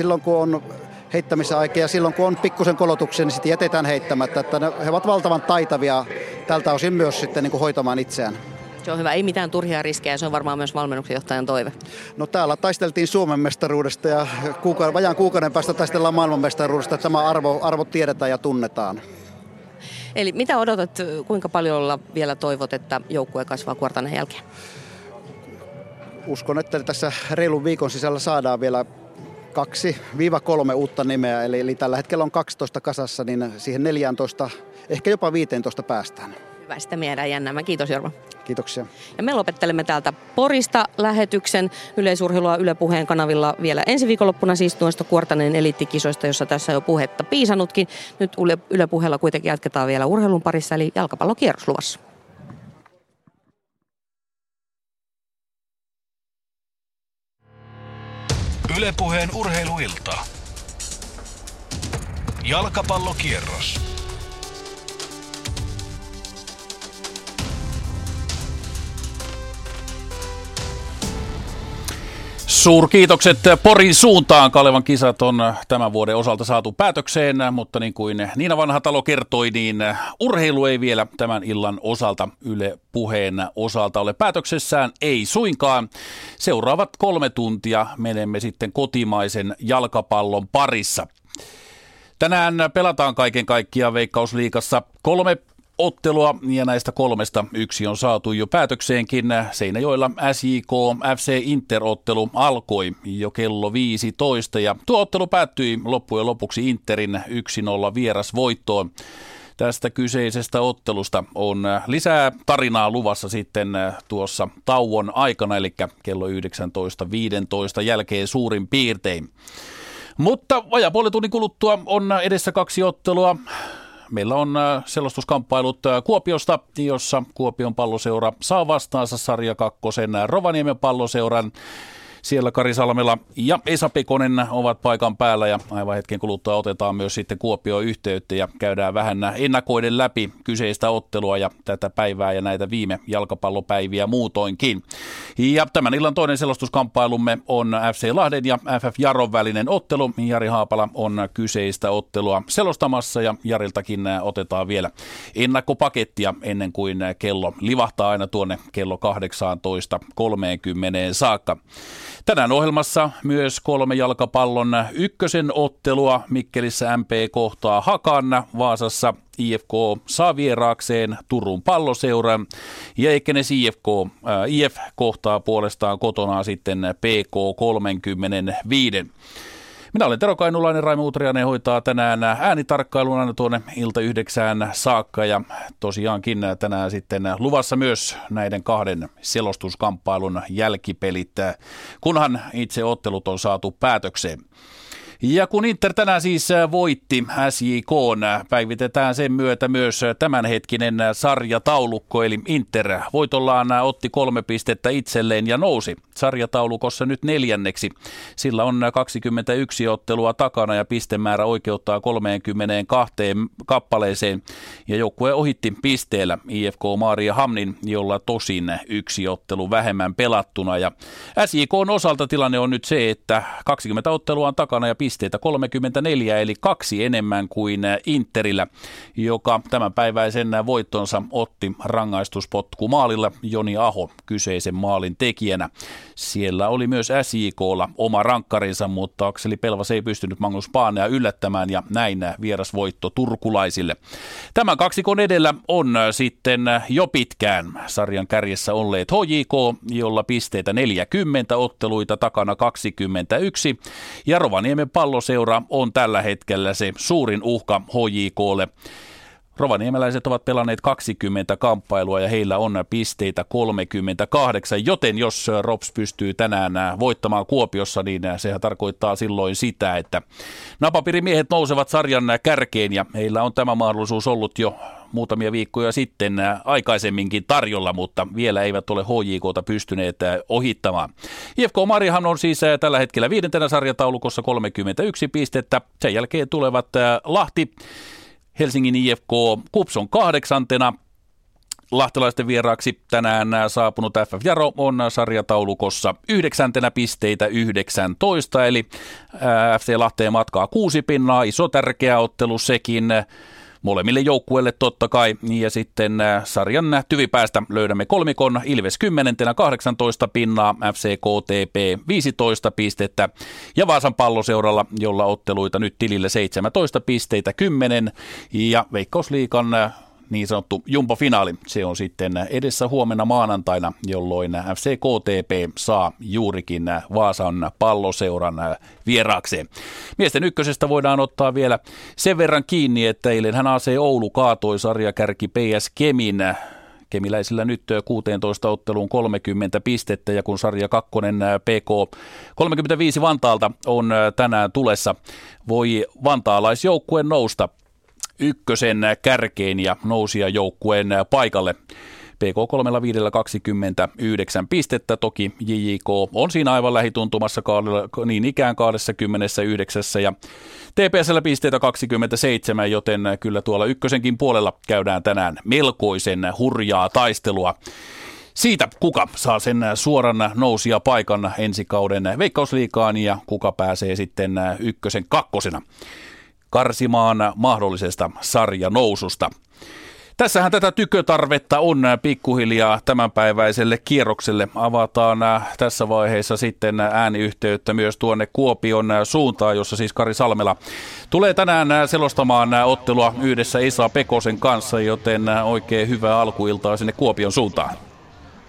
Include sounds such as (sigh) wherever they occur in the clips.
silloin kun on heittämisen aika ja silloin kun on pikkusen kolotuksia, niin sitten jätetään heittämättä. Että ne, he ovat valtavan taitavia tältä osin myös sitten niin kuin hoitamaan itseään. Se on hyvä, ei mitään turhia riskejä, se on varmaan myös valmennuksen johtajan toive. No täällä taisteltiin Suomen mestaruudesta ja kuukauden, vajaan kuukauden päästä taistellaan maailmanmestaruudesta, että tämä arvo, arvo tiedetään ja tunnetaan. Eli mitä odotat, kuinka paljon vielä toivot, että joukkue kasvaa kuortanen jälkeen? Uskon, että tässä reilun viikon sisällä saadaan vielä kaksi viiva kolme uutta nimeä, eli, eli tällä hetkellä on 12 kasassa, niin siihen 14, ehkä jopa 15 päästään. Hyvä, sitä miedään jännämään. Kiitos Jorma. Kiitoksia. Ja me lopettelemme täältä Porista lähetyksen yleisurheilua Yle Puheen kanavilla vielä ensi viikonloppuna siis noista Kuortanen eliittikisoista, jossa tässä jo puhetta piisanutkin. Nyt Yle, Yle Puheella kuitenkin jatketaan vielä urheilun parissa, eli jalkapallokierros luvassa. Ylepuheen urheiluilta. Jalkapallokierros. Suurkiitokset Porin suuntaan. Kalevan kisat on tämän vuoden osalta saatu päätökseen, mutta niin kuin Niina Vanhatalo kertoi, niin urheilu ei vielä tämän illan osalta Yle puheen osalta ole päätöksessään. Ei suinkaan. Seuraavat kolme tuntia menemme sitten kotimaisen jalkapallon parissa. Tänään pelataan kaiken kaikkiaan Veikkausliikassa kolme ottelua ja näistä kolmesta yksi on saatu jo päätökseenkin. Seinäjoella SJK FC Inter-ottelu alkoi jo kello 15 ja tuo ottelu päättyi loppujen lopuksi Interin 1-0 vierasvoittoon. Tästä kyseisestä ottelusta on lisää tarinaa luvassa sitten tuossa tauon aikana, eli kello 19.15 jälkeen suurin piirtein. Mutta vajaa puoli tunnin kuluttua on edessä kaksi ottelua. Meillä on äh, selostuskamppailut äh, Kuopiosta, jossa Kuopion palloseura saa vastaansa sarja kakkosen Rovaniemen palloseuran. Siellä Kari Salmela ja Esa Pekonen ovat paikan päällä ja aivan hetken kuluttua otetaan myös sitten Kuopio yhteyttä ja käydään vähän ennakoiden läpi kyseistä ottelua ja tätä päivää ja näitä viime jalkapallopäiviä muutoinkin. Ja tämän illan toinen selostuskamppailumme on FC Lahden ja FF Jaron välinen ottelu. Jari Haapala on kyseistä ottelua selostamassa ja Jariltakin otetaan vielä ennakkopakettia ennen kuin kello livahtaa aina tuonne kello 18.30 saakka. Tänään ohjelmassa myös kolme jalkapallon ykkösen ottelua. Mikkelissä MP kohtaa Hakan, Vaasassa IFK saa vieraakseen Turun palloseuran ja Ekenes IFK, äh, IF kohtaa puolestaan kotona sitten PK 35. Minä olen Tero Kainulainen, Raimo Utrianen hoitaa tänään äänitarkkailun aina tuonne ilta yhdeksään saakka ja tosiaankin tänään sitten luvassa myös näiden kahden selostuskamppailun jälkipelit, kunhan itse ottelut on saatu päätökseen. Ja kun Inter tänään siis äh, voitti SJK, päivitetään sen myötä myös tämänhetkinen sarjataulukko, eli Inter voitollaan otti kolme pistettä itselleen ja nousi sarjataulukossa nyt neljänneksi. Sillä on 21 ottelua takana ja pistemäärä oikeuttaa 32 kappaleeseen ja joukkue ohitti pisteellä IFK Maaria Hamnin, jolla tosin yksi ottelu vähemmän pelattuna. Ja SJK osalta tilanne on nyt se, että 20 ottelua on takana ja pisteitä 34, eli kaksi enemmän kuin Interillä, joka tämänpäiväisen voittonsa otti rangaistuspotku maalilla Joni Aho kyseisen maalin tekijänä. Siellä oli myös SJKlla oma rankkarinsa, mutta Akseli Pelvas ei pystynyt Magnus Paanea yllättämään ja näin vierasvoitto turkulaisille. Tämän kaksikon edellä on sitten jo pitkään sarjan kärjessä olleet HJK, jolla pisteitä 40, otteluita takana 21 ja Rovaniemen palloseura on tällä hetkellä se suurin uhka HJKlle. Rovaniemeläiset ovat pelanneet 20 kamppailua ja heillä on pisteitä 38, joten jos Rops pystyy tänään voittamaan Kuopiossa, niin sehän tarkoittaa silloin sitä, että napapirimiehet nousevat sarjan kärkeen ja heillä on tämä mahdollisuus ollut jo muutamia viikkoja sitten aikaisemminkin tarjolla, mutta vielä eivät ole HJKta pystyneet ohittamaan. IFK Marihan on siis tällä hetkellä viidentenä sarjataulukossa 31 pistettä. Sen jälkeen tulevat Lahti, Helsingin IFK Kupson kahdeksantena, lahtelaisten vieraaksi tänään saapunut FF Jaro on sarjataulukossa yhdeksäntenä pisteitä 19, eli FC Lahteen matkaa kuusi pinnaa, iso tärkeä ottelu sekin molemmille joukkueille totta kai. Ja sitten sarjan tyvipäästä löydämme kolmikon. Ilves 10, 18 pinnaa, FCKTP 15 pistettä. Ja Vaasan palloseuralla, jolla otteluita nyt tilille 17 pisteitä 10 ja Veikkausliikan niin sanottu jumbo-finaali. Se on sitten edessä huomenna maanantaina, jolloin FC KTP saa juurikin Vaasan palloseuran vieraakseen. Miesten ykkösestä voidaan ottaa vielä sen verran kiinni, että eilen hän AC Oulu kaatoi sarjakärki PS Kemin Kemiläisillä nyt 16 otteluun 30 pistettä ja kun sarja kakkonen PK 35 Vantaalta on tänään tulessa, voi vantaalaisjoukkueen nousta ykkösen kärkeen ja nousia joukkueen paikalle. PK 3529 pistettä, toki JJK on siinä aivan lähituntumassa niin ikään 29 ja TPSllä pisteitä 27, joten kyllä tuolla ykkösenkin puolella käydään tänään melkoisen hurjaa taistelua. Siitä, kuka saa sen suoran nousia paikan ensi kauden veikkausliikaan ja kuka pääsee sitten ykkösen kakkosena karsimaan mahdollisesta sarjanoususta. Tässähän tätä tykötarvetta on pikkuhiljaa tämänpäiväiselle kierrokselle. Avataan tässä vaiheessa sitten ääniyhteyttä myös tuonne Kuopion suuntaan, jossa siis Kari Salmela tulee tänään selostamaan ottelua yhdessä Esa Pekosen kanssa, joten oikein hyvää alkuiltaa sinne Kuopion suuntaan.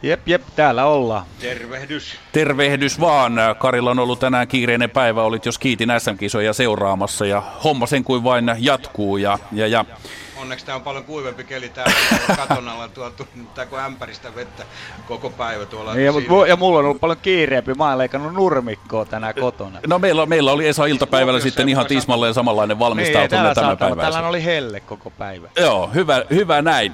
Jep, jep, täällä ollaan. Tervehdys. Tervehdys vaan. Karilla on ollut tänään kiireinen päivä. Olit jos kiitin SM-kisoja seuraamassa ja homma sen kuin vain jatkuu. Ja, ja, ja. Onneksi tämä on paljon kuivempi keli täällä katon alla tuotu tai kuin ämpäristä vettä koko päivä tuolla. Ja, mutta, ja mulla on ollut paljon kiireempi. Mä oon leikannut nurmikkoa tänään kotona. No meillä, meillä oli Esa iltapäivällä no, sitten ihan tismalleen samanlainen valmistautuminen tämän päivän. Täällä oli helle koko päivä. Joo, hyvä, hyvä näin.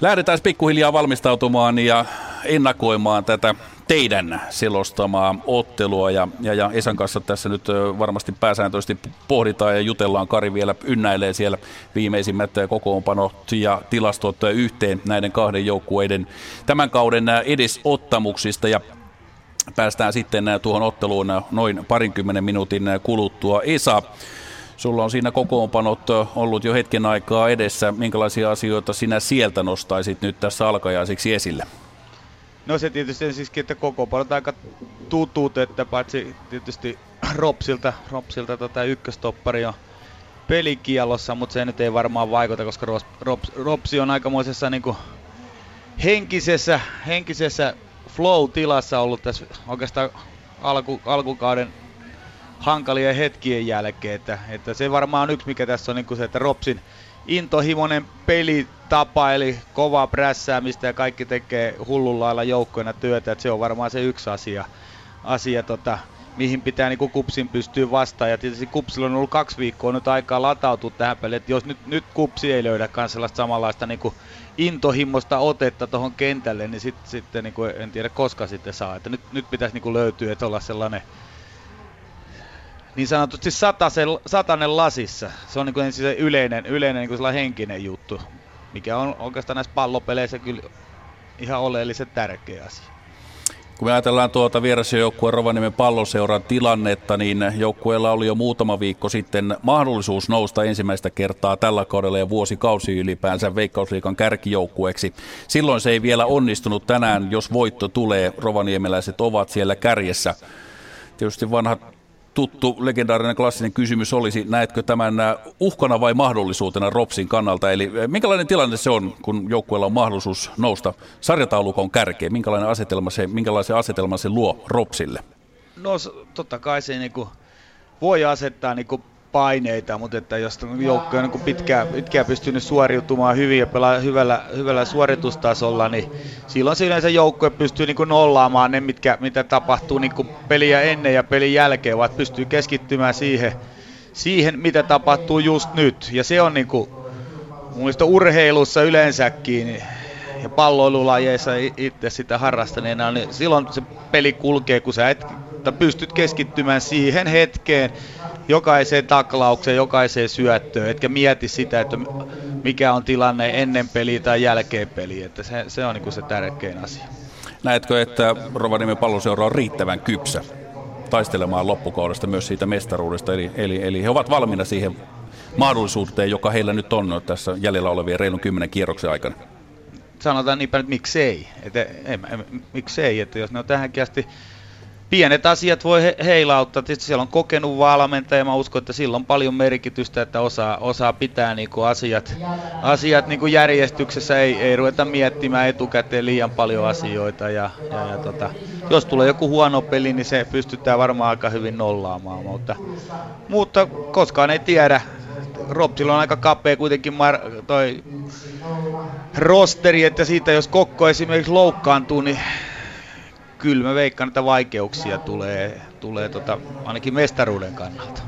Lähdetään pikkuhiljaa valmistautumaan ja ennakoimaan tätä teidän selostamaa ottelua ja, ja, ja Esan kanssa tässä nyt varmasti pääsääntöisesti pohditaan ja jutellaan. Kari vielä ynnäilee siellä viimeisimmät kokoonpanot ja tilastot yhteen näiden kahden joukkueiden tämän kauden edesottamuksista ja päästään sitten tuohon otteluun noin parinkymmenen minuutin kuluttua. Esa, Sulla on siinä kokoonpanot ollut jo hetken aikaa edessä. Minkälaisia asioita sinä sieltä nostaisit nyt tässä alkajaisiksi esille? No se tietysti ensisikin, että kokoonpanot aika tutut, että paitsi tietysti Ropsilta, Ropsilta tota ykköstoppari on pelikielossa, mutta se nyt ei varmaan vaikuta, koska Rops, Rops, Ropsi on aikamoisessa niin henkisessä, henkisessä flow-tilassa ollut tässä oikeastaan alku, alkukauden hankalien hetkien jälkeen. Että, että se varmaan on yksi, mikä tässä on niin se, että Ropsin intohimoinen pelitapa, eli kova prässäämistä ja kaikki tekee hullun lailla joukkoina työtä, että se on varmaan se yksi asia, asia tota, mihin pitää niin Kupsin pystyä vastaan. Ja tietysti Kupsilla on ollut kaksi viikkoa nyt aikaa latautua tähän peliin, että jos nyt, nyt Kupsi ei löydä sellaista samanlaista niin kuin intohimosta otetta tuohon kentälle, niin sitten sit, niin kuin, en tiedä koska sitten saa. Että nyt, nyt pitäisi niin kuin löytyä, että olla sellainen niin sanotusti satasen, satanen lasissa. Se on niin kuin se yleinen, yleinen niin kuin henkinen juttu, mikä on oikeastaan näissä pallopeleissä kyllä ihan oleellisen tärkeä asia. Kun me ajatellaan tuota vierasjoukkueen Rovaniemen palloseuran tilannetta, niin joukkueella oli jo muutama viikko sitten mahdollisuus nousta ensimmäistä kertaa tällä kaudella ja vuosikausi ylipäänsä Veikkausliikan kärkijoukkueeksi. Silloin se ei vielä onnistunut tänään, jos voitto tulee, rovaniemeläiset ovat siellä kärjessä. Tietysti vanhat tuttu legendaarinen klassinen kysymys olisi, näetkö tämän äh, uhkana vai mahdollisuutena Ropsin kannalta? Eli äh, minkälainen tilanne se on, kun joukkueella on mahdollisuus nousta sarjataulukon kärkeen? Minkälainen asetelma se, minkälaisen asetelman se luo Ropsille? No totta kai se niinku voi asettaa niinku paineita, mutta että jos joukko on niin pitkään, pitkään pystynyt suoriutumaan hyvin ja pelaa hyvällä, hyvällä suoritustasolla, niin silloin se yleensä joukkue pystyy niin kuin nollaamaan ne, mitkä, mitä tapahtuu niin kuin peliä ennen ja pelin jälkeen, vaan pystyy keskittymään siihen, siihen, mitä tapahtuu just nyt. Ja se on niin kuin, mun urheilussa yleensäkin niin, ja palloilulajeissa itse sitä harrastaneena, niin silloin se peli kulkee, kun sä et jotta pystyt keskittymään siihen hetkeen, jokaiseen taklaukseen, jokaiseen syöttöön, etkä mieti sitä, että mikä on tilanne ennen peliä tai jälkeen peliä. Että se, se on niin se tärkein asia. Näetkö, että Rovaniemen palloseura on riittävän kypsä taistelemaan loppukaudesta myös siitä mestaruudesta, eli, eli, eli he ovat valmiina siihen mahdollisuuteen, joka heillä nyt on tässä jäljellä olevien reilun kymmenen kierroksen aikana? Sanotaan niinpä nyt miksei. Että, ei, miksei, että jos ne on tähänkin asti pienet asiat voi he, heilauttaa. Tietysti siellä on kokenut valmentaja ja mä uskon, että sillä on paljon merkitystä, että osaa, osaa pitää niinku asiat, asiat niinku järjestyksessä. Ei, ei ruveta miettimään etukäteen liian paljon asioita. Ja, ja, ja tota, jos tulee joku huono peli, niin se pystytään varmaan aika hyvin nollaamaan. Mutta, mutta koskaan ei tiedä. Ropsilla on aika kapea kuitenkin mar- toi rosteri, että siitä jos Kokko esimerkiksi loukkaantuu, niin kyllä mä veikkaan, että vaikeuksia tulee, tulee tota, ainakin mestaruuden kannalta.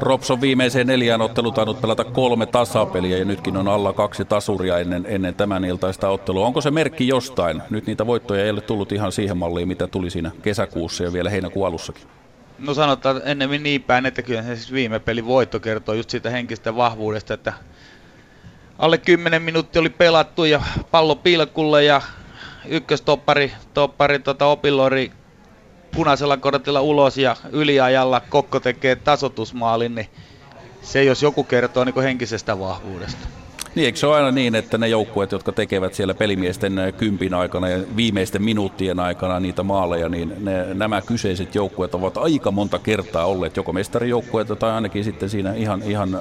Robson viimeiseen neljään otteluun tainnut pelata kolme tasapeliä ja nytkin on alla kaksi tasuria ennen, ennen tämän iltaista ottelua. Onko se merkki jostain? Nyt niitä voittoja ei ole tullut ihan siihen malliin, mitä tuli siinä kesäkuussa ja vielä heinäkuun alussakin. No sanotaan ennemmin niin päin, että kyllä se siis viime peli voitto kertoo just siitä henkistä vahvuudesta, että alle 10 minuuttia oli pelattu ja pallo pilkulle ja ykköstoppari toppari, tota, opilori punaisella kortilla ulos ja yliajalla Kokko tekee tasotusmaalin, niin se jos joku kertoo niin henkisestä vahvuudesta. Niin, eikö se ole aina niin, että ne joukkueet, jotka tekevät siellä pelimiesten kympin aikana ja viimeisten minuuttien aikana niitä maaleja, niin ne, nämä kyseiset joukkueet ovat aika monta kertaa olleet joko mestarijoukkueita tai ainakin sitten siinä ihan, ihan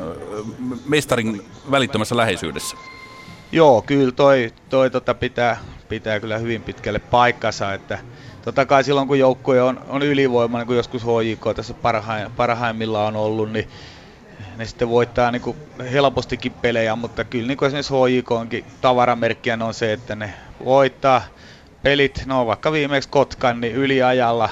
mestarin välittömässä läheisyydessä. Joo, kyllä toi, toi tota pitää, pitää kyllä hyvin pitkälle paikkansa, että totta kai silloin kun joukkue on, on ylivoimainen, kun joskus HJK tässä parhaim, parhaimmillaan on ollut, niin ne sitten voittaa niin kuin helpostikin pelejä, mutta kyllä niin kuin esimerkiksi HJKonkin tavaramerkkiä on se, että ne voittaa pelit, no vaikka viimeksi Kotkan, niin yliajalla,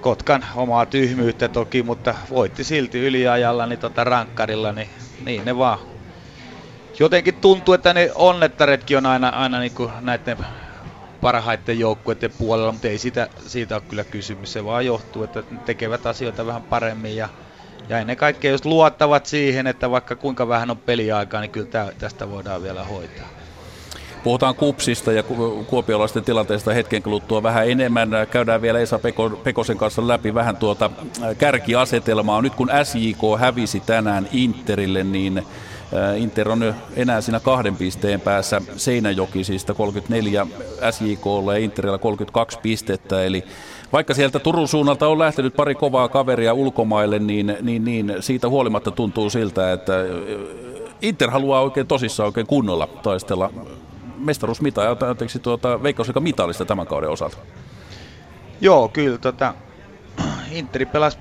Kotkan omaa tyhmyyttä toki, mutta voitti silti yliajalla, niin tota rankkarilla, niin, niin ne vaan jotenkin tuntuu, että ne onnettaretkin on aina, aina niin kuin näiden parhaiten joukkueiden puolella, mutta ei siitä, siitä ole kyllä kysymys. Se vaan johtuu, että ne tekevät asioita vähän paremmin ja, ja ennen kaikkea jos luottavat siihen, että vaikka kuinka vähän on peliaikaa, niin kyllä tästä voidaan vielä hoitaa. Puhutaan kupsista ja kuopiolaisten tilanteesta hetken kuluttua vähän enemmän. Käydään vielä Esa Peko, Pekosen kanssa läpi vähän tuota kärkiasetelmaa. Nyt kun SJK hävisi tänään Interille, niin Inter on enää siinä kahden pisteen päässä Seinäjokisista 34 SJKlla ja Interillä 32 pistettä, eli vaikka sieltä Turun suunnalta on lähtenyt pari kovaa kaveria ulkomaille, niin, niin, niin siitä huolimatta tuntuu siltä, että Inter haluaa oikein tosissaan oikein kunnolla taistella mestaruusmita ja anteeksi tuota, Veikkausliikan mitallista tämän kauden osalta. Joo, kyllä. Tota, (clears throat) Interi pelasi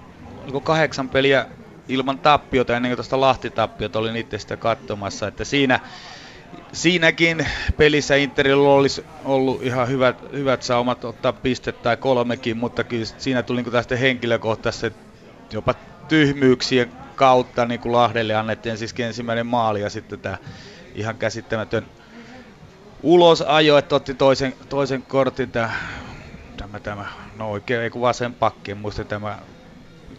kahdeksan peliä ilman tappiota ennen kuin tuosta Lahti-tappiota olin itse sitä katsomassa, että siinä, siinäkin pelissä Interillä olisi ollut ihan hyvät, hyvät saumat ottaa pistet tai kolmekin, mutta kyllä siinä tuli niin tästä henkilökohtaiset jopa tyhmyyksien kautta niin kuin Lahdelle annettiin siis ensimmäinen maali ja sitten tämä ihan käsittämätön ulosajo, että otti toisen, toisen kortin tämä, tämä, tämä no oikein, ei kun vasen pakki, en muista tämä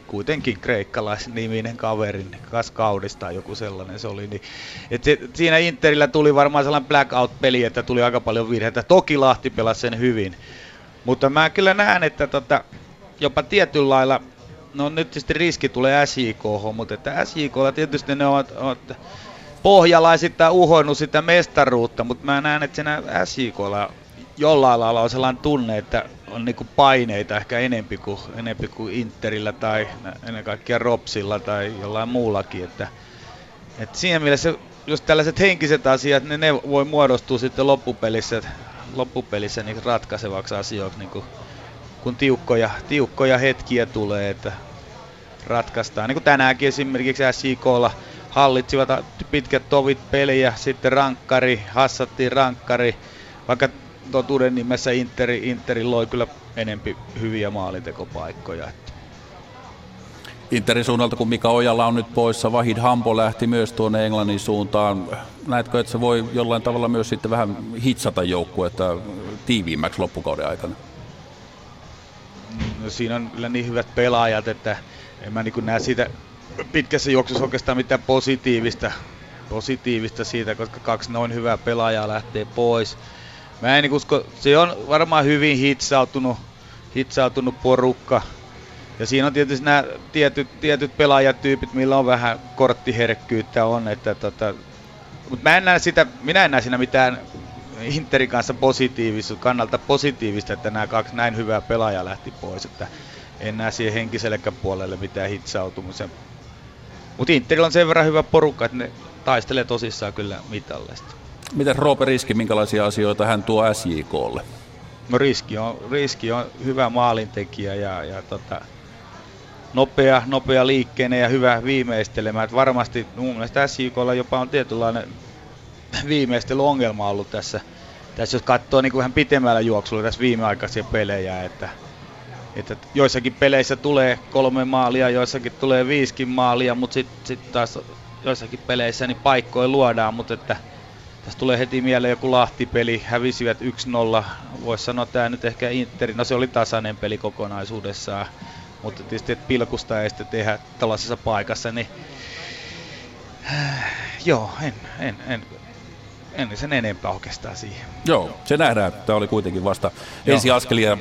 kuitenkin kreikkalaisniminen kaveri, niin Kaskaudista joku sellainen se oli. Niin, et se, siinä Interillä tuli varmaan sellainen blackout-peli, että tuli aika paljon virheitä. Toki Lahti pelasi sen hyvin. Mutta mä kyllä näen, että tota, jopa tietyllä lailla, no nyt tietysti riski tulee SJK, mutta että SJKlla tietysti ne ovat, ovat pohjalaisittain uhoinut sitä mestaruutta, mutta mä näen, että siinä SJKlla jollain lailla on sellainen tunne, että on niinku paineita ehkä enempi kuin, enempi kuin Interillä tai ennen kaikkea Ropsilla tai jollain muullakin. Että, et siinä mielessä jos tällaiset henkiset asiat, niin ne voi muodostua sitten loppupelissä, loppupelissä niin ratkaisevaksi asioiksi, niin kuin, kun tiukkoja, tiukkoja hetkiä tulee, että ratkaistaan. Niin kuin tänäänkin esimerkiksi SJKlla hallitsivat pitkät tovit peliä, sitten rankkari, hassattiin rankkari, vaikka totuuden nimessä Interi, Interi loi kyllä enempi hyviä maalintekopaikkoja. Interin suunnalta, kun Mika Ojala on nyt poissa, Vahid Hampo lähti myös tuonne Englannin suuntaan. Näetkö, että se voi jollain tavalla myös sitten vähän hitsata joukkuetta tiiviimmäksi loppukauden aikana? no siinä on kyllä niin hyvät pelaajat, että en mä niin näe siitä pitkässä juoksussa oikeastaan mitään positiivista, positiivista siitä, koska kaksi noin hyvää pelaajaa lähtee pois. Mä en niin usko, se on varmaan hyvin hitsautunut, hitsautunut porukka. Ja siinä on tietysti nämä tietyt, tietyt pelaajatyypit, millä on vähän korttiherkkyyttä on, että tota, mutta mä en näe sitä, minä en näe siinä mitään Interin kanssa positiivisuus, kannalta positiivista, että nämä kaksi näin hyvää pelaajaa lähti pois. Että en näe siihen henkisellekään puolelle mitään hitsautumisen. Mutta Interillä on sen verran hyvä porukka, että ne taistelee tosissaan kyllä mitalleista. Miten Roope Riski, minkälaisia asioita hän tuo SJKlle? No Riski on, Riski on hyvä maalintekijä ja, ja tota, nopea, nopea liikkeinen ja hyvä viimeistelemä. Et varmasti mun mielestä SJKlla jopa on tietynlainen viimeistelyongelma ollut tässä, tässä jos katsoo niin kuin ihan pitemmällä juoksulla tässä viimeaikaisia pelejä, että, että joissakin peleissä tulee kolme maalia, joissakin tulee viiskin maalia, mutta sitten sit taas joissakin peleissä niin paikkoja luodaan, mutta että tässä tulee heti mieleen joku Lahti-peli, hävisivät 1-0, voisi sanoa että tämä nyt ehkä Interi, no se oli tasainen peli kokonaisuudessaan, mutta tietysti että pilkusta ei sitten tehdä tällaisessa paikassa, niin joo, en, en, en, en sen enempää oikeastaan siihen. Joo, se nähdään, että tämä oli kuitenkin vasta ensi askelia äh,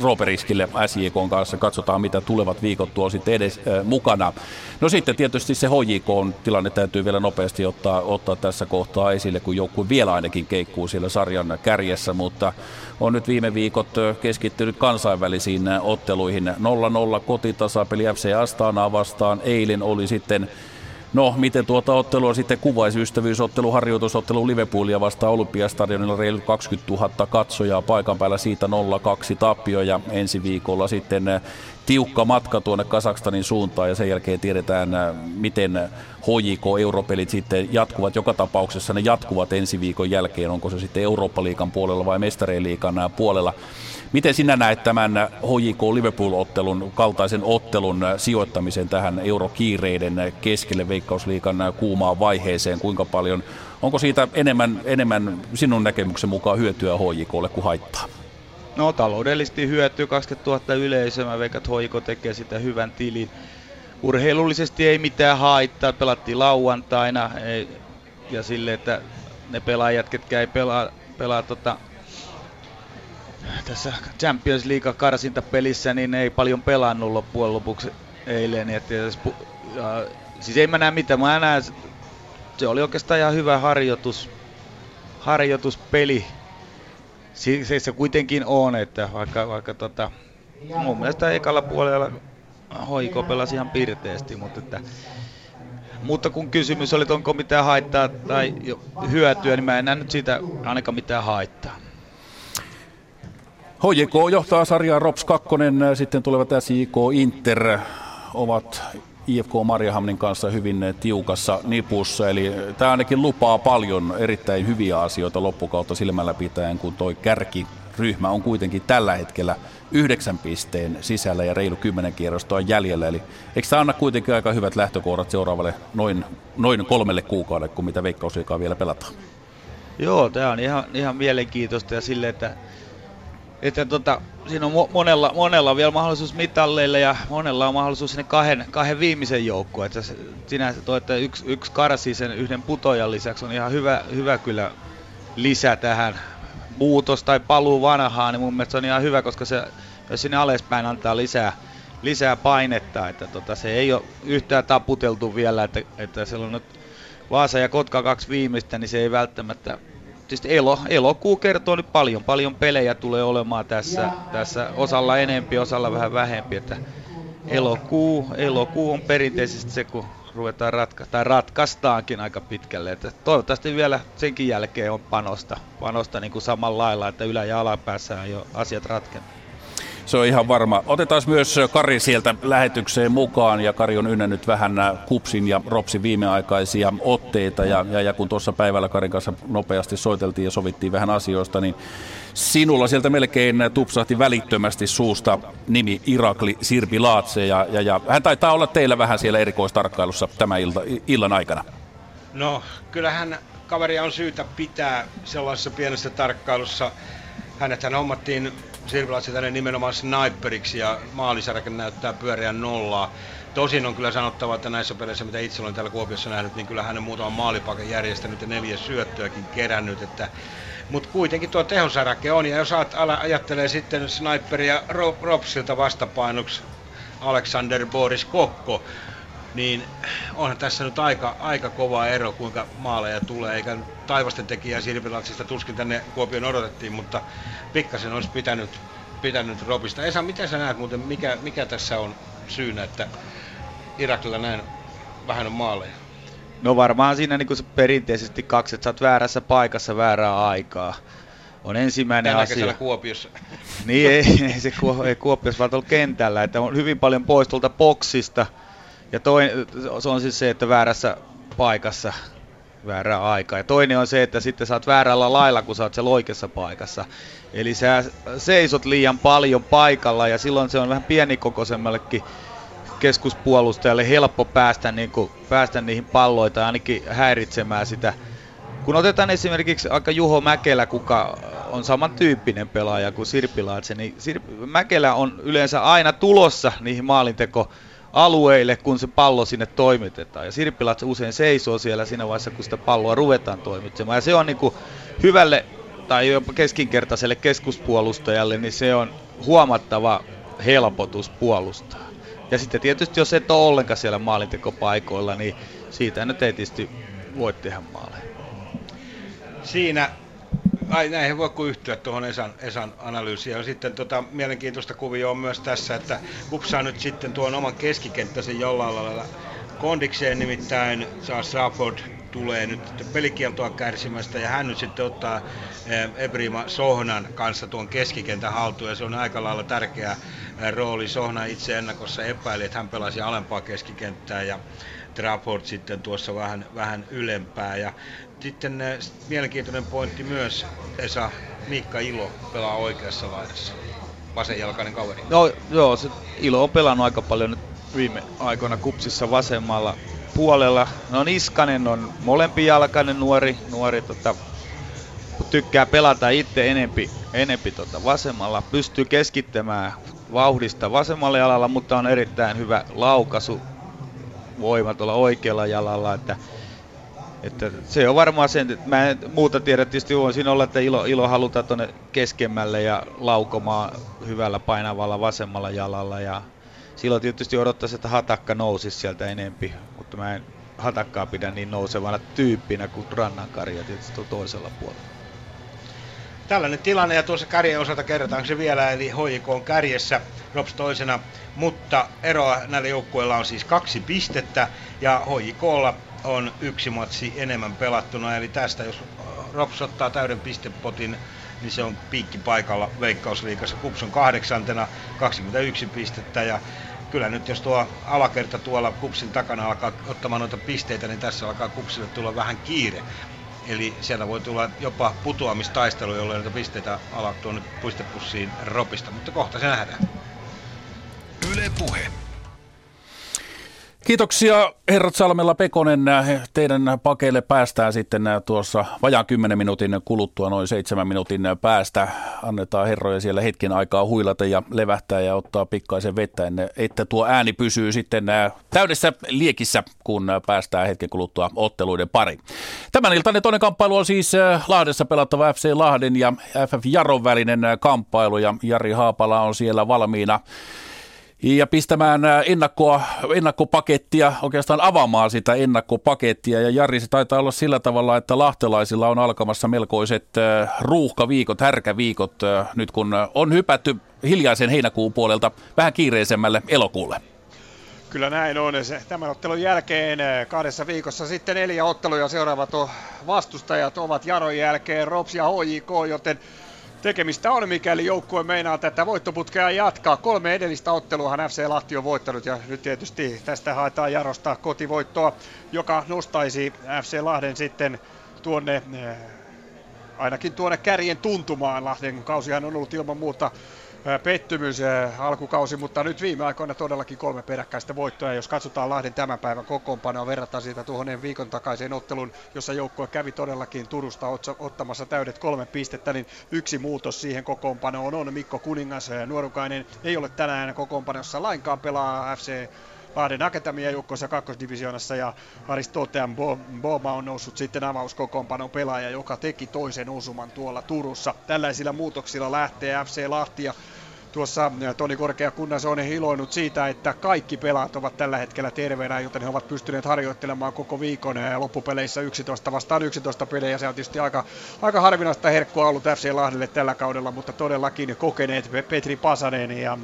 Rooperiskille SJK kanssa. Katsotaan, mitä tulevat viikot tuo sitten edes äh, mukana. No sitten tietysti se HJK on tilanne täytyy vielä nopeasti ottaa, ottaa tässä kohtaa esille, kun joku vielä ainakin keikkuu siellä sarjan kärjessä, mutta on nyt viime viikot äh, keskittynyt kansainvälisiin äh, otteluihin. 0-0 kotitasapeli FC Astanaa vastaan. Eilen oli sitten No, miten tuota ottelua sitten kuvaisi ystävyysottelu, harjoitusottelu Liverpoolia vastaan Olympiastadionilla? Reilut 20 000 katsojaa paikan päällä siitä 0-2 tappio ja ensi viikolla sitten tiukka matka tuonne Kasakstanin suuntaan ja sen jälkeen tiedetään, eh, miten HJK-europelit sitten jatkuvat. Joka tapauksessa ne jatkuvat ensi viikon jälkeen, onko se sitten Eurooppa-liikan puolella vai Mestareen-liikan eh, puolella. Miten sinä näet tämän HJK Liverpool-ottelun kaltaisen ottelun sijoittamisen tähän eurokiireiden keskelle Veikkausliikan kuumaan vaiheeseen? Kuinka paljon, onko siitä enemmän, enemmän sinun näkemyksen mukaan hyötyä HJKlle kuin haittaa? No taloudellisesti hyötyy 20 000 yleisöä. Mä veikkaan, että HJK tekee sitä hyvän tilin. Urheilullisesti ei mitään haittaa. Pelattiin lauantaina ei, ja sille, että ne pelaajat, ketkä ei pelaa, pelaa tota, tässä Champions League karsintapelissä niin ei paljon pelannut loppujen lopuksi eilen. Että, ja, siis ei mä näe mitään, mä näen, se oli oikeastaan ihan hyvä harjoitus, harjoituspeli. Se, se kuitenkin on, että vaikka, vaikka tota, mun mielestä ekalla puolella Hoiko pelasi ihan pirteästi, mutta että mutta kun kysymys oli, että onko mitään haittaa tai hyötyä, niin mä en näe nyt siitä ainakaan mitään haittaa. HJK johtaa sarjaa Rops 2, sitten tulevat SJK Inter ovat IFK Marjahamnin kanssa hyvin tiukassa nipussa, eli tämä ainakin lupaa paljon erittäin hyviä asioita loppukautta silmällä pitäen, kun toi kärkiryhmä on kuitenkin tällä hetkellä yhdeksän pisteen sisällä ja reilu kymmenen kierrosta on jäljellä. Eli eikö tämä anna kuitenkin aika hyvät lähtökohdat seuraavalle noin, noin kolmelle kuukaudelle, kun mitä veikkausliikaa vielä pelataan? Joo, tämä on ihan, ihan mielenkiintoista ja sille, että että tota, siinä on monella, monella vielä mahdollisuus mitalleille ja monella on mahdollisuus sinne kahden, kahden viimeisen joukkoon. Että sinänsä toi, että yksi, yksi karsi sen yhden putojan lisäksi. On ihan hyvä, hyvä kyllä lisä tähän. Muutos tai paluu vanhaan, niin mun mielestä se on ihan hyvä, koska se, jos sinne alaspäin antaa lisää, lisää painetta, että tota, se ei ole yhtään taputeltu vielä, että, että siellä on nyt Vaasa ja Kotka kaksi viimeistä, niin se ei välttämättä tietysti elo, elokuu kertoo nyt paljon. Paljon pelejä tulee olemaan tässä, tässä osalla enempi, osalla vähän vähempi. Että elokuu, elokuu on perinteisesti se, kun ruvetaan ratka- tai ratkaistaankin aika pitkälle. Että toivottavasti vielä senkin jälkeen on panosta, panosta niin kuin samalla lailla, että ylä- ja alapäässä on jo asiat ratkennut. Se on ihan varma. Otetaan myös Kari sieltä lähetykseen mukaan ja Kari on ynnännyt vähän Kupsin ja Ropsin viimeaikaisia otteita ja, ja, ja kun tuossa päivällä Karin kanssa nopeasti soiteltiin ja sovittiin vähän asioista, niin sinulla sieltä melkein tupsahti välittömästi suusta nimi Irakli Sirpi Laatse ja, ja, ja hän taitaa olla teillä vähän siellä erikoistarkkailussa tämän ilta, illan aikana. No, kyllähän kaveria on syytä pitää sellaisessa pienessä tarkkailussa. Hänethän hommattiin Sirvilatsi tänne nimenomaan sniperiksi ja maalisarake näyttää pyöreän nollaa. Tosin on kyllä sanottava, että näissä peleissä, mitä itse olen täällä Kuopiossa nähnyt, niin kyllä hän on muutaman maalipakan järjestänyt ja neljä syöttöäkin kerännyt. Että mutta kuitenkin tuo tehosarake on, ja jos ajattelee sitten sniperia Ropsilta vastapainoksi Alexander Boris Kokko, niin onhan tässä nyt aika, aika kova ero, kuinka maaleja tulee, eikä taivasten tekijä Sirpilatsista tuskin tänne Kuopion odotettiin, mutta pikkasen olisi pitänyt, pitänyt Robista. Esa, miten sä näet muuten, mikä, mikä tässä on syynä, että Irakilla näin vähän on maaleja? No varmaan siinä niin kuin perinteisesti kaksi, että sä oot väärässä paikassa väärää aikaa. On ensimmäinen Tänä asia. Kuopiossa. niin, ei, ei se ei Kuopiossa, vaan tuolla kentällä. Että on hyvin paljon pois tuolta boksista. Ja toinen, se on siis se, että väärässä paikassa väärää aikaa. Ja toinen on se, että sitten saat väärällä lailla, kun oot siellä oikeassa paikassa. Eli sä seisot liian paljon paikalla ja silloin se on vähän pienikokoisemmallekin keskuspuolustajalle helppo päästä, niin kuin, päästä niihin palloita ja ainakin häiritsemään sitä. Kun otetaan esimerkiksi aika Juho Mäkelä, kuka on samantyyppinen pelaaja kuin Sirpi Laatse, niin Sirp- Mäkelä on yleensä aina tulossa niihin maalinteko alueille, kun se pallo sinne toimitetaan. Ja Sirppilatse usein seisoo siellä siinä vaiheessa, kun sitä palloa ruvetaan toimitsemaan. Ja se on niin kuin hyvälle tai jopa keskinkertaiselle keskuspuolustajalle, niin se on huomattava helpotus puolustaa. Ja sitten tietysti, jos et ole ollenkaan siellä maalintekopaikoilla, niin siitä nyt ei tietysti voi tehdä maaleja. Siinä Ai näihin voi kuin yhtyä tuohon Esan, Esan analyysiin. Ja sitten tota, mielenkiintoista kuvio on myös tässä, että kupsaa nyt sitten tuon oman keskikenttäsen jollain lailla kondikseen, nimittäin Charles Rafford tulee nyt pelikieltoa kärsimästä ja hän nyt sitten ottaa eh, Ebrima Sohnan kanssa tuon keskikentän haltuun ja se on aika lailla tärkeä eh, rooli. Sohna itse ennakossa epäili, että hän pelasi alempaa keskikenttää ja Trafford sitten tuossa vähän, vähän ylempää. Ja sitten äh, mielenkiintoinen pointti myös, Esa, Miikka Ilo pelaa oikeassa laidassa. Vasenjalkainen kaveri. No joo, se Ilo on pelannut aika paljon nyt viime aikoina kupsissa vasemmalla puolella. No Niskanen on molempijalkainen nuori, nuori tota, tykkää pelata itse enempi, enempi tota vasemmalla. Pystyy keskittämään vauhdista vasemmalle jalalla, mutta on erittäin hyvä laukaisu voima tuolla oikealla jalalla. Että että se on varmaan sen, että mä en muuta tiedä, tietysti voisin olla, että ilo, ilo halutaan tuonne keskemmälle ja laukomaan hyvällä painavalla vasemmalla jalalla ja silloin tietysti odottaisi, että hatakka nousisi sieltä enempi, mutta mä en hatakkaa pidä niin nousevana tyyppinä kuin Rannankari ja tietysti toisella puolella. Tällainen tilanne ja tuossa kärjen osalta kerrotaan se vielä, eli HJK on kärjessä, Rops toisena, mutta eroa näillä joukkueilla on siis kaksi pistettä ja HJKlla on yksi matsi enemmän pelattuna, eli tästä jos Rops ottaa täyden pistepotin, niin se on piikki paikalla Veikkausliikassa. Kups on kahdeksantena, 21 pistettä ja kyllä nyt jos tuo alakerta tuolla Kupsin takana alkaa ottamaan noita pisteitä, niin tässä alkaa Kupsille tulla vähän kiire. Eli siellä voi tulla jopa putoamistaistelu, jolloin näitä pisteitä alaa tuonne puistepussiin ropista, mutta kohta se nähdään. Yle Puhe. Kiitoksia herrat Salmella Pekonen. Teidän pakeille päästään sitten tuossa vajaan 10 minuutin kuluttua, noin 7 minuutin päästä. Annetaan herroja siellä hetken aikaa huilata ja levähtää ja ottaa pikkaisen vettä, että tuo ääni pysyy sitten täydessä liekissä, kun päästään hetken kuluttua otteluiden pari. Tämän iltainen toinen kamppailu on siis Lahdessa pelattava FC Lahden ja FF Jaron välinen kamppailu ja Jari Haapala on siellä valmiina ja pistämään ennakkoa, ennakkopakettia, oikeastaan avaamaan sitä ennakkopakettia. Ja Jari, se taitaa olla sillä tavalla, että lahtelaisilla on alkamassa melkoiset ruuhkaviikot, härkäviikot, nyt kun on hypätty hiljaisen heinäkuun puolelta vähän kiireisemmälle elokuulle. Kyllä näin on. Tämän ottelun jälkeen kahdessa viikossa sitten neljä ottelua seuraavat vastustajat ovat Jaron jälkeen Rops ja HJK, joten tekemistä on, mikäli joukkue meinaa tätä voittoputkea jatkaa. Kolme edellistä otteluahan FC Lahti on voittanut ja nyt tietysti tästä haetaan Jarosta kotivoittoa, joka nostaisi FC Lahden sitten tuonne eh, ainakin tuonne kärjen tuntumaan. Lahden kausihan on ollut ilman muuta pettymys alkukausi, mutta nyt viime aikoina todellakin kolme peräkkäistä voittoa. Jos katsotaan Lahden tämän päivän kokoonpanoa, verrataan siitä tuohon viikon takaiseen ottelun, jossa joukkue kävi todellakin Turusta ottamassa täydet kolme pistettä, niin yksi muutos siihen kokoonpanoon on Mikko Kuningas. Nuorukainen ei ole tänään kokoonpanossa lainkaan pelaa FC Lahden Akatemia joukkoissa kakkosdivisioonassa ja Aristotean Boma on noussut sitten avauskokoonpanon pelaaja, joka teki toisen osuman tuolla Turussa. Tällaisilla muutoksilla lähtee FC Lahti ja Tuossa Toni Korkeakunnas on iloinut siitä, että kaikki pelaat ovat tällä hetkellä terveenä, joten he ovat pystyneet harjoittelemaan koko viikon loppupeleissä 11 vastaan 11 pelejä. Se on tietysti aika, aika harvinaista herkkua ollut FC Lahdelle tällä kaudella, mutta todellakin kokeneet Petri Pasanen ja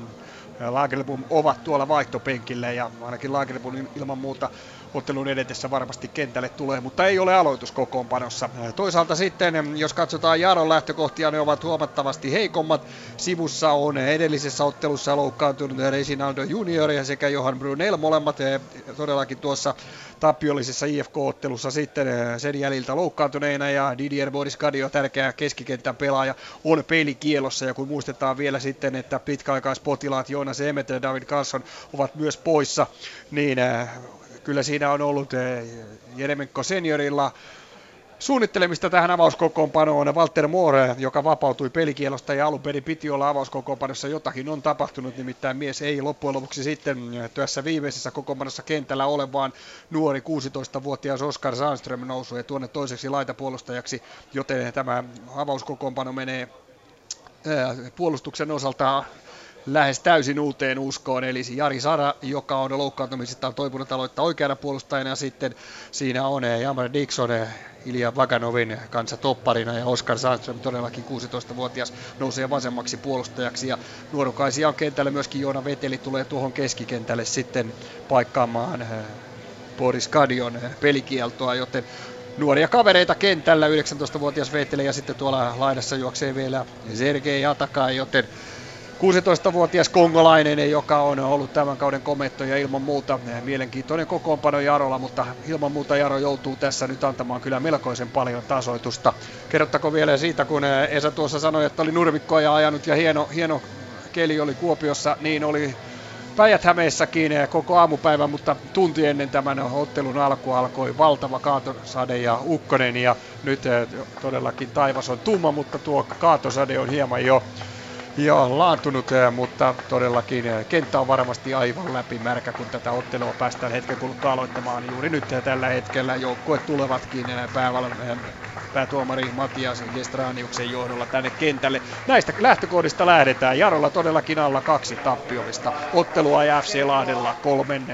Lagerlöf ovat tuolla vaihtopenkillä ja ainakin Lagerlöf ilman muuta ottelun edetessä varmasti kentälle tulee, mutta ei ole aloituskokoonpanossa. Toisaalta sitten, jos katsotaan Jaron lähtökohtia, ne ovat huomattavasti heikommat. Sivussa on edellisessä ottelussa loukkaantunut Reginaldo Junior ja sekä Johan Brunel molemmat todellakin tuossa tappiollisessa IFK-ottelussa sitten sen jäljiltä loukkaantuneena ja Didier Boris Kadio, tärkeä keskikentän pelaaja, on pelikielossa ja kun muistetaan vielä sitten, että pitkäaikaispotilaat Joonas Emmet ja David Carlson ovat myös poissa, niin kyllä siinä on ollut eh, Jeremenko seniorilla suunnittelemista tähän avauskokoonpanoon. Walter Moore, joka vapautui pelikielosta ja alun perin piti olla avauskokoonpanossa, jotakin on tapahtunut, nimittäin mies ei loppujen lopuksi sitten työssä viimeisessä kokoonpanossa kentällä ole, vaan nuori 16-vuotias Oskar Sandström nousui tuonne toiseksi laitapuolustajaksi, joten tämä avauskokoonpano menee eh, puolustuksen osalta lähes täysin uuteen uskoon, eli Jari Sara, joka on loukkaantumisestaan toipunut aloittaa oikeana puolustajana, ja sitten siinä on eh, Jamar Dixon, eh, Ilja Vaganovin kanssa topparina, ja Oskar Sandström, todellakin 16-vuotias, nousee vasemmaksi puolustajaksi, ja nuorukaisia on kentällä myöskin Joona Veteli tulee tuohon keskikentälle sitten paikkaamaan eh, Boris Kadion pelikieltoa, joten nuoria kavereita kentällä, 19-vuotias Veteli ja sitten tuolla laidassa juoksee vielä Sergei Atakai, joten 16-vuotias kongolainen, joka on ollut tämän kauden komettoja ilman muuta mielenkiintoinen kokoonpano Jarolla, mutta ilman muuta Jaro joutuu tässä nyt antamaan kyllä melkoisen paljon tasoitusta. Kerrottako vielä siitä, kun Esa tuossa sanoi, että oli nurmikkoja ajanut ja hieno, hieno keli oli Kuopiossa, niin oli Päijät-Hämeessäkin koko aamupäivän, mutta tunti ennen tämän ottelun alku alkoi valtava kaatosade ja ukkonen ja nyt todellakin taivas on tumma, mutta tuo kaatosade on hieman jo Joo, laantunut, eh, mutta todellakin eh, kenttä on varmasti aivan läpi märkä, kun tätä ottelua päästään hetken kuluttua aloittamaan. Juuri nyt tällä hetkellä joukkueet tulevatkin eh, pääval- päätuomari Matias Gestraniuksen johdolla tänne kentälle. Näistä lähtökohdista lähdetään. Jarolla todellakin alla kaksi tappiollista ottelua ja FC Lahdella kolmen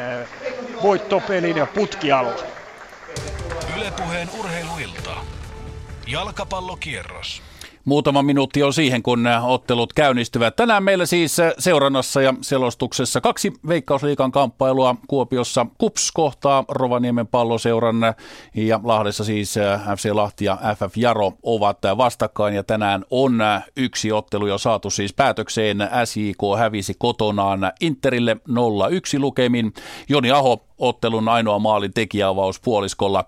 voittopelin ja putkialla. Ylepuheen urheiluilta. Jalkapallokierros. Muutama minuutti on siihen, kun ottelut käynnistyvät. Tänään meillä siis seurannassa ja selostuksessa kaksi Veikkausliikan kamppailua Kuopiossa. Kups kohtaa Rovaniemen palloseuran ja Lahdessa siis FC Lahti ja FF Jaro ovat vastakkain ja tänään on yksi ottelu jo saatu siis päätökseen. SJK hävisi kotonaan Interille 0-1 lukemin. Joni Aho ottelun ainoa maalin tekijäavaus puoliskolla.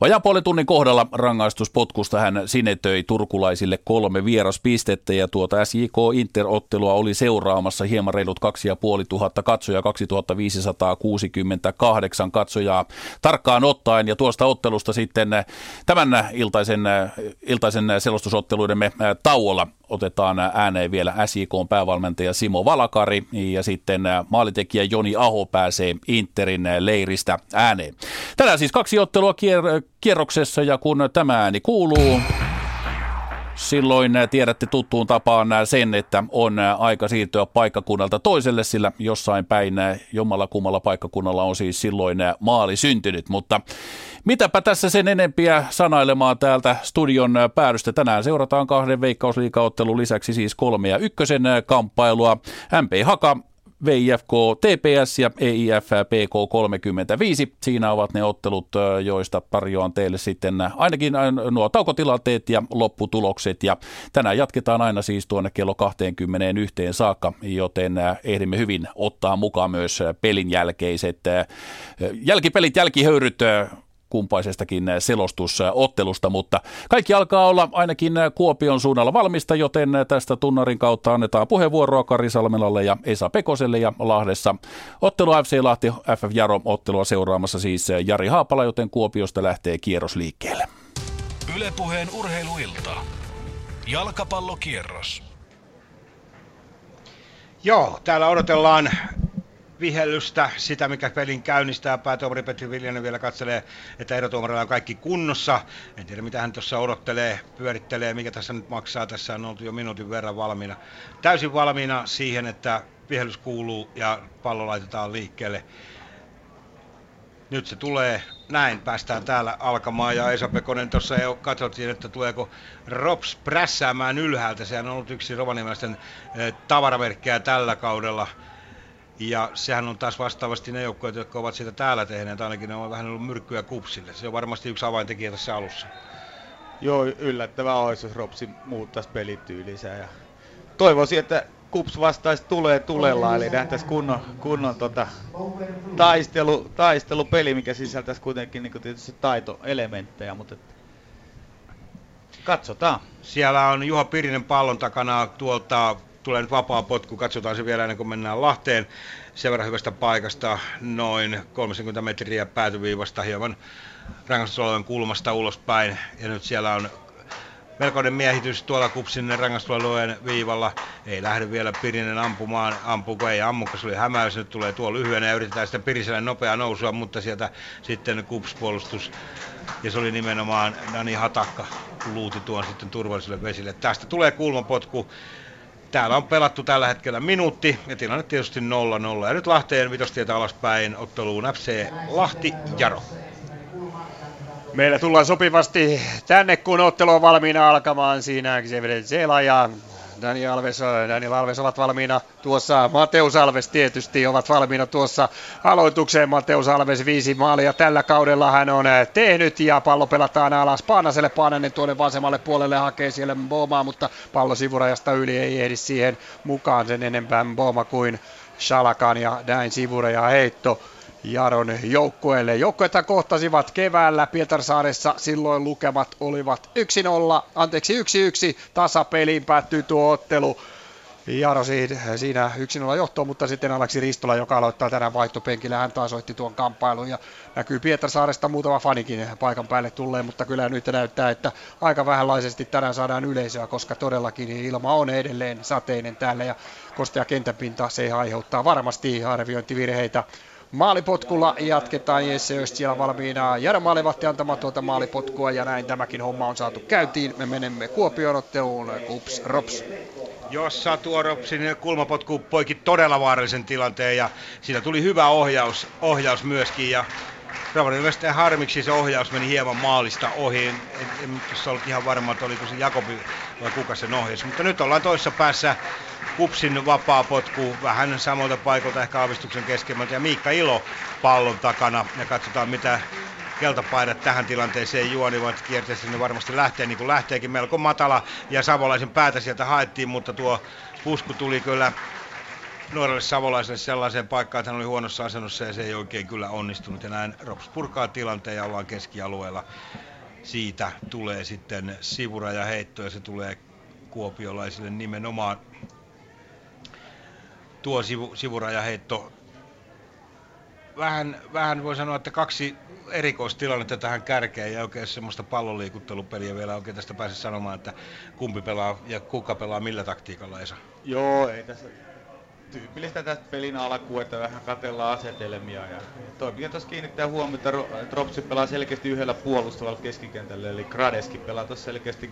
Vajaa puolen tunnin kohdalla rangaistuspotkusta hän sinetöi turkulaisille kolme vieraspistettä ja tuota SJK Inter-ottelua oli seuraamassa hieman reilut 2500 katsojaa, 2568 katsojaa tarkkaan ottaen ja tuosta ottelusta sitten tämän iltaisen, iltaisen selostusotteluidemme tauolla otetaan ääneen vielä SJK päävalmentaja Simo Valakari ja sitten maalitekijä Joni Aho pääsee Interin leiristä ääneen. Tänään siis kaksi ottelua kier- kierroksessa ja kun tämä ääni kuuluu, Silloin tiedätte tuttuun tapaan sen, että on aika siirtyä paikkakunnalta toiselle, sillä jossain päin jommalla kummalla paikkakunnalla on siis silloin maali syntynyt. Mutta mitäpä tässä sen enempiä sanailemaan täältä studion päädystä. Tänään seurataan kahden veikkausliikaottelun lisäksi siis kolme ja ykkösen kamppailua. MP Haka VIFK TPS ja EIF PK 35. Siinä ovat ne ottelut, joista tarjoan teille sitten ainakin nuo taukotilanteet ja lopputulokset. Ja tänään jatketaan aina siis tuonne kello 21 saakka, joten ehdimme hyvin ottaa mukaan myös pelin jälkeiset jälkipelit, jälkihöyryt kumpaisestakin selostusottelusta, mutta kaikki alkaa olla ainakin Kuopion suunnalla valmista, joten tästä tunnarin kautta annetaan puheenvuoroa Kari Salmelalle ja Esa Pekoselle ja Lahdessa ottelu FC Lahti FF Jaro ottelua seuraamassa siis Jari Haapala, joten Kuopiosta lähtee kierros liikkeelle. Ylepuheen urheiluilta. Jalkapallokierros. Joo, täällä odotellaan vihellystä, sitä mikä pelin käynnistää. Päätuomari Petri Viljanen vielä katselee, että erotuomarilla on kaikki kunnossa. En tiedä mitä hän tuossa odottelee, pyörittelee, mikä tässä nyt maksaa. Tässä on oltu jo minuutin verran valmiina. Täysin valmiina siihen, että vihellys kuuluu ja pallo laitetaan liikkeelle. Nyt se tulee, näin päästään täällä alkamaan ja Esa Pekonen tuossa jo katsottiin, että tuleeko Rops prässäämään ylhäältä. Sehän on ollut yksi rovaniemisten eh, tavaramerkkejä tällä kaudella. Ja sehän on taas vastaavasti ne joukkueet, jotka ovat sitä täällä tehneet, ainakin ne on vähän ollut myrkkyä kupsille. Se on varmasti yksi avaintekijä tässä alussa. Joo, yllättävää olisi, jos Ropsi muuttaisi pelityylinsä. Ja toivoisin, että Kups vastaisi tulee tulella, eli nähtäisiin kunnon, kunnon tota, taistelu, taistelupeli, mikä sisältäisi kuitenkin niin tietysti taitoelementtejä, mutta katsotaan. Siellä on Juha Pirinen pallon takana tuolta tulee nyt vapaa potku, katsotaan se vielä ennen kuin mennään Lahteen. Sen verran hyvästä paikasta, noin 30 metriä päätyviivasta, hieman rangaistusalueen kulmasta ulospäin. Ja nyt siellä on melkoinen miehitys tuolla kupsin rangaistusalueen viivalla. Ei lähde vielä Pirinen ampumaan, ampuuko ei ammu, se oli hämäys, nyt tulee tuo lyhyenä ja yritetään sitten Piriselle nopeaa nousua, mutta sieltä sitten kupspuolustus ja se oli nimenomaan Dani Hatakka, luuti tuon sitten turvalliselle vesille. Tästä tulee kulmapotku Täällä on pelattu tällä hetkellä minuutti ja tilanne tietysti 0-0. Ja nyt Lahteen vitostietä alaspäin otteluun FC Lahti Jaro. Meillä tullaan sopivasti tänne, kun ottelu on valmiina alkamaan. Siinä Zela ja Daniel Alves, Daniel Alves ovat valmiina tuossa, Mateus Alves tietysti ovat valmiina tuossa aloitukseen. Mateus Alves viisi maalia tällä kaudella hän on eh, tehnyt ja pallo pelataan alas Paanaselle. Paananen tuonne vasemmalle puolelle hakee siellä Bomaa, mutta pallo sivurajasta yli ei ehdi siihen mukaan sen enempää Boma kuin Shalakan ja näin sivuraja heitto. Jaron joukkueelle. Joukkueethan kohtasivat keväällä Pietarsaaressa, silloin lukemat olivat 1-0, anteeksi 1-1, tasapeliin päättyi tuo ottelu. Jaro siinä 1-0 johtoon, mutta sitten Aleksi Ristola, joka aloittaa tänään vaihtopenkillä, hän taas oitti tuon kamppailun. Ja näkyy Pietarsaaresta muutama fanikin paikan päälle tulleen, mutta kyllä nyt näyttää, että aika vähänlaisesti tänään saadaan yleisöä, koska todellakin ilma on edelleen sateinen täällä. Ja kostea kentänpinta se aiheuttaa varmasti arviointivirheitä Maalipotkulla jatketaan Jesse Öst siellä valmiina. Jara Maalivahti antamaan tuota maalipotkua ja näin tämäkin homma on saatu käyntiin. Me menemme Kuopion otteluun. Ups, Rops. Jossa tuo Ropsin kulmapotku poiki todella vaarallisen tilanteen ja siitä tuli hyvä ohjaus, ohjaus myöskin ja Rovaniemisten harmiksi se ohjaus meni hieman maalista ohi. En, en, en ollut ihan varma, että oliko se Jakobi vai kuka sen ohjasi. Mutta nyt ollaan toisessa päässä Kupsin vapaa potku vähän samalta paikalta ehkä aavistuksen keskemmältä ja Miikka Ilo pallon takana ja katsotaan mitä keltapaidat tähän tilanteeseen juonivat. Kierteessä ne varmasti lähtee niin kuin lähteekin melko matala ja Savolaisen päätä sieltä haettiin, mutta tuo pusku tuli kyllä nuorelle savolaiselle sellaiseen paikkaan, että hän oli huonossa asennossa ja se ei oikein kyllä onnistunut. Ja näin Rops purkaa tilanteen ja ollaan keskialueella. Siitä tulee sitten sivuraja heitto ja se tulee kuopiolaisille nimenomaan tuo sivu, sivurajaheitto. Vähän, vähän voi sanoa, että kaksi erikoistilannetta tähän kärkeen ja oikein semmoista palloliikuttelupeliä vielä oikein tästä pääse sanomaan, että kumpi pelaa ja kuka pelaa millä taktiikalla Esa. Joo, ei tässä tyypillistä tästä pelin alkuun, että vähän katellaan asetelmia. Ja toi tuossa kiinnittää huomiota, että Ropsi pelaa selkeästi yhdellä puolustavalla keskikentällä, eli Gradeski pelaa tuossa selkeästi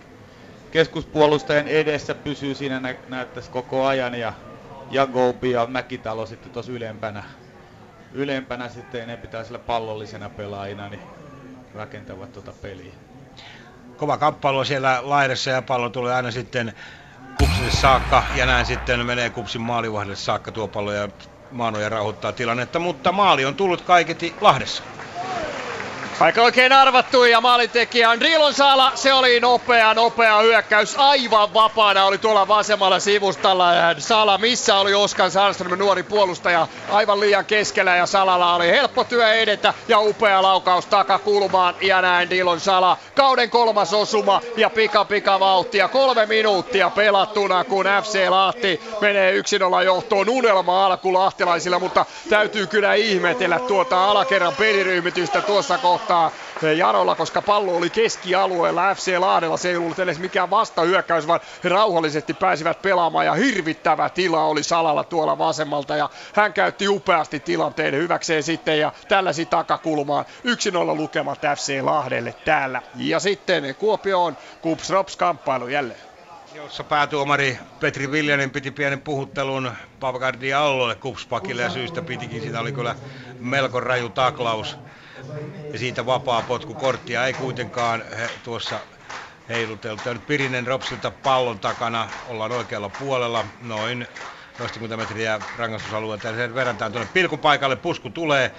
keskuspuolustajan edessä, pysyy siinä nä- näyttäisi koko ajan ja ja Gobi ja Mäkitalo sitten tuossa ylempänä. Ylempänä sitten ne pitää sillä pallollisena pelaajina, niin rakentavat tuota peliä. Kova kamppailu siellä laidassa ja pallo tulee aina sitten kupsille saakka ja näin sitten menee kupsin maalivahdelle saakka tuo pallo ja Maanoja rauhoittaa tilannetta, mutta maali on tullut kaiketi Lahdessa. Aika oikein arvattu ja maalintekijä on Drilon Sala. Se oli nopea, nopea hyökkäys. Aivan vapaana oli tuolla vasemmalla sivustalla. Sala, missä oli Oskar Sandström, nuori puolustaja, aivan liian keskellä. Ja Salalla oli helppo työ edetä ja upea laukaus takakulmaan. Ja näin Drilon Sala. Kauden kolmas osuma ja pika pika vauhtia. Kolme minuuttia pelattuna, kun FC Lahti menee yksin olla johtoon. Unelma alku lahtelaisilla, mutta täytyy kyllä ihmetellä tuota alakerran peliryhmitystä tuossa kohtaa kohtaa Jarolla, koska pallo oli keskialueella FC Lahdella. Se ei ollut edes mikään vastahyökkäys, vaan he rauhallisesti pääsivät pelaamaan ja hirvittävä tila oli Salalla tuolla vasemmalta ja hän käytti upeasti tilanteen hyväkseen sitten ja tälläsi takakulmaan 1-0 lukemat FC Lahdelle täällä. Ja sitten Kuopioon Kups Rops kamppailu jälleen jossa päätuomari Petri Viljanen piti pienen puhuttelun Pavagardi Allolle kupspakille ja syystä pitikin. Siinä oli kyllä melko raju taklaus ja siitä vapaa potku. Korttia ei kuitenkaan he, tuossa heiluteltu. Ja nyt Pirinen Ropsilta pallon takana, ollaan oikealla puolella, noin 20 metriä rangaistusalueelta ja sen verrantaan tuonne pilkupaikalle, pusku tulee,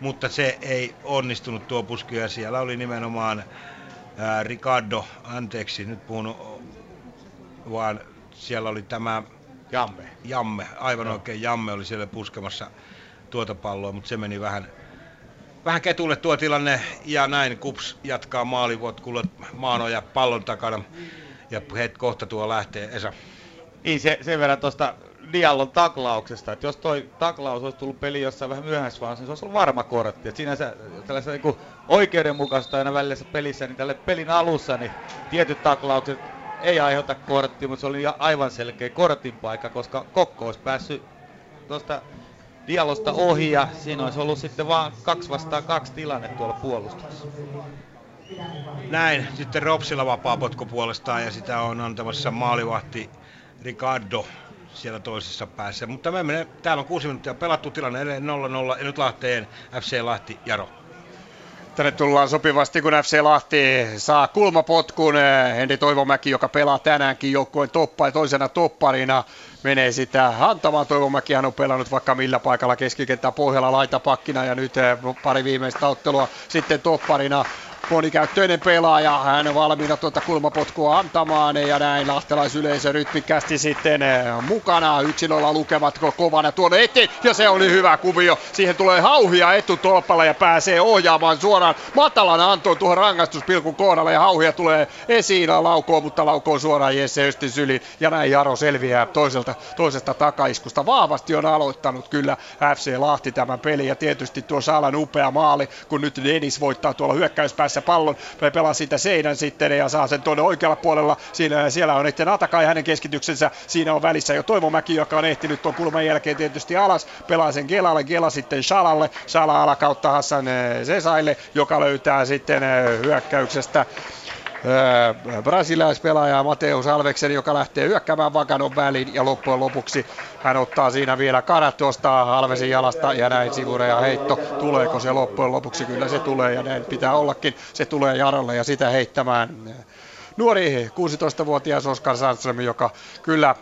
mutta se ei onnistunut tuo pusku ja siellä oli nimenomaan ää, Ricardo, anteeksi, nyt puhun, vaan siellä oli tämä Jamme. Jamme, aivan no. oikein Jamme oli siellä puskemassa tuota palloa, mutta se meni vähän vähän ketulle tuo tilanne ja näin Kups jatkaa maalivotkulla maanoja pallon takana ja het kohta tuo lähtee Esa. Niin se, sen verran tuosta Diallon taklauksesta, että jos toi taklaus olisi tullut peli jossain vähän myöhässä vaan, niin se olisi ollut varma kortti. Että siinä tällaisessa niin oikeudenmukaista aina välissä pelissä, niin tälle pelin alussa, niin tietyt taklaukset ei aiheuta kortti, mutta se oli aivan selkeä kortin paikka, koska Kokko olisi päässyt tuosta Dialosta ohi ja siinä olisi ollut sitten vaan kaksi vastaan kaksi tilanne tuolla puolustuksessa. Näin, sitten Ropsilla vapaa potku puolestaan ja sitä on antamassa maalivahti Ricardo siellä toisessa päässä. Mutta me menee, täällä on kuusi minuuttia pelattu tilanne edelleen 0-0 ja nyt Lahteen FC Lahti Jaro. Tänne tullaan sopivasti, kun FC Lahti saa kulmapotkun. Henri Toivomäki, joka pelaa tänäänkin joukkueen toppa, toisena topparina, menee sitä antamaan. Toivomäki hän on pelannut vaikka millä paikalla keskikenttä pohjalla laitapakkina ja nyt eh, pari viimeistä ottelua sitten topparina monikäyttöinen pelaaja, hän on valmiina tuota kulmapotkua antamaan ja näin lahtelaisyleisö rytmikästi sitten eh, mukana. Yksilöllä lukevat kovana tuonne eteen ja se oli hyvä kuvio. Siihen tulee hauhia etutolpalla ja pääsee ohjaamaan suoraan matalana Anton tuohon rangaistuspilkun kohdalle ja hauhia tulee esiin laukoo, mutta laukoo suoraan Jesse Östin syliin ja näin Jaro selviää toiselta, toisesta takaiskusta. Vahvasti on aloittanut kyllä FC Lahti tämän pelin ja tietysti tuo Saalan upea maali, kun nyt Dennis voittaa tuolla hyökkäyspäässä päässä pallon, pelaa siitä seinän sitten ja saa sen tuonne oikealla puolella. Siinä, siellä on sitten Atakai hänen keskityksensä, siinä on välissä jo Toivomäki, joka on ehtinyt tuon kulman jälkeen tietysti alas, pelaa sen Gelalle, Gela sitten Shalalle, Shala alakautta Hassan eh, Sesaille, joka löytää sitten eh, hyökkäyksestä brasilialaispelaaja Mateus Alveksen, joka lähtee hyökkäämään Vakanon väliin ja loppujen lopuksi hän ottaa siinä vielä kanat tuosta Alvesin jalasta ja näin sivureja heitto. Tuleeko se loppujen lopuksi? Kyllä se tulee ja näin pitää ollakin. Se tulee Jarolle ja sitä heittämään nuori 16-vuotias Oskar Sandström, joka kyllä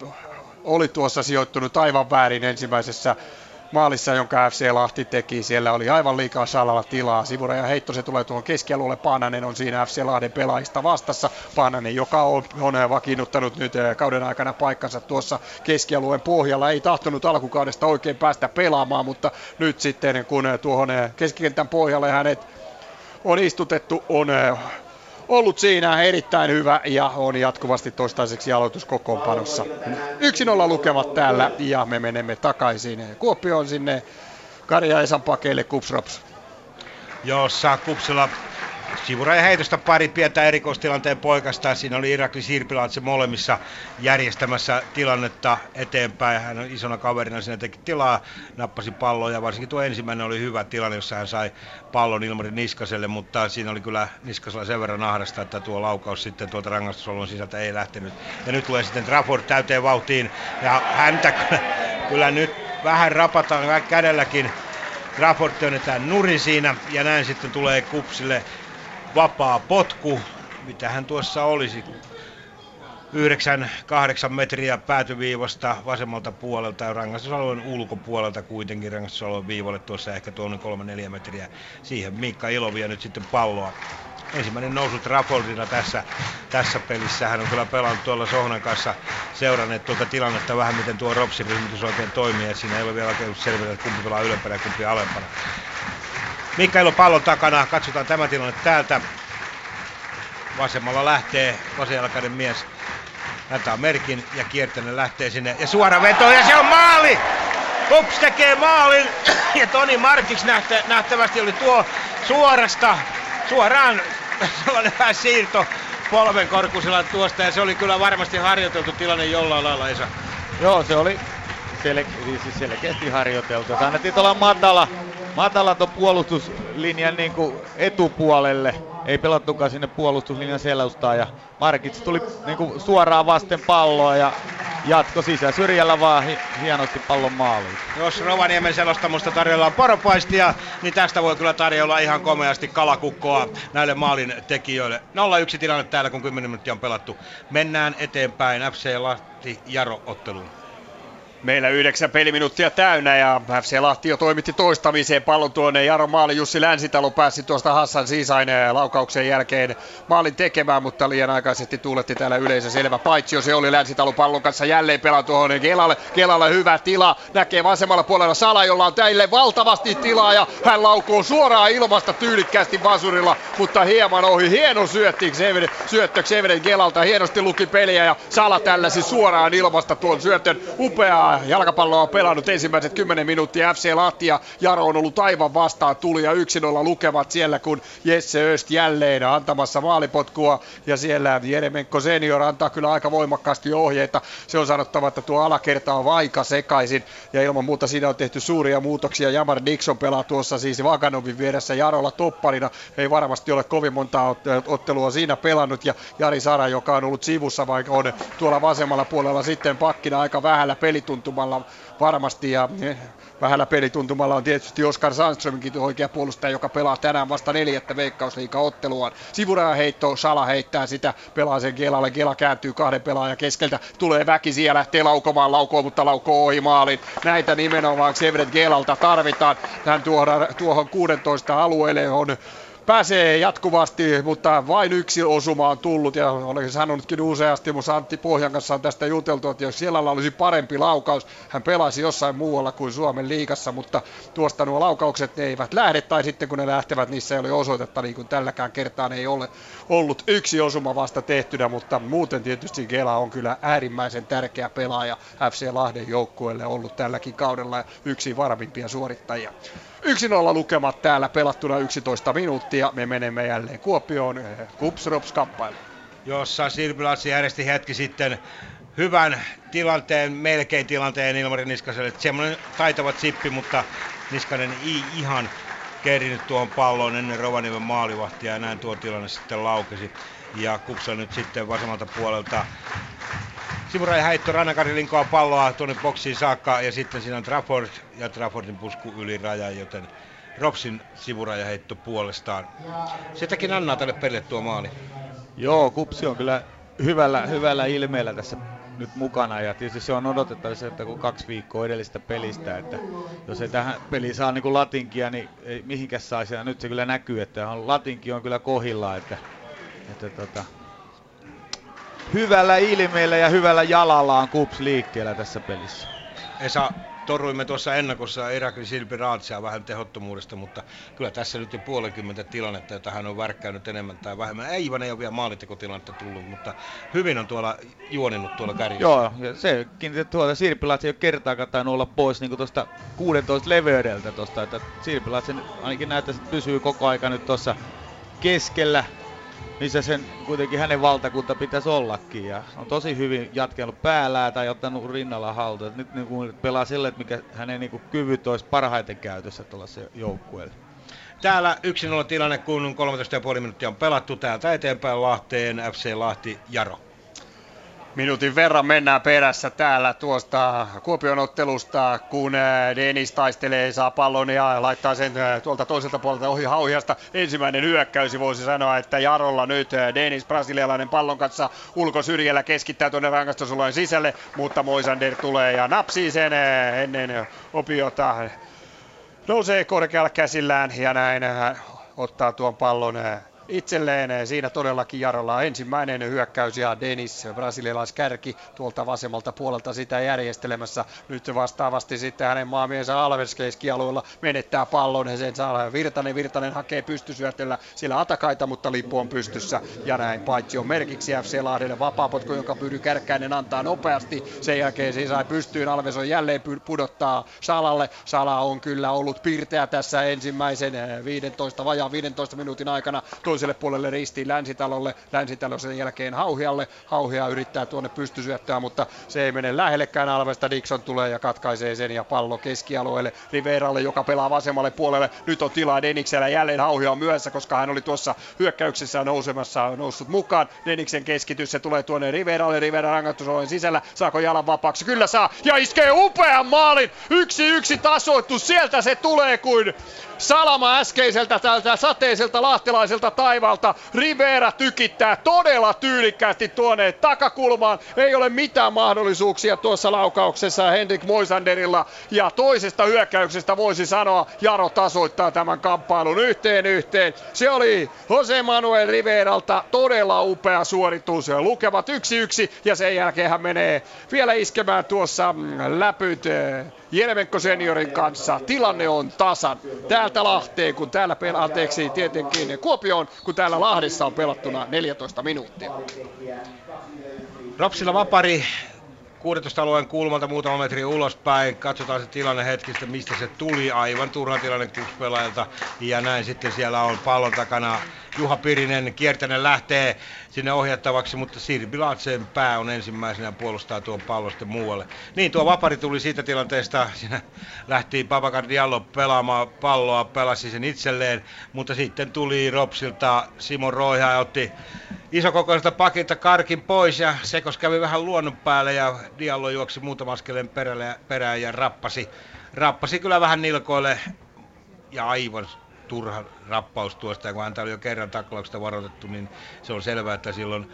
oli tuossa sijoittunut aivan väärin ensimmäisessä maalissa, jonka FC Lahti teki. Siellä oli aivan liikaa salalla tilaa. Sivura ja heitto se tulee tuohon keskialueelle. Paananen on siinä FC Lahden pelaajista vastassa. Paananen, joka on, on vakiinnuttanut nyt eh, kauden aikana paikkansa tuossa keskialueen pohjalla. Ei tahtonut alkukaudesta oikein päästä pelaamaan, mutta nyt sitten kun eh, tuohon keskikentän pohjalle hänet on istutettu, on ollut siinä erittäin hyvä ja on jatkuvasti toistaiseksi aloituskokoonpanossa. 1-0 lukemat täällä ja me menemme takaisin Kuopioon sinne Karja Esan pakeille Kupsrops. Jossa Kupsilla Sivuraja heitosta pari pientä erikoistilanteen poikasta. Siinä oli Irakli Sirpilaatse molemmissa järjestämässä tilannetta eteenpäin. Hän on isona kaverina, siinä teki tilaa, nappasi palloa ja varsinkin tuo ensimmäinen oli hyvä tilanne, jossa hän sai pallon Ilmari Niskaselle, mutta siinä oli kyllä Niskasella sen verran ahdasta, että tuo laukaus sitten tuolta rangaistusolun sisältä ei lähtenyt. Ja nyt tulee sitten Trafford täyteen vauhtiin ja häntä kyllä, kyllä nyt vähän rapataan kädelläkin. Trafford työnnetään nuri siinä ja näin sitten tulee Kupsille vapaa potku, mitä hän tuossa olisi. 9-8 metriä päätyviivasta vasemmalta puolelta ja rangaistusalueen ulkopuolelta kuitenkin rangaistusalueen viivalle tuossa ehkä tuonne 3-4 metriä. Siihen Miikka Ilovia nyt sitten palloa. Ensimmäinen nousu Traffordina tässä, tässä pelissä. Hän on kyllä pelannut tuolla Sohnan kanssa seuranneet tuota tilannetta vähän, miten tuo Ropsin ryhmitys oikein toimii. Ja siinä ei ole vielä oikein selvitä, että kumpi pelaa ylempänä ja kumpi alempana. Mikka pallon takana. Katsotaan tämä tilanne täältä. Vasemmalla lähtee vasenjalkainen mies antaa merkin ja Kiertänen lähtee sinne ja suora veto ja se on maali! Kups tekee maalin (clears throat) ja Toni Markiks nähtä, nähtävästi oli tuo suorasta, suoraan (clears throat) sellainen vähän siirto polvenkorkusella tuosta ja se oli kyllä varmasti harjoiteltu tilanne jollain lailla Esa. Joo, se oli sel- siis selkeästi harjoiteltu. Se annettiin tuolla matala, matala tuon puolustuslinjan niin kuin etupuolelle ei pelattukaan sinne puolustuslinjan selustaan ja Markits tuli niinku suoraan vasten palloa ja jatko sisä syrjällä vaan hi- hienosti pallon maaliin. Jos Rovaniemen selostamusta tarjolla on poropaistia, niin tästä voi kyllä tarjolla ihan komeasti kalakukkoa näille maalin tekijöille. 0-1 tilanne täällä, kun 10 minuuttia on pelattu. Mennään eteenpäin FC Lahti Jaro otteluun. Meillä yhdeksän peliminuuttia täynnä ja FC Lahti jo toimitti toistamiseen pallon tuonne. Jaro Maali Jussi Länsitalo pääsi tuosta Hassan Siisain laukauksen jälkeen maalin tekemään, mutta liian aikaisesti tuuletti täällä yleisö selvä. Paitsi se oli Länsitalo pallon kanssa jälleen pelaa tuohon Kelalle. Kelalle hyvä tila. Näkee vasemmalla puolella Sala, jolla on täille valtavasti tilaa ja hän laukoo suoraan ilmasta tyylikkäästi vasurilla, mutta hieman ohi. Hieno syötti Xavier, syöttö Xavier Kelalta. Hienosti luki peliä ja Sala tälläsi suoraan ilmasta tuon syötön. Upeaa jalkapalloa on pelannut ensimmäiset 10 minuuttia. FC Lahti ja Jaro on ollut aivan vastaan tuli ja yksin olla lukevat siellä, kun Jesse Öst jälleen antamassa maalipotkua ja siellä Jeremenko senior antaa kyllä aika voimakkaasti ohjeita. Se on sanottava, että tuo alakerta on aika sekaisin ja ilman muuta siinä on tehty suuria muutoksia. Jamar Dixon pelaa tuossa siis Vaganovin vieressä Jarolla topparina. Ei varmasti ole kovin monta ottelua siinä pelannut ja Jari Sara, joka on ollut sivussa, vaikka on tuolla vasemmalla puolella sitten pakkina aika vähällä pelituntia tuntumalla varmasti ja eh, vähällä pelituntumalla on tietysti Oskar Sandströmkin oikea puolustaja, joka pelaa tänään vasta neljättä veikkausliikaa otteluaan. Sivuraja heitto, Sala heittää sitä, pelaa sen Gelalle, Gela kääntyy kahden pelaajan keskeltä, tulee väki siellä, lähtee laukomaan, laukoo, mutta laukoo ohi maalin. Näitä nimenomaan Xevret Gelalta tarvitaan. Hän tuohon, tuohon 16 alueelle on pääsee jatkuvasti, mutta vain yksi osuma on tullut ja olen sanonutkin useasti, mutta Antti Pohjan kanssa on tästä juteltu, että jos siellä olisi parempi laukaus, hän pelaisi jossain muualla kuin Suomen liigassa, mutta tuosta nuo laukaukset ne eivät lähde tai sitten kun ne lähtevät, niissä ei ole osoitetta, niin kuin tälläkään kertaa ei ole ollut yksi osuma vasta tehtynä, mutta muuten tietysti Gela on kyllä äärimmäisen tärkeä pelaaja FC Lahden joukkueelle ollut tälläkin kaudella yksi varmimpia suorittajia. 1-0 lukemat täällä pelattuna 11 minuuttia. Me menemme jälleen Kuopioon eh, Kupsrops kamppailu. Jossa Sirpilatsi järjesti hetki sitten hyvän tilanteen, melkein tilanteen Ilmari Niskaselle. Semmoinen taitava sippi, mutta Niskanen ei ihan kerinyt tuohon palloon ennen Rovaniemen maalivahtia ja näin tuo tilanne sitten laukesi. Ja Kupsa nyt sitten vasemmalta puolelta Sivuraja häittö, Rannakari linkoa palloa tuonne boksiin saakka ja sitten siinä on Trafford ja Traffordin pusku yli rajan, joten Ropsin sivuraja heitto puolestaan. Sitäkin Anna tälle pelille tuo maali. Joo, Kupsi on kyllä hyvällä, hyvällä ilmeellä tässä nyt mukana ja tietysti se on odotettavissa, että kun kaksi viikkoa edellistä pelistä, että jos ei tähän peliin saa niin latinkia, niin ei mihinkäs saisi. Ja nyt se kyllä näkyy, että on, latinki on kyllä kohilla, että, että tota, hyvällä ilmeellä ja hyvällä jalallaan Kups liikkeellä tässä pelissä. Esa, torruimme tuossa ennakossa Irakin Silpi Raatsia vähän tehottomuudesta, mutta kyllä tässä nyt jo puolenkymmentä tilannetta, jota hän on värkkäynyt enemmän tai vähemmän. Eivan ei ole vielä maalitekotilannetta tullut, mutta hyvin on tuolla juoninut tuolla kärjessä. Joo, ja se kiinnitetty tuolla Sirpilatsi ei ole kertaakaan tainnut olla pois niin tuosta 16 leveydeltä tuosta, että Sirpilatsi ainakin näyttäisi, että pysyy koko aika nyt tuossa keskellä missä sen kuitenkin hänen valtakunta pitäisi ollakin. Ja on tosi hyvin jatkenut päällään tai ottanut rinnalla haltuun. Nyt niin kuin pelaa sille, että mikä hänen niin kuin kyvyt olisi parhaiten käytössä tuolla joukkueella. Täällä 1-0 tilanne, kun 13,5 minuuttia on pelattu täältä eteenpäin Lahteen, FC Lahti, Jaro. Minuutin verran mennään perässä täällä tuosta Kuopion ottelusta, kun äh, Denis taistelee, saa pallon ja laittaa sen äh, tuolta toiselta puolelta ohi hauhiasta. Ensimmäinen hyökkäys voisi sanoa, että Jarolla nyt äh, Denis brasilialainen pallon kanssa ulkosyrjällä keskittää tuonne rangaistusulojen sisälle, mutta Moisander tulee ja napsii sen ennen opiota. Nousee korkealla käsillään ja näin ottaa tuon pallon itselleen. Siinä todellakin Jarolla ensimmäinen hyökkäys ja Denis, brasilialaiskärki, tuolta vasemmalta puolelta sitä järjestelemässä. Nyt vastaavasti sitten hänen maamiensä Alves keskialueella menettää pallon ja sen saa Virtanen. Virtanen hakee pystysyötellä sillä Atakaita, mutta lippu on pystyssä ja näin paitsi on merkiksi FC Lahdelle vapaapotku, jonka Pyry Kärkkäinen antaa nopeasti. Sen jälkeen siis sai pystyyn. Alves on jälleen pudottaa Salalle. Sala on kyllä ollut pirteä tässä ensimmäisen 15, vajaan 15 minuutin aikana toiselle puolelle ristiin Länsitalolle, Länsitalo sen jälkeen Hauhialle, Hauhia yrittää tuonne pystysyöttää, mutta se ei mene lähellekään Alvesta, Dixon tulee ja katkaisee sen ja pallo keskialueelle Riveralle, joka pelaa vasemmalle puolelle, nyt on tilaa Deniksellä, jälleen Hauhia on myöhässä, koska hän oli tuossa hyökkäyksessä nousemassa noussut mukaan, Deniksen keskitys, se tulee tuonne Riveralle, Rivera rangaistusolojen sisällä, saako jalan vapaaksi, kyllä saa, ja iskee upean maalin, yksi yksi tasoittus, sieltä se tulee kuin Salama äskeiseltä tältä sateiselta lahtelaiselta taivalta. Rivera tykittää todella tyylikkäästi tuonne takakulmaan. Ei ole mitään mahdollisuuksia tuossa laukauksessa Henrik Moisanderilla. Ja toisesta hyökkäyksestä voisi sanoa, Jaro tasoittaa tämän kamppailun yhteen yhteen. Se oli Jose Manuel Riveralta todella upea suoritus. Lukevat yksi yksi ja sen jälkeen hän menee vielä iskemään tuossa mm, läpyt Jeremenko seniorin kanssa. Tilanne on tasan. Täältä Lahteen, kun täällä pelaa, anteeksi tietenkin Kuopioon, kun täällä Lahdessa on pelattuna 14 minuuttia. Ropsilla vapari 16 alueen kulmalta muutama metri ulospäin. Katsotaan se tilanne hetkistä, mistä se tuli. Aivan turha tilanne kupspelaajalta. Ja näin sitten siellä on pallon takana Juha Pirinen. Kiertänen lähtee sinne ohjattavaksi, mutta Sirbi Latsen pää on ensimmäisenä puolustaa tuon pallon sitten muualle. Niin, tuo vapari tuli siitä tilanteesta. Siinä lähti Babakar Diallo pelaamaan palloa, pelasi sen itselleen, mutta sitten tuli Ropsilta Simon Roiha ja otti isokokoisesta pakilta karkin pois ja Sekos kävi vähän luonnon päälle ja Diallo juoksi muutama askeleen perään ja rappasi, rappasi kyllä vähän nilkoille ja aivan turha rappaus tuosta, ja kun häntä oli jo kerran taklauksesta varoitettu, niin se on selvää, että silloin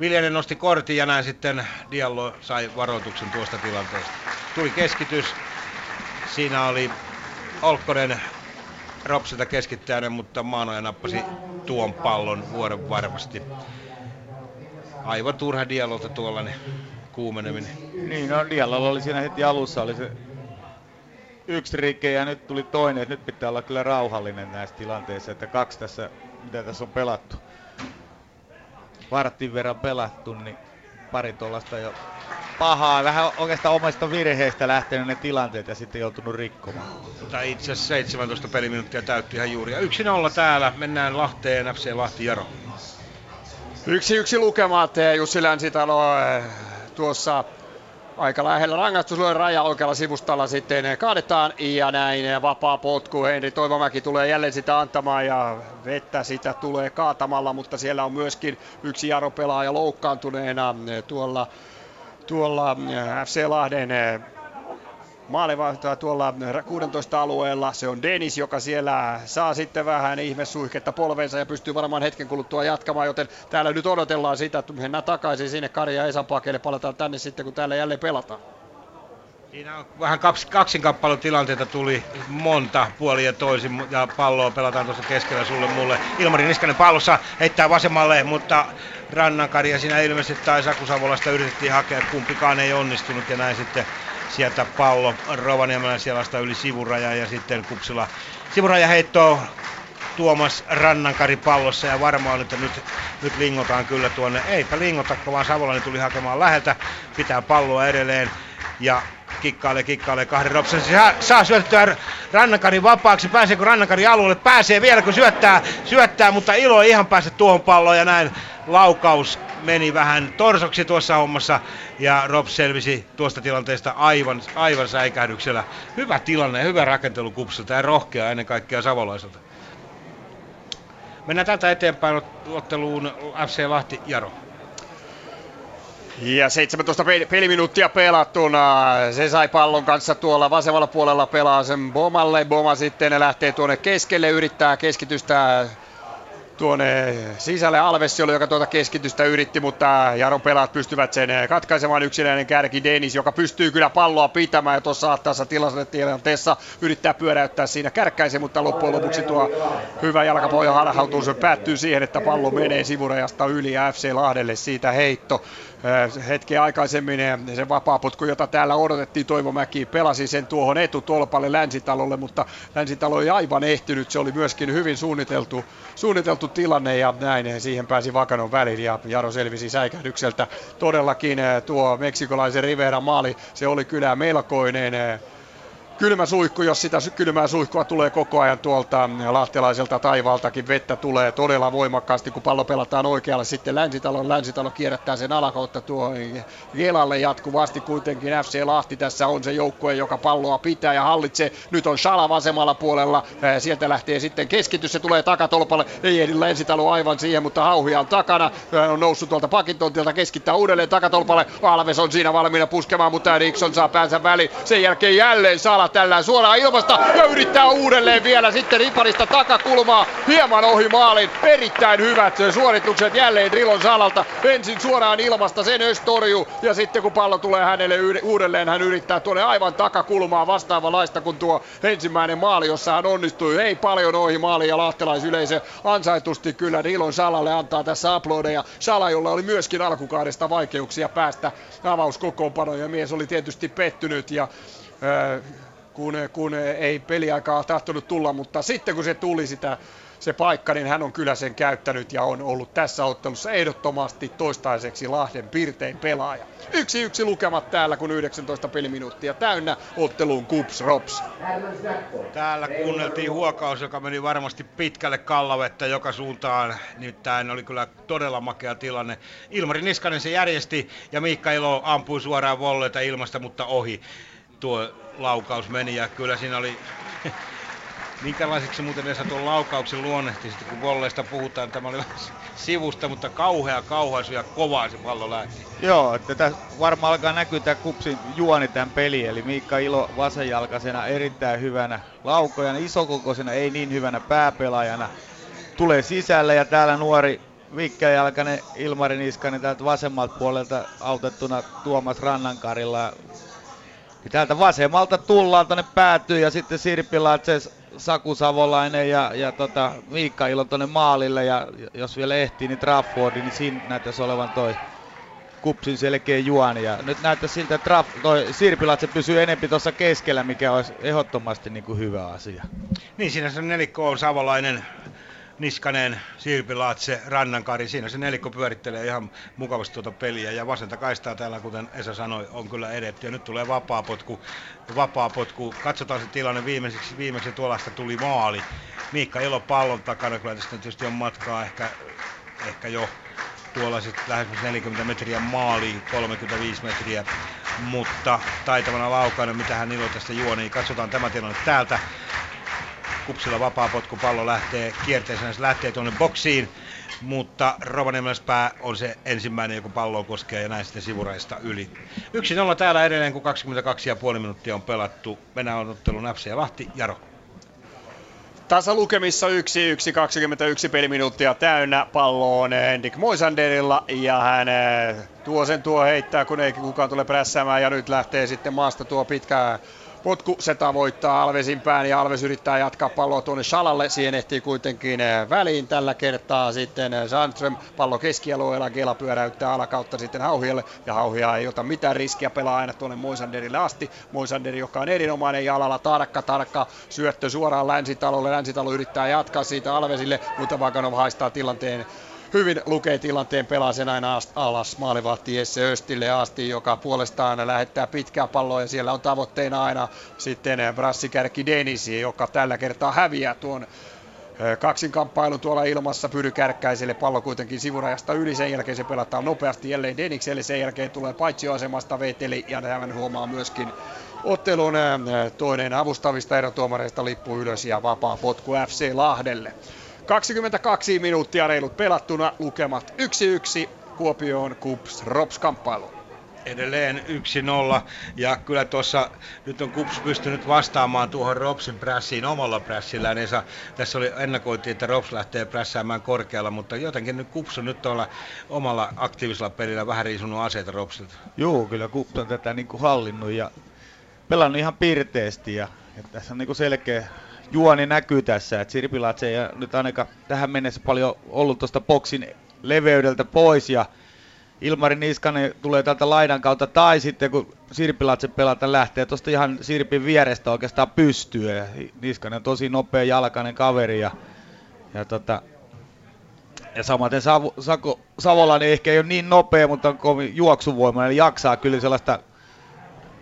Viljanen nosti kortin ja näin sitten Diallo sai varoituksen tuosta tilanteesta. Tuli keskitys, siinä oli Olkkonen Ropsilta keskittäjänä, mutta Maanoja nappasi tuon pallon vuoden varmasti. Aivan turha Diallolta tuollainen kuumeneminen. Niin, no Diallolla oli siinä heti alussa oli se yksi rike ja nyt tuli toinen, että nyt pitää olla kyllä rauhallinen näissä tilanteissa, että kaksi tässä, mitä tässä on pelattu. Vartin verran pelattu, niin pari tuollaista jo pahaa, vähän oikeastaan omasta virheistä lähtenyt ne tilanteet ja sitten joutunut rikkomaan. Tai itse asiassa 17 peliminuuttia täytti ihan juuri. Ja 1-0 täällä, mennään Lahteen, FC Lahti Jaro. Yksi yksi lukemat, Jussi Länsitalo eh, tuossa aika lähellä rangaistusluojen raja oikealla sivustalla sitten kaadetaan ja näin vapaa potku. Henri Toivomäki tulee jälleen sitä antamaan ja vettä sitä tulee kaatamalla, mutta siellä on myöskin yksi Jaro-pelaaja loukkaantuneena tuolla, tuolla FC Lahden maalivahtoa tuolla 16 alueella. Se on Denis, joka siellä saa sitten vähän ihmesuihketta polveensa ja pystyy varmaan hetken kuluttua jatkamaan, joten täällä nyt odotellaan sitä, että mennään takaisin sinne Kari ja Esan pakeille, palataan tänne sitten, kun täällä jälleen pelataan. Siinä on vähän kaksi, kaksinkappalutilanteita tuli monta puoli ja toisin ja palloa pelataan tuossa keskellä sulle mulle. Ilmari Niskanen pallossa heittää vasemmalle, mutta Rannankari ja siinä ilmeisesti tai Saku Savolasta yritettiin hakea, kumpikaan ei onnistunut ja näin sitten sieltä pallo Rovaniemelän sielasta yli sivuraja ja sitten Kupsila sivuraja heittoo Tuomas Rannankari pallossa ja varmaan nyt, nyt, nyt lingotaan kyllä tuonne. Eipä lingotakko, vaan Savolainen tuli hakemaan läheltä, pitää palloa edelleen ja kikkailee, kikkailee kahden ropsen. Saa, saa Rannankari vapaaksi. Pääseekö Rannankari alueelle? Pääsee vielä, kun syöttää, syöttää mutta Ilo ei ihan pääse tuohon palloon ja näin laukaus meni vähän torsoksi tuossa hommassa ja Rob selvisi tuosta tilanteesta aivan, aivan säikähdyksellä. Hyvä tilanne, hyvä rakentelu kupsilta ja rohkea ennen kaikkea savolaiselta. Mennään täältä eteenpäin otteluun FC Lahti Jaro. Ja 17 peliminuuttia pelattuna. Se sai pallon kanssa tuolla vasemmalla puolella pelaa sen Bomalle. Boma sitten lähtee tuonne keskelle, yrittää keskitystä tuonne sisälle Alvessi oli, joka tuota keskitystä yritti, mutta Jaron pelaat pystyvät sen katkaisemaan yksinäinen kärki Denis, joka pystyy kyllä palloa pitämään ja tuossa ahtaassa tilanteessa yrittää pyöräyttää siinä kärkkäisen, mutta loppujen lopuksi tuo hyvä jalkapohja harhautuu, se päättyy siihen, että pallo menee sivurajasta yli ja FC Lahdelle siitä heitto. Hetkeä aikaisemmin se vapaaputku, jota täällä odotettiin Toivo Mäki, pelasi sen tuohon etutolpalle Länsitalolle, mutta Länsitalo ei aivan ehtinyt. Se oli myöskin hyvin suunniteltu, suunniteltu tilanne ja näin siihen pääsi Vakanon väliin ja Jaro selvisi säikähdykseltä. Todellakin tuo meksikolaisen Rivera maali, se oli kyllä melkoinen kylmä suihku, jos sitä kylmää suihkua tulee koko ajan tuolta lahtelaiselta taivaaltakin, vettä tulee todella voimakkaasti, kun pallo pelataan oikealle. Sitten Länsitalon Länsitalo kierrättää sen alakautta tuo Gelalle jatkuvasti kuitenkin FC Lahti tässä on se joukkue, joka palloa pitää ja hallitsee. Nyt on Shala vasemmalla puolella, sieltä lähtee sitten keskitys, se tulee takatolpalle, ei ehdi Länsitalo aivan siihen, mutta Hauhia on takana, on noussut tuolta pakintontilta, keskittää uudelleen takatolpalle, Alves on siinä valmiina puskemaan, mutta Eriksson saa päänsä väliin, sen jälkeen jälleen Sala tällä suoraan ilmasta ja yrittää uudelleen vielä sitten Riparista takakulmaa hieman ohi maalin. Erittäin hyvät suoritukset jälleen Rilon Salalta. Ensin suoraan ilmasta sen Östorju ja sitten kun pallo tulee hänelle uudelleen hän yrittää tuonne aivan takakulmaa vastaavanlaista kuin tuo ensimmäinen maali, jossa hän onnistui. Ei paljon ohi maali ja lahtelaisyleisö ansaitusti kyllä Rilon Salalle antaa tässä aplodeja. Sala, jolla oli myöskin alkukaudesta vaikeuksia päästä avauskokoonpanoon ja mies oli tietysti pettynyt ja kun, kun ei peliaikaa tahtonut tulla, mutta sitten kun se tuli sitä se paikka, niin hän on kyllä sen käyttänyt ja on ollut tässä ottelussa ehdottomasti toistaiseksi Lahden pirtein pelaaja. Yksi yksi lukemat täällä, kun 19 peliminuuttia täynnä otteluun Kups Rops. Täällä kuunneltiin huokaus, joka meni varmasti pitkälle kallavetta joka suuntaan. Nyt tämä oli kyllä todella makea tilanne. Ilmari Niskanen se järjesti ja Miikka Ilo ampui suoraan volleita ilmasta, mutta ohi tuo laukaus meni ja kyllä siinä oli (laughs) Minkälaiseksi muuten Esa tuon laukauksen luonnehti sitten, kun volleista puhutaan. Tämä oli (laughs) sivusta, mutta kauhea kauhaisu ja kovaa se pallo lähti. Joo, että tässä varmaan alkaa näkyä tämä kupsin juoni tämän peli. Eli Miikka Ilo vasenjalkaisena erittäin hyvänä laukojana, isokokoisena, ei niin hyvänä pääpelaajana. Tulee sisälle ja täällä nuori vikkeläjalkainen Ilmari Niskanen täältä vasemmalta puolelta autettuna Tuomas Rannankarilla ja täältä vasemmalta tullaan tuonne päätyy ja sitten Sirpi Latses, Saku Savolainen ja, ja tota, Miikka Ilo tuonne maalille ja jos vielä ehtii, niin Traffordi, niin siinä näyttäisi olevan toi kupsin selkeä juoni. Ja nyt näyttää siltä, että Traff, toi Sirpilatse pysyy enempi tuossa keskellä, mikä olisi ehdottomasti niin kuin hyvä asia. Niin, siinä se nelikko on Savolainen, Niskanen, Sirpilaatse, Rannankari, siinä se nelikko pyörittelee ihan mukavasti tuota peliä ja vasenta kaistaa täällä, kuten Esa sanoi, on kyllä edetty ja nyt tulee vapaa potku, vapaa potku. katsotaan se tilanne viimeiseksi, viimeksi tuollaista tuli maali. Miikka Ilo pallon takana, kyllä tästä tietysti on matkaa ehkä, ehkä jo tuollaiset lähes 40 metriä maali, 35 metriä, mutta taitavana laukainen, mitä hän Ilo tästä juoni. Katsotaan tämä tilanne täältä. Kupsilla vapaa potku, pallo lähtee kierteeseen, se lähtee tuonne boksiin, mutta Rovaniemeläspää on se ensimmäinen, joka palloa koskee ja näin sitten sivuraista yli. Yksin olla täällä edelleen, kun 22,5 minuuttia on pelattu. Mennään ottelun FC ja Lahti, Jaro. Lukemissa 1-1, 21 peliminuuttia täynnä. Pallo on Henrik Moisanderilla ja hän eh, tuo sen tuo heittää, kun ei kukaan tule prässäämään ja nyt lähtee sitten maasta tuo pitkä Potku se tavoittaa Alvesin pään ja Alves yrittää jatkaa palloa tuonne Shalalle. Siihen ehtii kuitenkin eh, väliin tällä kertaa sitten eh, Sandström pallo keskialueella. Gela pyöräyttää alakautta sitten Hauhialle ja Hauhia ei ota mitään riskiä pelaa aina tuonne Moisanderille asti. Moisander, joka on erinomainen jalalla, tarkka, tarkka syöttö suoraan Länsitalolle. Länsitalo yrittää jatkaa siitä Alvesille, mutta Vakanov haistaa tilanteen hyvin lukee tilanteen, pelaa sen aina alas maalivahti Jesse Östille asti, joka puolestaan lähettää pitkää palloa ja siellä on tavoitteena aina sitten brassikerkki Denisi, joka tällä kertaa häviää tuon kaksinkamppailun tuolla ilmassa Pyry Kärkkäiselle pallo kuitenkin sivurajasta yli, sen jälkeen se pelataan nopeasti jälleen Denikselle, sen jälkeen tulee paitsioasemasta Veteli ja tämän huomaa myöskin ottelun toinen avustavista erotuomareista lippu ylös ja vapaa potku FC Lahdelle. 22 minuuttia reilut pelattuna, lukemat 1-1. Kuopioon Kups Rops kamppailu. Edelleen 1-0 ja kyllä tuossa nyt on Kups pystynyt vastaamaan tuohon Ropsin prässiin omalla prässillään. Esa, tässä oli ennakoitiin, että Rops lähtee prässäämään korkealla, mutta jotenkin nyt Kups on nyt tuolla omalla aktiivisella pelillä vähän riisunut aseita Ropsilta. Joo, kyllä Kups on tätä niin kuin hallinnut ja pelannut ihan pirteesti ja että tässä on niin kuin selkeä juoni näkyy tässä, että Sirpilatse ei nyt ainakaan tähän mennessä paljon ollut tuosta boksin leveydeltä pois ja Ilmari Niskanen tulee tältä laidan kautta, tai sitten kun Sirpilatse pelata lähtee tuosta ihan Sirpin vierestä oikeastaan pystyy. Ja Niskanen on tosi nopea jalkainen kaveri ja, ja, tota, ja samaten Savo, Sako, Savolainen ehkä ei ole niin nopea, mutta on kovin juoksuvoimainen, eli jaksaa kyllä sellaista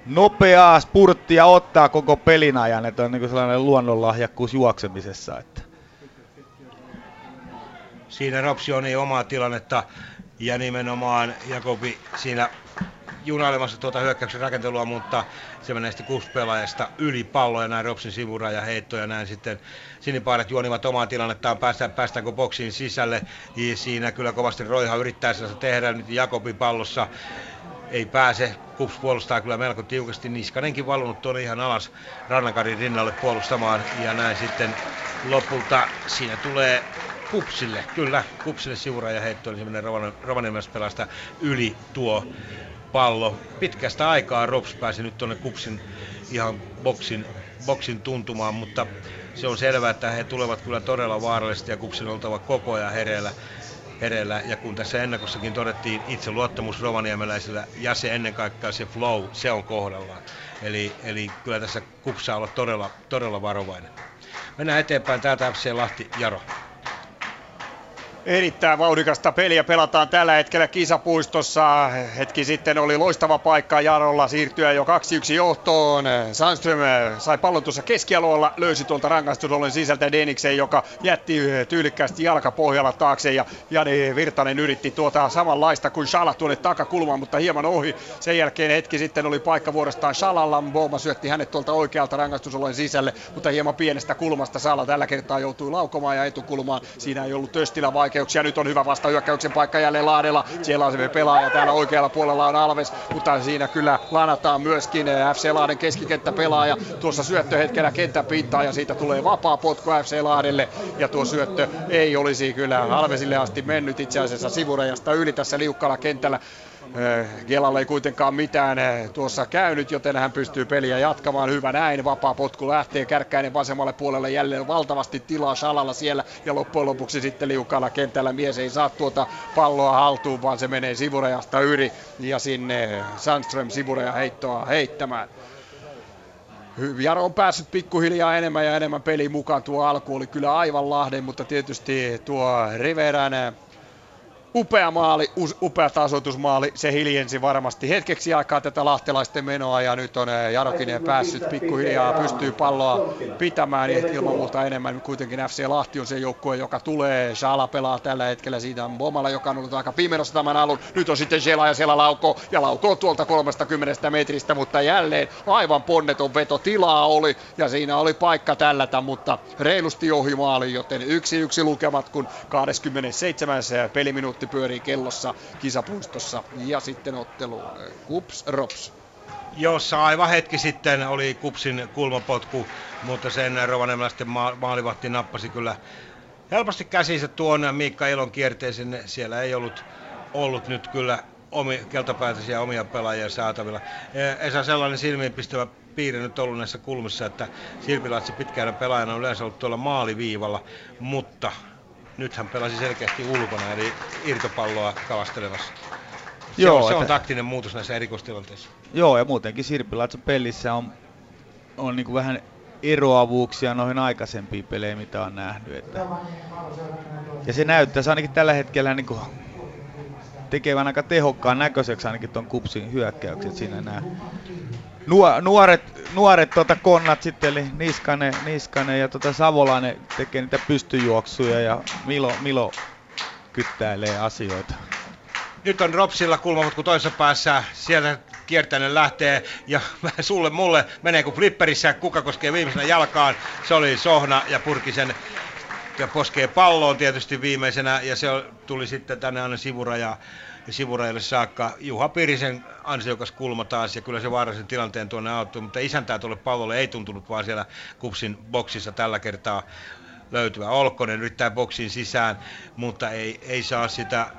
nopeaa spurttia ottaa koko pelin ajan, että on niin sellainen luonnonlahjakkuus juoksemisessa. Että. Siinä Ropsi on niin omaa tilannetta ja nimenomaan Jakobi siinä junailemassa tuota hyökkäyksen rakentelua, mutta se menee sitten kuspelaajasta yli palloa ja näin Ropsin sivuraja heitto ja näin sitten sinipaaret juonivat omaa tilannettaan, päästään, päästäänkö boksiin sisälle. Ja siinä kyllä kovasti Roiha yrittää sellaista tehdä nyt Jakobi pallossa ei pääse. Kups puolustaa kyllä melko tiukasti. Niskanenkin valunut tuonne ihan alas Rannakarin rinnalle puolustamaan. Ja näin sitten lopulta siinä tulee Kupsille, kyllä, Kupsille sivuraja heitto, eli se menee Rovaniemessä yli tuo pallo. Pitkästä aikaa Rops pääsi nyt tuonne Kupsin ihan boksin, boksin tuntumaan, mutta se on selvää, että he tulevat kyllä todella vaarallisesti ja Kupsin oltava koko ajan hereillä. Hereillä. Ja kun tässä ennakossakin todettiin itse luottamus rovaniemeläisillä ja se ennen kaikkea se flow, se on kohdallaan. Eli, eli kyllä tässä kupsaa olla todella, todella varovainen. Mennään eteenpäin täältä FC Lahti Jaro. Erittäin vauhdikasta peliä pelataan tällä hetkellä kisapuistossa. Hetki sitten oli loistava paikka Jarolla siirtyä jo 2-1 johtoon. Sandström sai pallon tuossa keskialueella, löysi tuolta rangaistusollen sisältä Deniksen, joka jätti tyylikkäästi jalkapohjalla taakse. Ja Jani Virtanen yritti tuota samanlaista kuin Shala tuonne takakulmaan, mutta hieman ohi. Sen jälkeen hetki sitten oli paikka vuorostaan Shalalla. Bouma syötti hänet tuolta oikealta rangaistusollen sisälle, mutta hieman pienestä kulmasta Sala tällä kertaa joutui laukomaan ja etukulmaan. Siinä ei ollut Töstilä vaikea vaikeuksia. Nyt on hyvä vastahyökkäyksen paikka jälleen Laadella. Siellä on se pelaaja. Täällä oikealla puolella on Alves, mutta siinä kyllä lanataan myöskin FC Laaden keskikenttäpelaaja. Tuossa syöttöhetkellä kentän pintaa ja siitä tulee vapaa potku FC Laadelle. Ja tuo syöttö ei olisi kyllä Alvesille asti mennyt itse asiassa sivurajasta yli tässä liukkalla kentällä. Gelalle ei kuitenkaan mitään tuossa käynyt, joten hän pystyy peliä jatkamaan. Hyvä näin, vapaa potku lähtee, Kärkkäinen vasemmalle puolelle jälleen valtavasti tilaa Salalla siellä ja loppujen lopuksi sitten liukalla kentällä mies ei saa tuota palloa haltuun, vaan se menee sivurajasta yli ja sinne Sandström sivuraja heittoa heittämään. Jaro on päässyt pikkuhiljaa enemmän ja enemmän peliin mukaan. Tuo alku oli kyllä aivan Lahden, mutta tietysti tuo Riverän upea maali, upea tasoitusmaali, se hiljensi varmasti hetkeksi aikaa tätä lahtelaisten menoa ja nyt on eh, Jarokinen päässyt pikkuhiljaa, pystyy palloa pitämään ja ilman muuta enemmän. Kuitenkin FC Lahti on se joukkue, joka tulee. Shala pelaa tällä hetkellä, siitä on Bomala, joka on ollut aika pimenossa tämän alun. Nyt on sitten Jela ja siellä lauko ja lauko tuolta 30 metristä, mutta jälleen aivan ponneton veto tilaa oli ja siinä oli paikka tällätä, mutta reilusti ohi maali, joten yksi yksi lukemat, kun 27. peliminuutti minuutti pyörii kellossa kisapuistossa ja sitten ottelu Kups Rops. Jossa aivan hetki sitten oli Kupsin kulmapotku, mutta sen rovaniemeläisten maalivahti nappasi kyllä helposti käsinsä tuon Miikka Elon kierteeseen. Siellä ei ollut, ollut nyt kyllä omi, keltapäätöisiä omia pelaajia saatavilla. Esa sellainen silmiinpistävä piirre nyt ollut näissä kulmissa, että Sirpilatsi pitkään pelaajana on yleensä ollut tuolla maaliviivalla, mutta nyt hän pelasi selkeästi ulkona, eli irtopalloa kalastelemassa. Se Joo, on, se on taktinen muutos näissä erikoistilanteissa. Joo, ja muutenkin Sirpilatson pelissä on, on niin vähän eroavuuksia noihin aikaisempiin peleihin, mitä on nähnyt. Että. Ja se näyttää se ainakin tällä hetkellä niin kuin tekevän aika tehokkaan näköiseksi ainakin tuon kupsin hyökkäykset siinä nämä nuoret, nuoret tota konnat sitten, eli Niskanen, Niskanen ja tota Savolainen tekee niitä pystyjuoksuja ja Milo, Milo kyttäilee asioita. Nyt on Ropsilla kulmamutku toisessa päässä, sieltä kiertäinen lähtee ja (laughs) sulle mulle menee kuin flipperissä, kuka koskee viimeisenä jalkaan. Se oli Sohna ja purki sen ja poskee palloon tietysti viimeisenä ja se tuli sitten tänne aina sivuraja, sivurajalle saakka. Juha Pirisen ansiokas kulma taas ja kyllä se vaarallisen tilanteen tuonne auttoi, mutta isäntää tuolle pallolle ei tuntunut vaan siellä kupsin boksissa tällä kertaa löytyä. Olkkonen yrittää boksiin sisään, mutta ei, ei saa sitä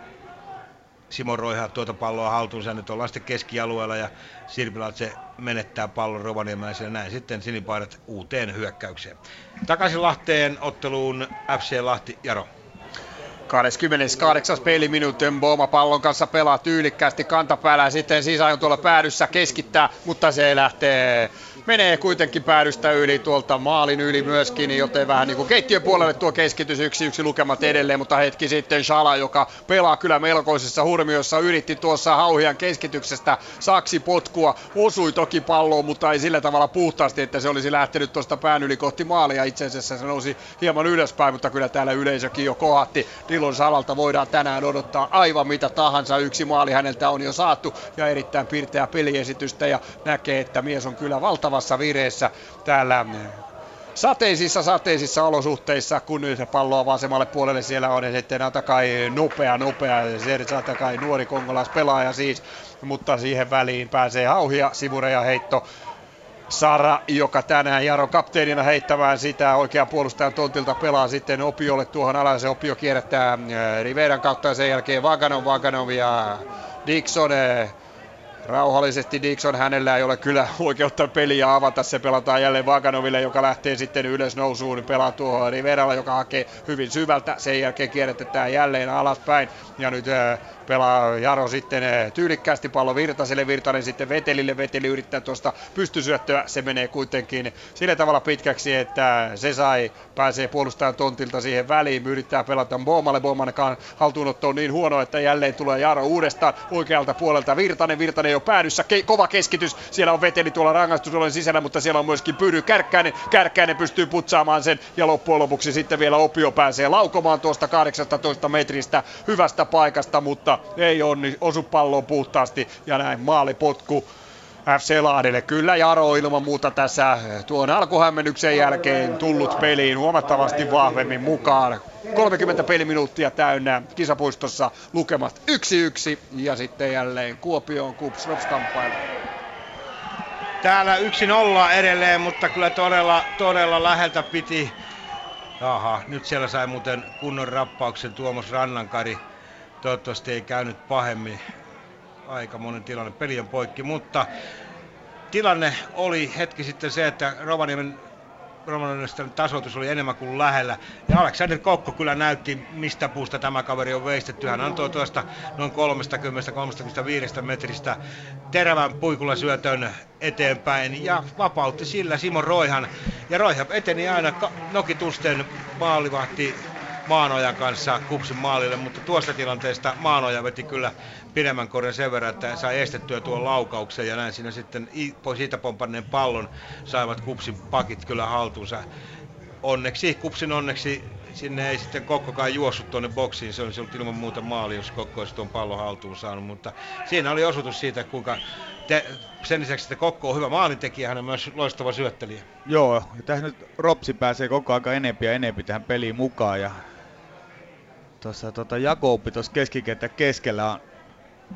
Simo Roiha tuota palloa haltuunsa. Nyt ollaan sitten keskialueella ja se menettää pallon Rovaniemeläiselle. Näin sitten sinipaidat uuteen hyökkäykseen. Takaisin Lahteen otteluun FC Lahti Jaro. 28. peliminuutti Mboma pallon kanssa pelaa tyylikkäästi kantapäällä sitten sisään tuolla päädyssä keskittää, mutta se lähtee menee kuitenkin päädystä yli tuolta maalin yli myöskin, joten vähän niin kuin keittiön puolelle tuo keskitys yksi yksi lukemat edelleen, mutta hetki sitten Shala, joka pelaa kyllä melkoisessa hurmiossa, yritti tuossa Hauhian keskityksestä saksi potkua, osui toki palloon, mutta ei sillä tavalla puhtaasti, että se olisi lähtenyt tuosta pään yli kohti maalia, itse asiassa se nousi hieman ylöspäin, mutta kyllä täällä yleisökin jo kohatti. Dilon Salalta voidaan tänään odottaa aivan mitä tahansa, yksi maali häneltä on jo saatu ja erittäin pirteä peliesitystä ja näkee, että mies on kyllä valtava mahtavassa vireessä täällä mm, sateisissa sateisissa olosuhteissa, kun nyt palloa vasemmalle puolelle siellä on ja sitten Atakai nopea, nopea, se Atakai nuori kongolaispelaaja siis, mutta siihen väliin pääsee hauhia, sivureja heitto Sara, joka tänään Jaro kapteenina heittämään sitä oikean puolustajan tontilta pelaa sitten Opiolle tuohon alas. Se Opio kierrättää äh, Riveran kautta ja sen jälkeen Vaganov, Vaganov ja Dixon äh, Rauhallisesti Dixon, hänellä ei ole kyllä oikeutta peliä avata, se pelataan jälleen Vaganoville, joka lähtee sitten ylös nousuun, pelaa tuohon Riveralla, joka hakee hyvin syvältä, sen jälkeen kierrätetään jälleen alaspäin, ja nyt äh, pelaa Jaro sitten eh, tyylikkäästi pallo Virtaselle, Virtanen sitten Vetelille, Veteli yrittää tuosta pystysyöttöä, se menee kuitenkin sillä tavalla pitkäksi, että se sai, pääsee puolustajan tontilta siihen väliin, yrittää pelata Bomalle, Bomankaan haltuunotto on niin huono, että jälleen tulee Jaro uudestaan oikealta puolelta. Virtanen, Virtanen jo päädyssä, ke- kova keskitys, siellä on Veteli tuolla rangaistusolen sisällä, mutta siellä on myöskin Pyry Kärkkäinen, Kärkkäinen pystyy putsaamaan sen. Ja loppujen lopuksi sitten vielä Opio pääsee laukomaan tuosta 18 metristä hyvästä paikasta, mutta ei onni, osu palloon puhtaasti ja näin maalipotku FC Lahdelle. Kyllä Jaro ilman muuta tässä tuon alkuhämmennyksen jälkeen tullut peliin huomattavasti vahvemmin mukaan. 30 peliminuuttia täynnä kisapuistossa lukemat 1-1 ja sitten jälleen Kuopioon Kups kamppailu. Täällä 1-0 edelleen, mutta kyllä todella, todella läheltä piti. Jaha, nyt siellä sai muuten kunnon rappauksen Tuomas Rannankari Toivottavasti ei käynyt pahemmin. Aika monen tilanne. Peli on poikki, mutta tilanne oli hetki sitten se, että Rovaniemen Romanistan tasoitus oli enemmän kuin lähellä. Ja Alexander Kokko kyllä näytti, mistä puusta tämä kaveri on veistetty. Hän antoi tuosta noin 30-35 metristä terävän puikulla syötön eteenpäin ja vapautti sillä Simon Roihan. Ja Roihan eteni aina nokitusten maalivahti Maanojan kanssa Kupsin maalille, mutta tuosta tilanteesta Maanoja veti kyllä pidemmän korjan sen verran, että sai estettyä tuon laukauksen ja näin siinä sitten siitä pompanneen pallon saivat Kupsin pakit kyllä haltuunsa. Onneksi, Kupsin onneksi sinne ei sitten Kokkokaan juossut tuonne boksiin, se olisi ollut ilman muuta maali, jos Kokko olisi tuon pallon haltuun saanut, mutta siinä oli osoitus siitä, kuinka te, sen lisäksi, että Kokko on hyvä maalintekijä, hän on myös loistava syöttelijä. Joo, ja tässä nyt Ropsi pääsee koko ajan enempi ja enempi tähän peliin mukaan, ja tuossa tota Jakobi tuossa keskikenttä keskellä on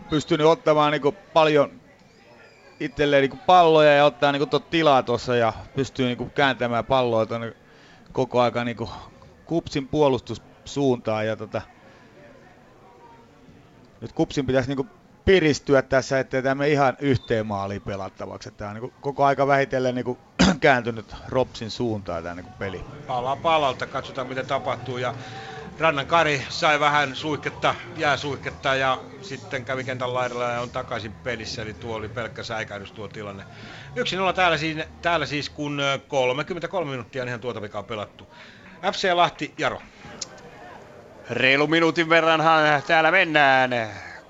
pystynyt ottamaan niinku paljon itselleen niinku palloja ja ottaa niinku tilaa tuossa ja pystyy niinku kääntämään palloa tonne koko aika niinku kupsin puolustussuuntaan ja tota, nyt kupsin pitäisi niinku piristyä tässä, ettei tämä ihan yhteen maaliin pelattavaksi. Tämä on niinku koko aika vähitellen niinku (clears throat) kääntynyt Ropsin suuntaan tämä niinku peli. Pala palalta, katsotaan mitä tapahtuu ja Rannan Kari sai vähän suihketta, jääsuihketta ja sitten kävi kentän laidalla ja on takaisin pelissä, eli tuo oli pelkkä säikähdys tuo tilanne. 1-0 täällä, siis, täällä siis, kun 33 minuuttia on ihan tuota vikaa pelattu. FC Lahti, Jaro. Reilu minuutin verranhan täällä mennään.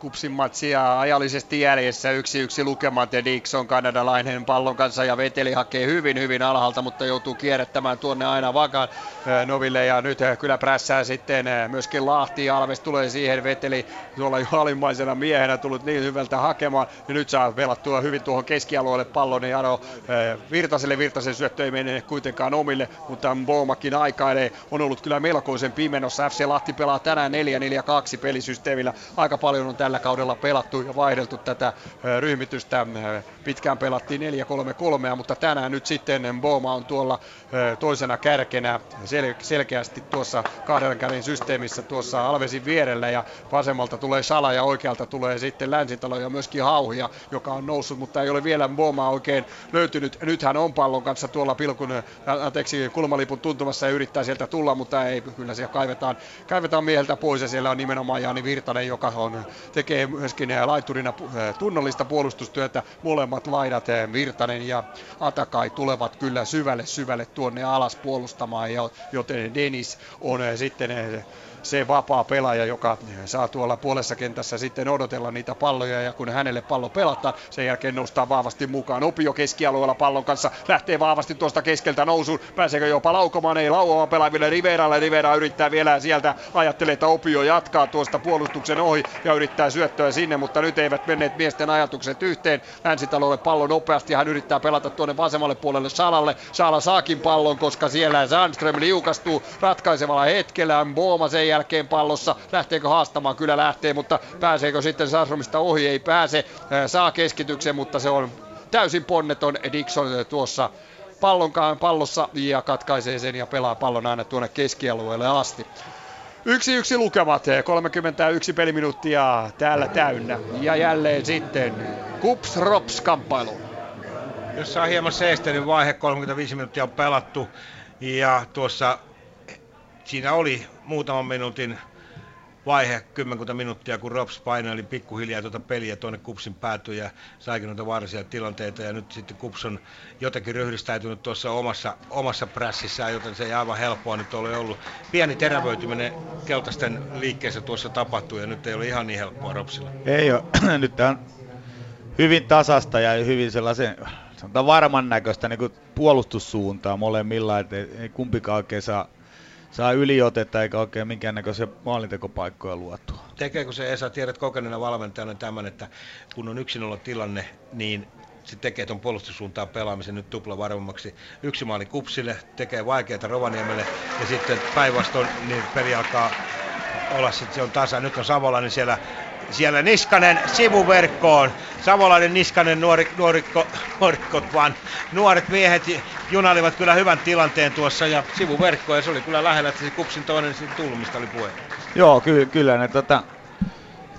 Kupsin matsia ajallisesti jäljessä. Yksi yksi lukemat ja Dixon kanadalainen pallon kanssa ja Veteli hakee hyvin hyvin alhaalta, mutta joutuu kierrättämään tuonne aina vakaan Noville ja nyt kyllä prässää sitten myöskin Lahti. Alves tulee siihen, Veteli tuolla jo alimmaisena miehenä tullut niin hyvältä hakemaan ja nyt saa pelattua hyvin tuohon keskialueelle pallon ja Jaro Virtaselle. Virtasen syöttö ei mene kuitenkaan omille, mutta Bomakin aikailee. On ollut kyllä melkoisen pimenossa. FC Lahti pelaa tänään 4-4-2 pelisysteemillä. Aika paljon on tällä kaudella pelattu ja vaihdeltu tätä ryhmitystä. Pitkään pelattiin 4-3-3, mutta tänään nyt sitten Boma on tuolla toisena kärkenä sel- selkeästi tuossa kahden käden systeemissä tuossa Alvesin vierellä ja vasemmalta tulee Sala ja oikealta tulee sitten Länsitalo ja myöskin Hauhia, joka on noussut, mutta ei ole vielä Boma oikein löytynyt. Nyt hän on pallon kanssa tuolla pilkun, anteeksi, kulmalipun tuntumassa ja yrittää sieltä tulla, mutta ei, kyllä siellä kaivetaan, kaivetaan mieheltä pois ja siellä on nimenomaan Jaani Virtanen, joka on, tekee myöskin laiturina tunnollista puolustustyötä. Molemmat laidat, Virtanen ja Atakai, tulevat kyllä syvälle syvälle tuonne alas puolustamaan, joten Denis on sitten se vapaa pelaaja, joka saa tuolla puolessa kentässä sitten odotella niitä palloja ja kun hänelle pallo pelataan, sen jälkeen noustaan vahvasti mukaan. Opio keskialueella pallon kanssa lähtee vahvasti tuosta keskeltä nousuun. Pääseekö jopa laukomaan? Ei lauomaan pelaaville Riveralle. Rivera yrittää vielä sieltä, ajattelee, että Opio jatkaa tuosta puolustuksen ohi ja yrittää syöttöä sinne, mutta nyt eivät menneet miesten ajatukset yhteen. Länsitalolle pallo nopeasti ja hän yrittää pelata tuonne vasemmalle puolelle Salalle. Sala saakin pallon, koska siellä Sandström liukastuu ratkaisevalla hetkellä. Booma sen jälkeen pallossa. Lähteekö haastamaan? Kyllä lähtee, mutta pääseekö sitten Sandströmistä ohi? Ei pääse. Saa keskityksen, mutta se on täysin ponneton Dixon tuossa pallonkaan pallossa ja katkaisee sen ja pelaa pallon aina tuonne keskialueelle asti. Yksi yksi lukemat, 31 peliminuuttia täällä täynnä. Ja jälleen sitten Kups Rops kamppailu. Jos saa hieman seistä, niin vaihe 35 minuuttia on pelattu. Ja tuossa siinä oli muutaman minuutin vaihe, kymmenkunta minuuttia, kun Rops paineli pikkuhiljaa tuota peliä tuonne Kupsin päätyy ja saikin noita vaarallisia tilanteita. Ja nyt sitten Kups on jotenkin ryhdistäytynyt tuossa omassa, omassa prässissään, joten se ei aivan helppoa nyt ole ollut. Pieni terävöityminen keltaisten liikkeessä tuossa tapahtui ja nyt ei ole ihan niin helppoa Ropsilla. Ei ole. (clears throat) nyt on hyvin tasasta ja hyvin sellaisen sanotaan varman näköistä niin puolustussuuntaa molemmilla, että kumpikaan oikein saa saa yliotetta eikä oikein minkäännäköisiä maalintekopaikkoja luotua. Tekeekö se Esa, tiedät kokeneena valmentajana tämän, että kun on yksin olla tilanne, niin se tekee tuon puolustussuuntaan pelaamisen nyt tupla varmemmaksi. Yksi maali Kupsille, tekee vaikeaa Rovaniemelle ja sitten päinvastoin niin peli alkaa olla sitten se on tasa. Nyt on Savolainen siellä siellä Niskanen sivuverkkoon. Savolainen Niskanen nuori, nuorikko, nuorikkot vaan nuoret miehet junalivat kyllä hyvän tilanteen tuossa ja sivuverkkoon ja se oli kyllä lähellä, että se kupsin toinen tulmista oli puhe. Joo, ky- kyllä ne tota,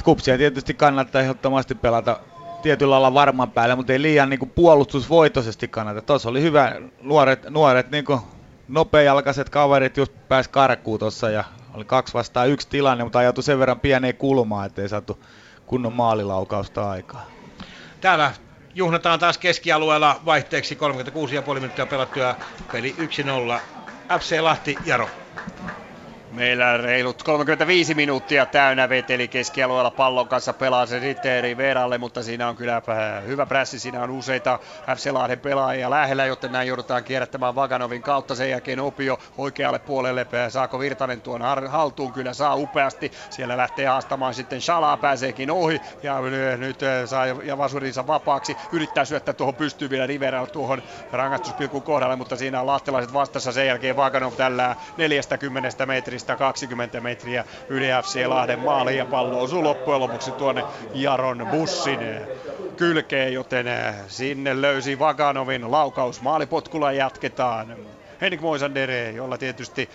kupsia tietysti kannattaa ehdottomasti pelata tietyllä lailla varman päälle, mutta ei liian niin kuin, puolustusvoitoisesti kannata. Tuossa oli hyvä, nuoret, nuoret niin kuin, nopeajalkaiset kaverit just pääsi karkuun tuossa ja oli kaksi vastaan yksi tilanne, mutta ajautui sen verran pieneen kulmaan, ettei saatu kunnon maalilaukausta aikaa. Täällä juhnataan taas keskialueella vaihteeksi 36,5 minuuttia pelattuja peli 1-0. FC Lahti, Jaro. Meillä reilut 35 minuuttia täynnä veteli keskialueella pallon kanssa pelaa se sitten Riveralle, mutta siinä on kyllä hyvä prässi. Siinä on useita FC Lahden pelaajia lähellä, joten näin joudutaan kierrättämään Vaganovin kautta. Sen jälkeen Opio oikealle puolelle. Saako Virtanen tuon haltuun? Kyllä saa upeasti. Siellä lähtee haastamaan sitten Shalaa, pääseekin ohi ja nyt saa ja Vasurinsa vapaaksi. Yrittää syöttää tuohon pystyyn vielä Rivera tuohon rangaistuspilkun kohdalle, mutta siinä on lahtelaiset vastassa. Sen jälkeen Vaganov tällä 40 metristä 20 metriä yli FC Lahden maali ja pallo osuu loppujen lopuksi tuonne Jaron bussin kylkeen, joten eh, sinne löysi Vaganovin laukaus. Maalipotkulla jatketaan. Henrik Moisander, jolla tietysti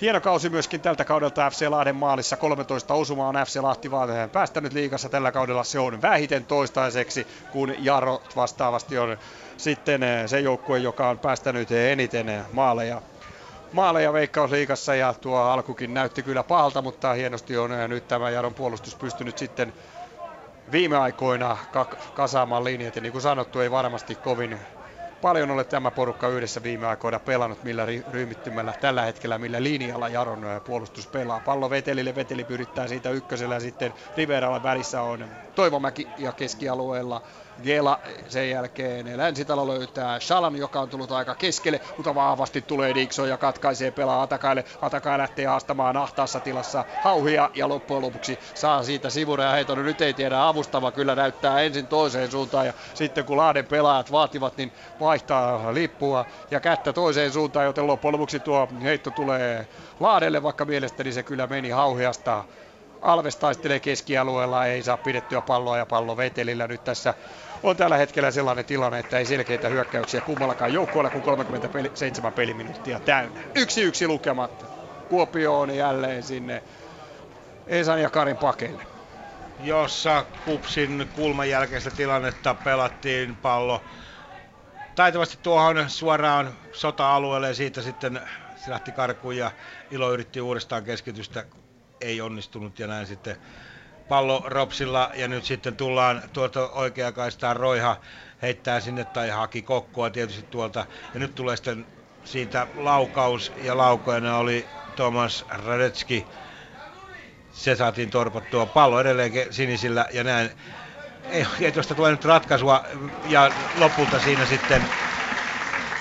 Hieno kausi myöskin tältä kaudelta FC Lahden maalissa. 13 osumaa on FC Lahti vaan päästänyt liigassa tällä kaudella. Se on vähiten toistaiseksi, kun Jaro vastaavasti on sitten eh, se joukkue, joka on päästänyt eniten maaleja maaleja Veikkausliigassa ja tuo alkukin näytti kyllä pahalta, mutta hienosti on nyt tämä Jaron puolustus pystynyt sitten viime aikoina kasaamaan linjat ja niin kuin sanottu ei varmasti kovin paljon ole tämä porukka yhdessä viime aikoina pelannut, millä ryhmittymällä tällä hetkellä, millä linjalla Jaron puolustus pelaa. Pallo Vetelille, Veteli pyrittää siitä ykkösellä ja sitten Riveralla välissä on Toivomäki ja keskialueella Gela sen jälkeen Länsitalo löytää Shalan, joka on tullut aika keskelle, mutta vahvasti tulee Dixon ja katkaisee pelaa Atakaille. Ataka lähtee haastamaan ahtaassa tilassa hauhia ja loppujen lopuksi saa siitä sivureja heiton. Nyt ei tiedä avustava, kyllä näyttää ensin toiseen suuntaan ja sitten kun Laaden pelaajat vaativat, niin vaihtaa lippua ja kättä toiseen suuntaan, joten loppujen lopuksi tuo heitto tulee Laadelle, vaikka mielestäni se kyllä meni hauhiasta Alves taistelee keskialueella, ei saa pidettyä palloa ja pallo vetelillä nyt tässä on tällä hetkellä sellainen tilanne, että ei selkeitä hyökkäyksiä kummallakaan joukkueella, kun 37 peliminuuttia täynnä. Yksi yksi lukemat. Kuopio on jälleen sinne Esan ja Karin pakeille. Jossa Kupsin kulman jälkeistä tilannetta pelattiin pallo taitavasti tuohon suoraan sota-alueelle ja siitä sitten se lähti karkuun ja Ilo yritti uudestaan keskitystä, ei onnistunut ja näin sitten pallo Ropsilla ja nyt sitten tullaan tuolta oikeakaistaan Roiha heittää sinne tai haki kokkoa tietysti tuolta ja nyt tulee sitten siitä laukaus ja laukojana oli Thomas Radetski. Se saatiin torpattua pallo edelleen sinisillä ja näin. Ei, ei tuosta tule nyt ratkaisua ja lopulta siinä sitten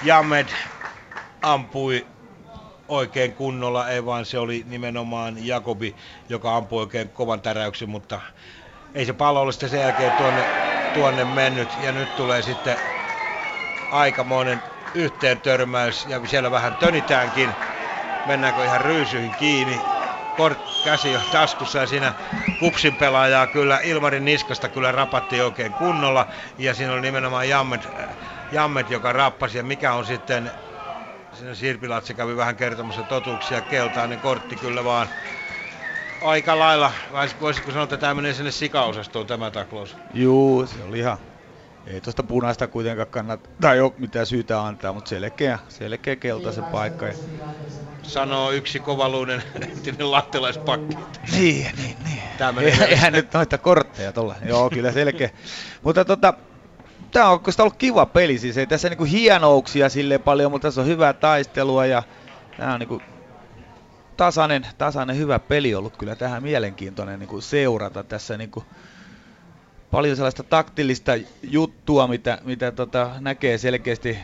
Jamed ampui oikein kunnolla, ei vaan se oli nimenomaan Jakobi, joka ampui oikein kovan täräyksen, mutta ei se pallo ole sitten sen jälkeen tuonne, tuonne mennyt. Ja nyt tulee sitten aikamoinen yhteen törmäys ja siellä vähän tönitäänkin. Mennäänkö ihan ryysyihin kiinni. Kort, käsi on taskussa ja siinä kupsin pelaajaa kyllä Ilmarin niskasta kyllä rapatti oikein kunnolla. Ja siinä oli nimenomaan Jammet, Jammet joka rappasi ja mikä on sitten Siinä Sirpilatse kävi vähän kertomassa totuuksia, keltainen kortti kyllä vaan aika lailla, vai voisiko sanoa, että tämä menee sinne sikaosastoon tämä taklaus? Juu, se oli ihan, ei tuosta punaista kuitenkaan kannata, tai ole mitään syytä antaa, mutta selkeä, selkeä keltaisen paikka. Ja... Sanoo yksi kovaluinen (laughs) entinen lattelaispakki. Niin, niin, niin. Eihän nyt noita kortteja tuolla. Joo, kyllä selkeä. mutta tota, tämä on oikeastaan ollut kiva peli, siis ei tässä niinku hienouksia sille paljon, mutta tässä on hyvää taistelua ja tämä on niinku tasainen, tasainen hyvä peli ollut kyllä tähän mielenkiintoinen niinku seurata tässä niinku paljon sellaista taktillista juttua, mitä, mitä tota näkee selkeästi.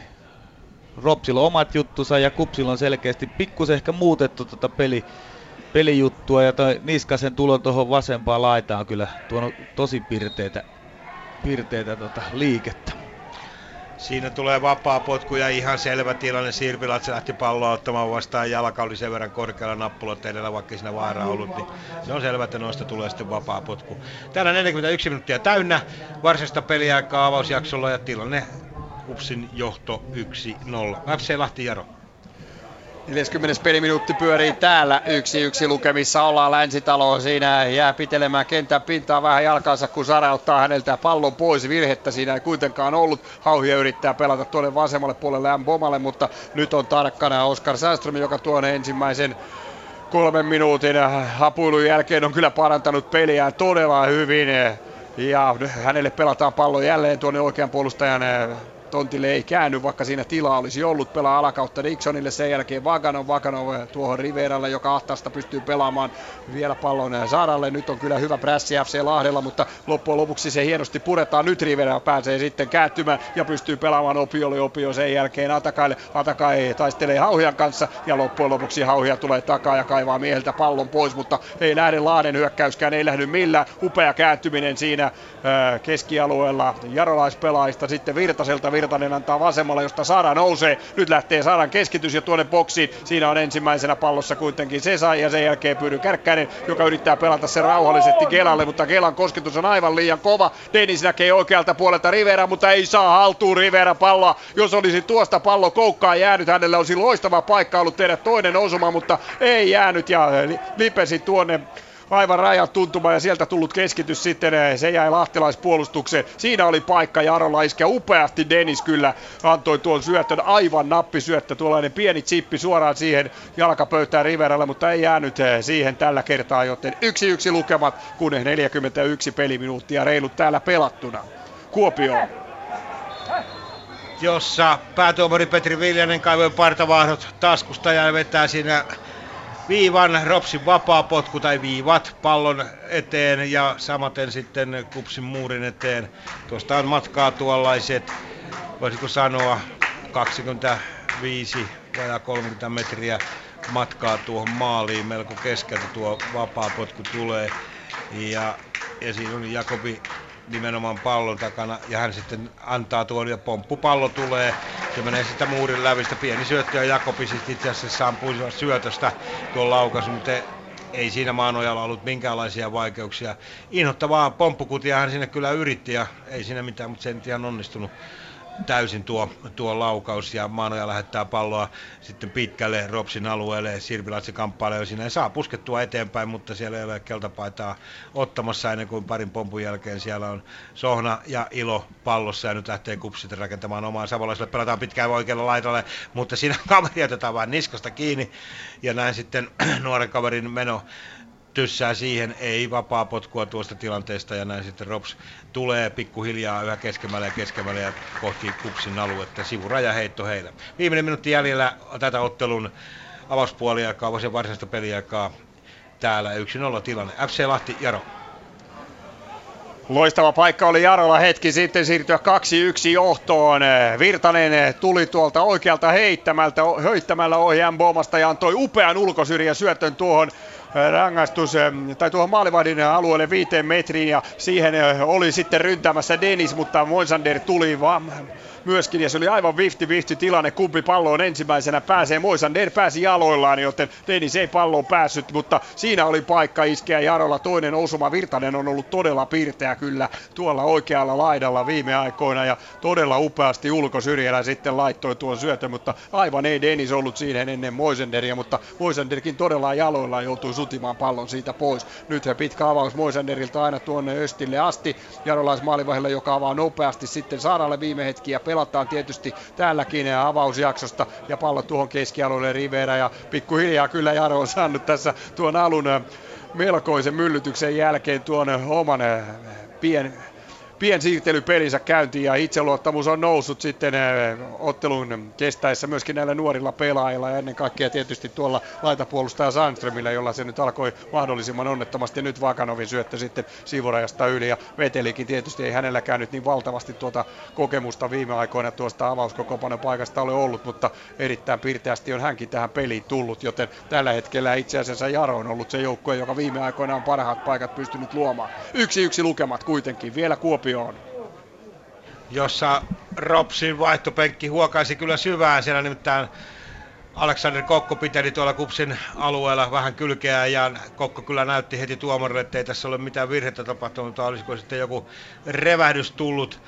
Ropsilla omat juttusa ja Kupsilla on selkeästi pikkusen ehkä muutettu tota peli, pelijuttua ja toi Niskasen tulo tuohon vasempaan laitaan kyllä tuonut tosi pirteitä pirteitä tota, liikettä. Siinä tulee vapaa potku ja ihan selvä tilanne. Sirpilatse lähti palloa ottamaan vastaan. Jalka oli sen verran korkealla nappulot edellä, vaikka siinä vaara ollut. Niin se on selvä, että noista tulee sitten vapaa potku. Täällä 41 minuuttia täynnä. Varsinaista peliaikaa avausjaksolla ja tilanne Kupsin johto 1-0. FC Lahti Jaro. 40 peliminuutti pyörii täällä yksi yksi lukemissa. Ollaan Länsitalo. Siinä jää pitelemään kentän pintaa vähän jalkansa, kun Sara ottaa häneltä pallon pois. Virhettä siinä ei kuitenkaan ollut. Hauhia yrittää pelata tuonne vasemmalle puolelle Mbomalle, mutta nyt on tarkkana Oskar Sandström, joka tuonne ensimmäisen kolmen minuutin hapuilun jälkeen on kyllä parantanut peliään todella hyvin. Ja hänelle pelataan pallo jälleen tuonne oikean puolustajan tontille ei käänny, vaikka siinä tilaa olisi ollut. Pelaa alakautta Dixonille, sen jälkeen Vaganov, Vaganov tuohon Riveralle, joka ahtaasta pystyy pelaamaan vielä pallon Saaralle. Nyt on kyllä hyvä prässi FC Lahdella, mutta loppujen lopuksi se hienosti puretaan. Nyt Rivera pääsee sitten kääntymään ja pystyy pelaamaan Opiolle Opio sen jälkeen Atakaille. Atakai taistelee Hauhian kanssa ja loppujen lopuksi Hauhia tulee takaa ja kaivaa mieheltä pallon pois, mutta ei lähde Lahden hyökkäyskään, ei lähdy millään. Upea kääntyminen siinä keskialueella Jarolaispelaajista sitten Virtaselta Virtanen antaa vasemmalla, josta Saara nousee. Nyt lähtee Saaran keskitys jo tuonne boksiin. Siinä on ensimmäisenä pallossa kuitenkin Sesa ja sen jälkeen Pyry Kärkkäinen, joka yrittää pelata sen rauhallisesti Gelalle, mutta Gelan kosketus on aivan liian kova. Dennis näkee oikealta puolelta Rivera, mutta ei saa haltuun Rivera palloa. Jos olisi tuosta pallo koukkaan jäänyt, hänellä olisi loistava paikka ollut tehdä toinen osuma, mutta ei jäänyt ja lipesi tuonne aivan rajat tuntuma ja sieltä tullut keskitys sitten, eh, se jäi lahtilaispuolustukseen. Siinä oli paikka Jarolla iskeä upeasti, Dennis kyllä antoi tuon syötön, aivan nappisyöttö, tuollainen pieni chippi suoraan siihen jalkapöytään Riveralle, mutta ei jäänyt eh, siihen tällä kertaa, joten yksi yksi lukemat, kun 41 peliminuuttia reilut täällä pelattuna. Kuopio jossa päätuomari Petri Viljanen kaivoi partavahdot taskusta ja vetää siinä viivan, Ropsin vapaa potku tai viivat pallon eteen ja samaten sitten Kupsin muurin eteen. Tuosta on matkaa tuollaiset, voisiko sanoa, 25 vai 30 metriä matkaa tuohon maaliin. Melko keskeltä tuo vapaa potku tulee. Ja, ja siinä on Jakobi nimenomaan pallon takana ja hän sitten antaa tuon ja pomppupallo tulee. Se menee sitä muurin lävistä. Pieni syöttö ja Jakobi sitten itse asiassa ampui syötöstä tuon laukaisun, mutta ei siinä maanojalla ollut minkäänlaisia vaikeuksia. Inhottavaa pomppukutia hän sinne kyllä yritti ja ei siinä mitään, mutta se ei ihan onnistunut täysin tuo, tuo laukaus ja Maanoja lähettää palloa sitten pitkälle Ropsin alueelle. Sirpilatsi kamppailee siinä ei saa puskettua eteenpäin, mutta siellä ei ole keltapaitaa ottamassa ennen kuin parin pompun jälkeen siellä on Sohna ja Ilo pallossa ja nyt lähtee kupsit rakentamaan omaa Savolaiselle. Pelataan pitkään oikealle laitalle, mutta siinä (laughs) kaveri otetaan vain niskasta kiinni ja näin sitten (clears throat) nuoren kaverin meno tyssää siihen, ei vapaa potkua tuosta tilanteesta ja näin sitten Rops tulee pikkuhiljaa yhä keskemmälle ja keskemmälle ja kohti kupsin aluetta. Sivuraja heitto heillä. Viimeinen minuutti jäljellä tätä ottelun avauspuoliaikaa, voisin varsinaista peliaikaa täällä 1-0 tilanne. FC Lahti, Jaro. Loistava paikka oli Jarolla hetki sitten siirtyä 2-1 johtoon. Virtanen tuli tuolta oikealta heittämältä, heittämällä ohi Mbomasta ja antoi upean ulkosyrjän syötön tuohon rangaistus, tai tuohon maalivahdin alueelle viiteen metriin ja siihen oli sitten ryntämässä Denis, mutta Moisander tuli vaan myöskin, ja se oli aivan 50-50 tilanne, kumpi palloon ensimmäisenä pääsee. Moisander pääsi jaloillaan, joten Dennis ei palloon päässyt, mutta siinä oli paikka iskeä Jarolla toinen osuma. Virtanen on ollut todella pirteä kyllä tuolla oikealla laidalla viime aikoina, ja todella upeasti ulkosyrjällä sitten laittoi tuon syötön, mutta aivan ei Dennis ollut siinä ennen Moisanderia, mutta Moisanderkin todella jaloillaan joutui sutimaan pallon siitä pois. Nyt he pitkä avaus Moisanderilta aina tuonne Östille asti, Jarolaismaalivahille, joka avaa nopeasti sitten Saaralle viime hetkiä pelataan tietysti täälläkin avausjaksosta ja pallo tuohon keskialueelle Rivera ja pikkuhiljaa kyllä Jaro on saanut tässä tuon alun melkoisen myllytyksen jälkeen tuon oman pien, piensiirtelypelinsä käyntiin ja itseluottamus on noussut sitten eh, ottelun kestäessä myöskin näillä nuorilla pelaajilla ja ennen kaikkea tietysti tuolla laitapuolustaja Sandströmillä, jolla se nyt alkoi mahdollisimman onnettomasti. Nyt Vakanovin syöttö sitten sivurajasta yli ja Vetelikin tietysti ei hänelläkään nyt niin valtavasti tuota kokemusta viime aikoina tuosta avauskokopanon paikasta ole ollut, mutta erittäin pirteästi on hänkin tähän peliin tullut, joten tällä hetkellä itse asiassa Jaro on ollut se joukkue, joka viime aikoina on parhaat paikat pystynyt luomaan. Yksi yksi lukemat kuitenkin, vielä Kuopio Kuopioon. Jossa Ropsin vaihtopenkki huokaisi kyllä syvään, siellä nimittäin Aleksander Kokko piteli tuolla Kupsin alueella vähän kylkeä ja Kokko kyllä näytti heti tuomarille, että ei tässä ole mitään virhettä tapahtunut, mutta olisiko sitten joku revähdys tullut,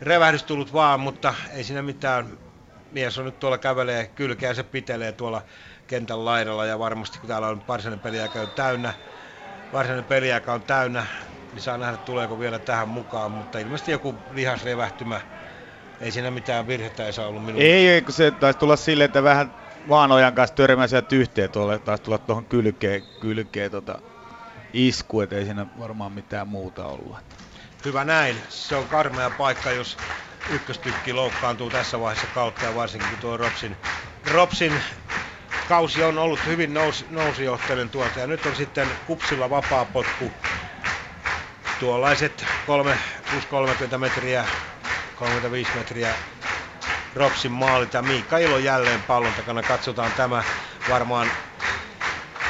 revähdys tullut vaan, mutta ei siinä mitään. Mies on nyt tuolla kävelee kylkeä, se pitelee tuolla kentän laidalla ja varmasti kun täällä on varsinainen peliaika on täynnä, varsinainen peliaika on täynnä, niin saa nähdä tuleeko vielä tähän mukaan, mutta ilmeisesti joku lihasrevähtymä. Ei siinä mitään virhettä ei saa ollut minun. Ei, ei kun se taisi tulla silleen, että vähän Vaanojan kanssa törmäsi sieltä yhteen tuolle, taisi tulla tuohon kylkeen, kylkeen tota isku, että ei siinä varmaan mitään muuta ollut. Hyvä näin. Se on karmea paikka, jos ykköstykki loukkaantuu tässä vaiheessa kautta ja varsinkin tuo Ropsin, Ropsin kausi on ollut hyvin nous, nousijohteinen tuolta ja nyt on sitten kupsilla vapaa potku tuollaiset 3, 30 metriä, 35 metriä Ropsin. Ja Miikka Ilo jälleen pallon takana. Katsotaan tämä varmaan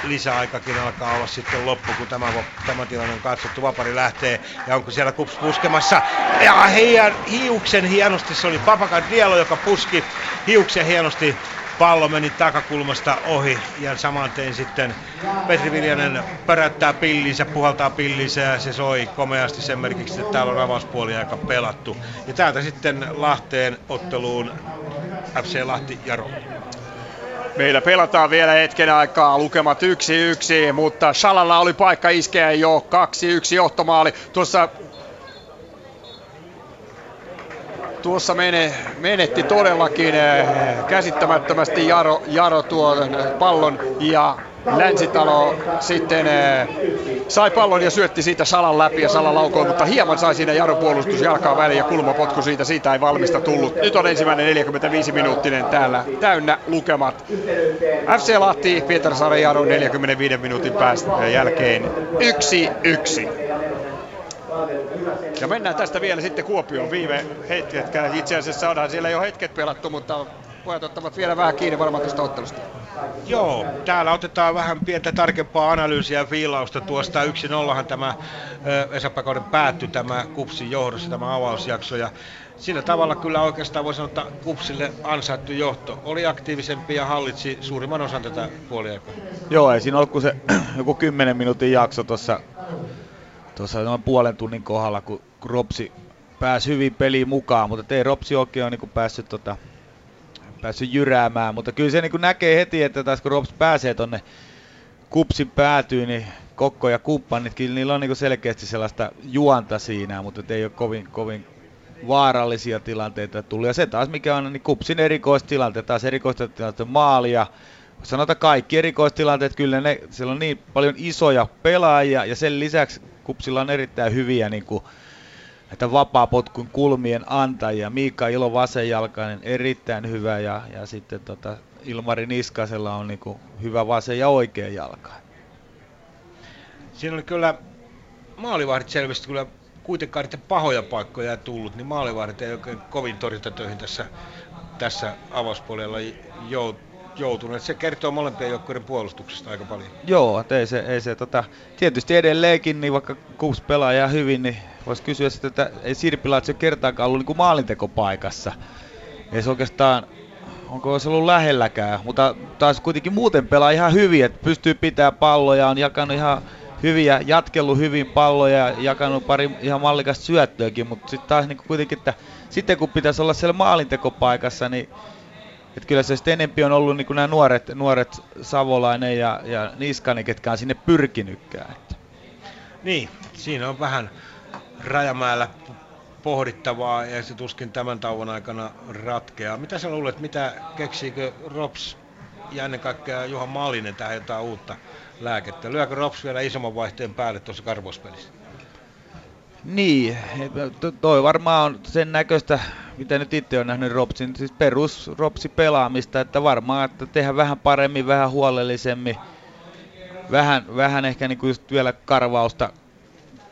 lisäaikakin alkaa olla sitten loppu, kun tämä, tämä tilanne on katsottu. Vapari lähtee ja onko siellä kups puskemassa. Ja hien, hiuksen hienosti, se oli Papakan Dielo, joka puski hiuksen hienosti pallo meni takakulmasta ohi ja saman tein sitten Petri Viljanen pärättää pillinsä, puhaltaa pillinsä ja se soi komeasti sen merkiksi, että täällä on avauspuoli aika pelattu. Ja täältä sitten Lahteen otteluun FC Lahti Jaro. Meillä pelataan vielä hetken aikaa, lukemat 1-1, mutta Shalalla oli paikka iskeä jo 2-1 johtomaali. Tuossa tuossa mene, menetti todellakin eh, käsittämättömästi Jaro, Jaro tuon pallon ja Länsitalo sitten äh, sai pallon ja syötti siitä Salan läpi ja Sala laukoi, mutta hieman sai siinä Jaro puolustus jalkaa väliin ja kulmapotku siitä, siitä ei valmista tullut. Nyt on ensimmäinen 45 minuuttinen täällä täynnä lukemat. FC Lahti, Pietarsaaren Jaro 45 minuutin päästä jälkeen 1-1. Ja mennään tästä vielä sitten Kuopioon viime hetket. Itse asiassa onhan siellä jo hetket pelattu, mutta pojat ottavat vielä vähän kiinni varmaan tästä ottelusta. Joo, täällä otetaan vähän pientä tarkempaa analyysiä ja fiilausta tuosta 1-0 tämä Esa-Pakouden päättyi tämä Kupsin johdossa tämä avausjakso ja sillä tavalla kyllä oikeastaan voi sanoa, että Kupsille ansaittu johto. Oli aktiivisempi ja hallitsi suurimman osan tätä puoliaikaa. Joo, ei siinä ollut kuin se (clears throat) joku 10 minuutin jakso tuossa tuossa noin puolen tunnin kohdalla, kun Ropsi pääsi hyvin peliin mukaan, mutta ei Ropsi oikein ole niin päässyt, tota, päässyt jyräämään, mutta kyllä se niin näkee heti, että taas kun Rops pääsee tonne kupsin päätyyn, niin Kokko ja kumppanit, kyllä niillä on niin selkeästi sellaista juonta siinä, mutta ei ole kovin, kovin vaarallisia tilanteita tullut. Ja se taas mikä on niin kupsin erikoistilanteet, taas erikoistilanteet maalia, sanotaan kaikki erikoistilanteet, kyllä ne, siellä on niin paljon isoja pelaajia ja sen lisäksi Kupsilla on erittäin hyviä niin kuin, näitä vapaapotkun kulmien antajia. Miika Ilo vasenjalkainen, erittäin hyvä ja, ja sitten tota, Ilmari Niskasella on niin kuin, hyvä vasen ja oikea jalka. Siinä oli kyllä maalivahdit selvästi kyllä kuitenkaan niitä pahoja paikkoja tullut, niin maalivahdit ei oikein kovin torjuntatöihin tässä, tässä avauspuolella jout, joutuneet. Se kertoo molempien joukkueiden puolustuksesta aika paljon. Joo, ei se, ei se tota, tietysti edelleenkin, niin vaikka kuusi pelaajaa hyvin, niin voisi kysyä sitten, että ei Sirpilatsi ole kertaakaan ollut niin kuin maalintekopaikassa. Ei se oikeastaan, onko se ollut lähelläkään, mutta taas kuitenkin muuten pelaa ihan hyvin, että pystyy pitää palloja, on jakanut ihan hyviä, jatkellut hyvin palloja ja jakanut pari ihan mallikasta syöttöäkin, mutta sitten taas niin kuitenkin, että sitten kun pitäisi olla siellä maalintekopaikassa, niin et kyllä se sitten enempi on ollut niin nämä nuoret, nuoret Savolainen ja, ja Niskanen, ketkä on sinne pyrkinytkään. Että. Niin, siinä on vähän Rajamäellä pohdittavaa ja se tuskin tämän tauon aikana ratkeaa. Mitä sä luulet, mitä keksiikö Rops ja ennen kaikkea Juha Maalinen tähän jotain uutta lääkettä? Lyökö Rops vielä isomman vaihteen päälle tuossa karvospelissä? Niin, toi varmaan on sen näköistä, mitä nyt itse on nähnyt Ropsin, siis perus Ropsi pelaamista, että varmaan, että tehdään vähän paremmin, vähän huolellisemmin, vähän, vähän ehkä niin kuin just vielä karvausta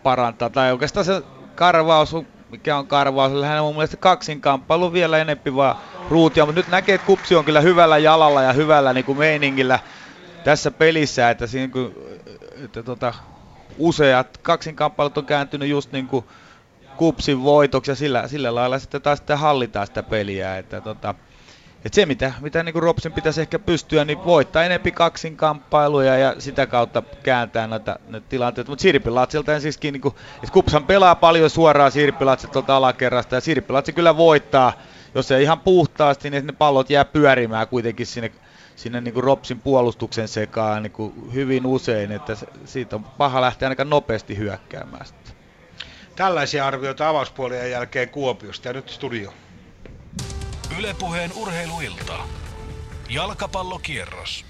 parantaa, tai oikeastaan se karvaus, mikä on karvaus, lähinnä mun mielestä kaksinkamppailu vielä enempi vaan ruutia, mutta nyt näkee, että Kupsi on kyllä hyvällä jalalla ja hyvällä niin kuin meiningillä tässä pelissä, että siinä kun, että tota, useat kaksinkamppailut on kääntynyt just niin kuin kupsin voitoksi ja sillä, sillä lailla sitten taas sitten hallitaan sitä peliä. Että tota, et se mitä, mitä niin Robsin pitäisi ehkä pystyä, niin voittaa enempi kaksinkamppailuja ja sitä kautta kääntää näitä tilanteita. Mutta Sirpilatsilta ensiskin, niin kuin, että Kupsan pelaa paljon suoraan Sirpilatsilta alakerrasta ja Sirpilatsi kyllä voittaa, jos ei ihan puhtaasti, niin ne pallot jää pyörimään kuitenkin sinne sinne niin kuin Ropsin puolustuksen sekaan niin kuin hyvin usein, että siitä on paha lähteä ainakaan nopeasti hyökkäämään. Tällaisia arvioita avauspuolien jälkeen Kuopiosta ja nyt studio. Ylepuheen urheiluilta. Jalkapallokierros.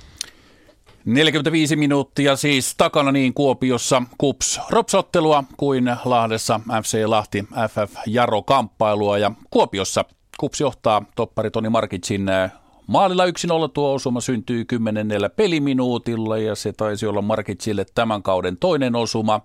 45 minuuttia siis takana niin Kuopiossa KUPS Ropsottelua kuin Lahdessa FC Lahti FF Jaro kamppailua ja Kuopiossa KUPS johtaa toppari Toni Markitsin Maalilla 1-0 tuo osuma syntyy 10 peliminuutilla ja se taisi olla Markitsille tämän kauden toinen osuma.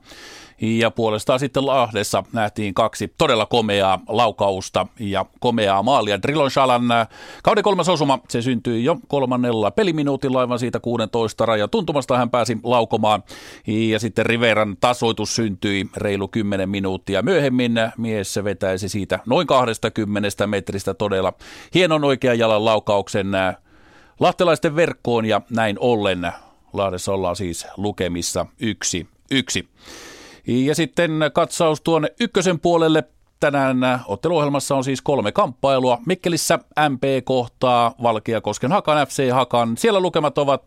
Ja puolestaan sitten Lahdessa nähtiin kaksi todella komeaa laukausta ja komeaa maalia. Drilon Shalan äh, kauden kolmas osuma, se syntyi jo kolmannella peliminuutilla aivan siitä 16 raja tuntumasta hän pääsi laukomaan. Ja sitten Riveran tasoitus syntyi reilu 10 minuuttia myöhemmin. Mies vetäisi siitä noin 20 metristä todella hienon oikean jalan laukauksen äh, lahtelaisten verkkoon ja näin ollen Lahdessa ollaan siis lukemissa yksi yksi. Ja sitten katsaus tuonne ykkösen puolelle. tänään otteluohjelmassa on siis kolme kamppailua. Mikkelissä MP kohtaa Valkeakosken Hakan FC Hakan. Siellä lukemat ovat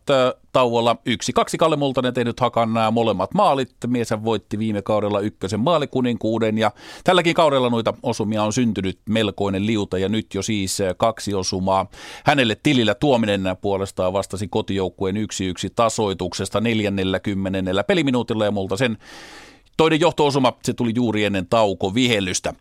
tauolla yksi. Kaksi Kalle Multanen tehnyt Hakan nämä molemmat maalit. Miesä voitti viime kaudella ykkösen maalikuninkuuden ja tälläkin kaudella noita osumia on syntynyt melkoinen liuta ja nyt jo siis kaksi osumaa. Hänelle tilillä tuominen puolestaan vastasi kotijoukkueen yksi yksi tasoituksesta 40 peliminuutilla ja multa sen Toinen johtoosuma, se tuli juuri ennen tauko vihellystä.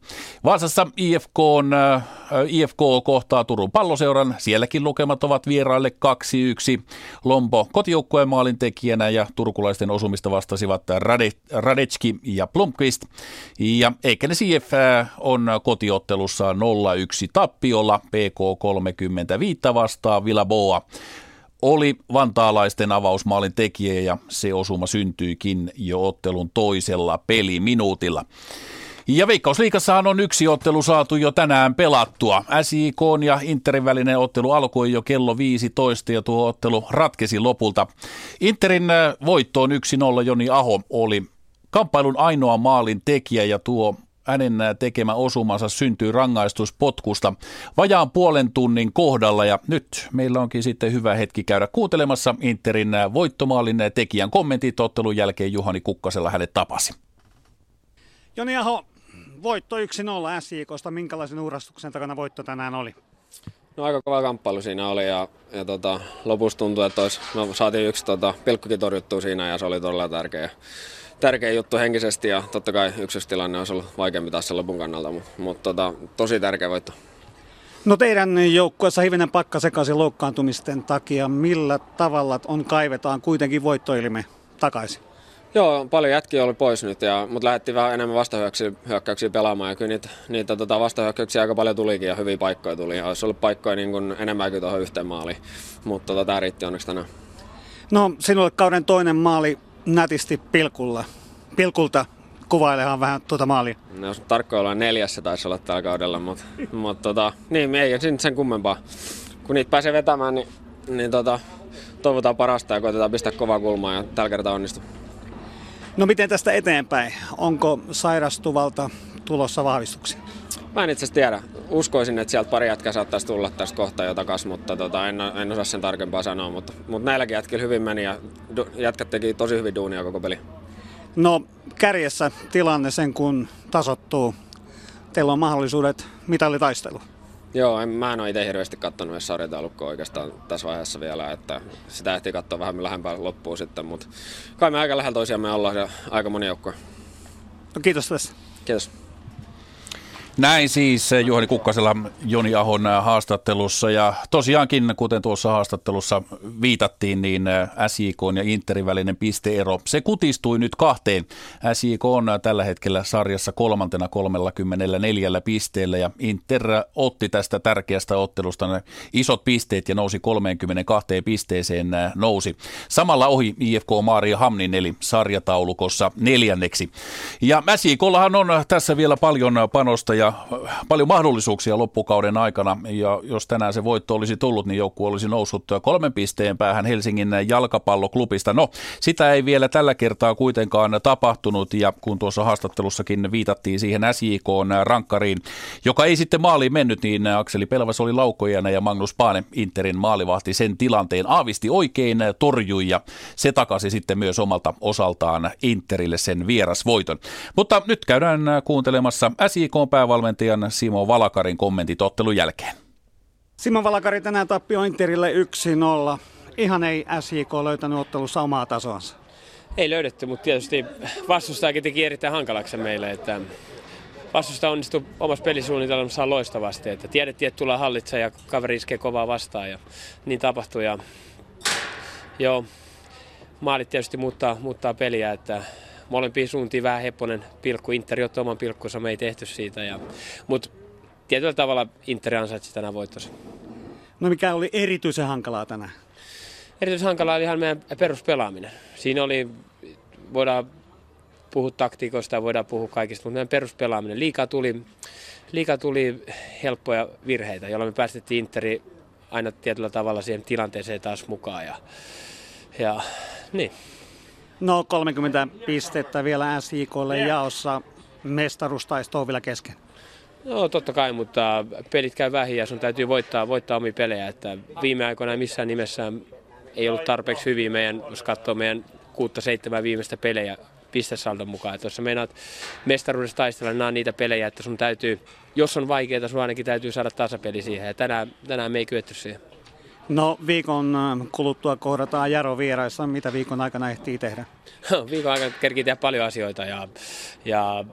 Vaasassa IFK, on, äh, IFK kohtaa Turun palloseuran. Sielläkin lukemat ovat vieraille 2-1. Lompo kotijoukkueen maalin tekijänä ja turkulaisten osumista vastasivat Rade, Radetski ja Blomqvist. Ja Eikenes IF äh, on kotiottelussa 0-1 tappiolla PK 35 vastaan Villaboa oli vantaalaisten avausmaalin tekijä ja se osuma syntyikin jo ottelun toisella peliminuutilla. Ja Veikkausliikassahan on yksi ottelu saatu jo tänään pelattua. SIK ja Interin välinen ottelu alkoi jo kello 15 ja tuo ottelu ratkesi lopulta. Interin äh, voittoon 1-0 Joni Aho oli kamppailun ainoa maalin tekijä ja tuo hänen tekemä osumansa syntyy rangaistuspotkusta vajaan puolen tunnin kohdalla ja nyt meillä onkin sitten hyvä hetki käydä kuuntelemassa Interin voittomaalin tekijän kommentit ottelun jälkeen Juhani Kukkasella hänet tapasi. Joni Aho, voitto 1-0 SIKosta. Minkälaisen uurastuksen takana voitto tänään oli? No aika kova kamppailu siinä oli ja, ja tota, lopussa tuntui, että olisi, no, saatiin yksi tota, pilkkukin torjuttua siinä ja se oli todella tärkeä tärkeä juttu henkisesti ja totta kai tilanne olisi ollut vaikeampi taas sen lopun kannalta, mutta, mutta tota, tosi tärkeä voitto. No teidän joukkueessa hivenen pakka sekaisin loukkaantumisten takia. Millä tavalla on kaivetaan kuitenkin voittoilme takaisin? Joo, paljon jätkiä oli pois nyt, ja, mutta lähdettiin vähän enemmän vastahyökkäyksiä pelaamaan. Ja kyllä niitä, niitä tota, vastahyökkäyksiä aika paljon tulikin ja hyviä paikkoja tuli. Ja olisi ollut paikkoja niin kuin enemmänkin tuohon yhteen maaliin, mutta tota, tämä riitti onneksi tänään. No sinulle kauden toinen maali nätisti pilkulla. Pilkulta kuvailehan vähän tuota maalia. No, jos tarkkoja ollaan neljässä taisi olla tällä kaudella, mutta, mutta tota, niin, ei sen, sen kummempaa. Kun niitä pääsee vetämään, niin, niin tota, toivotaan parasta ja koitetaan pistää kovaa kulmaa ja tällä kertaa onnistuu. No miten tästä eteenpäin? Onko sairastuvalta tulossa vahvistuksia? Mä en itse asiassa tiedä. Uskoisin, että sieltä pari jätkää saattaisi tulla tästä kohtaa jo takas, mutta tota, en, en osaa sen tarkempaa sanoa. Mutta, mutta näilläkin jätkillä hyvin meni ja jätkät teki tosi hyvin duunia koko peli. No kärjessä tilanne sen kun tasottuu. Teillä on mahdollisuudet mitallitaistelu. Joo, en, mä en ole itse hirveästi katsonut edes sarjataulukkoa oikeastaan tässä vaiheessa vielä, että sitä ehtii katsoa vähän lähempää loppuun sitten, mutta kai me aika lähellä toisiamme ollaan ja aika moni joukkue. No kiitos tässä. Kiitos. Näin siis Juhani Kukkasella Joni Ahon haastattelussa ja tosiaankin, kuten tuossa haastattelussa viitattiin, niin SJK ja Interin välinen pisteero, se kutistui nyt kahteen. SJK on tällä hetkellä sarjassa kolmantena 34 pisteellä ja Inter otti tästä tärkeästä ottelusta ne isot pisteet ja nousi 32 pisteeseen nousi. Samalla ohi IFK Maria Hamnin eli sarjataulukossa neljänneksi. Ja SJKllahan on tässä vielä paljon panosta ja ja paljon mahdollisuuksia loppukauden aikana. Ja jos tänään se voitto olisi tullut, niin joukkue olisi noussut kolmen pisteen päähän Helsingin jalkapalloklubista. No, sitä ei vielä tällä kertaa kuitenkaan tapahtunut. Ja kun tuossa haastattelussakin viitattiin siihen SJK rankkariin, joka ei sitten maaliin mennyt, niin Akseli Pelvas oli laukojana ja Magnus Paane Interin maalivahti sen tilanteen aavisti oikein, torjui ja se takasi sitten myös omalta osaltaan Interille sen vierasvoiton. Mutta nyt käydään kuuntelemassa SJK päävalmentajan valmentajan Simo Valakarin kommentit ottelun jälkeen. Simo Valakari tänään tappio Interille 1-0. Ihan ei SJK löytänyt ottelussa omaa tasoansa. Ei löydetty, mutta tietysti vastustajakin teki erittäin hankalaksi meille, että vastusta onnistui omassa pelisuunnitelmassa loistavasti, että tiedettiin, että tulee hallitse ja kaveri iskee kovaa vastaan ja niin tapahtui. Ja, joo, maalit tietysti muuttaa, muuttaa peliä, että molempiin suuntiin vähän hepponen pilkku. Inter otti oman pilkkunsa, me ei tehty siitä. Ja, mutta tietyllä tavalla Inter ansaitsi tänään voittosi. No mikä oli erityisen hankalaa tänään? Erityisen hankalaa oli ihan meidän peruspelaaminen. Siinä oli, voidaan puhua taktiikoista ja voidaan puhua kaikista, mutta meidän peruspelaaminen. Liikaa tuli, liikaa tuli helppoja virheitä, jolloin me päästettiin Interi aina tietyllä tavalla siihen tilanteeseen taas mukaan. Ja, ja niin. No 30 pistettä vielä SIKlle jaossa. mestaruustaisto on vielä kesken? No totta kai, mutta pelit käy vähin ja sun täytyy voittaa, voittaa omia pelejä. Että viime aikoina missään nimessä ei ollut tarpeeksi hyvin meidän, jos katsoo meidän kuutta seitsemän viimeistä pelejä pistesaldon mukaan. Että jos sä meinaat mestaruudessa taistella, niin nämä on niitä pelejä, että sun täytyy, jos on vaikeaa, sun ainakin täytyy saada tasapeli siihen. Ja tänään, tänään me ei kyetty siihen. No viikon äh, kuluttua kohdataan Jaro vieraissa. Mitä viikon aikana ehtii tehdä? (laughs) viikon aikana kerkii tehdä paljon asioita ja, ja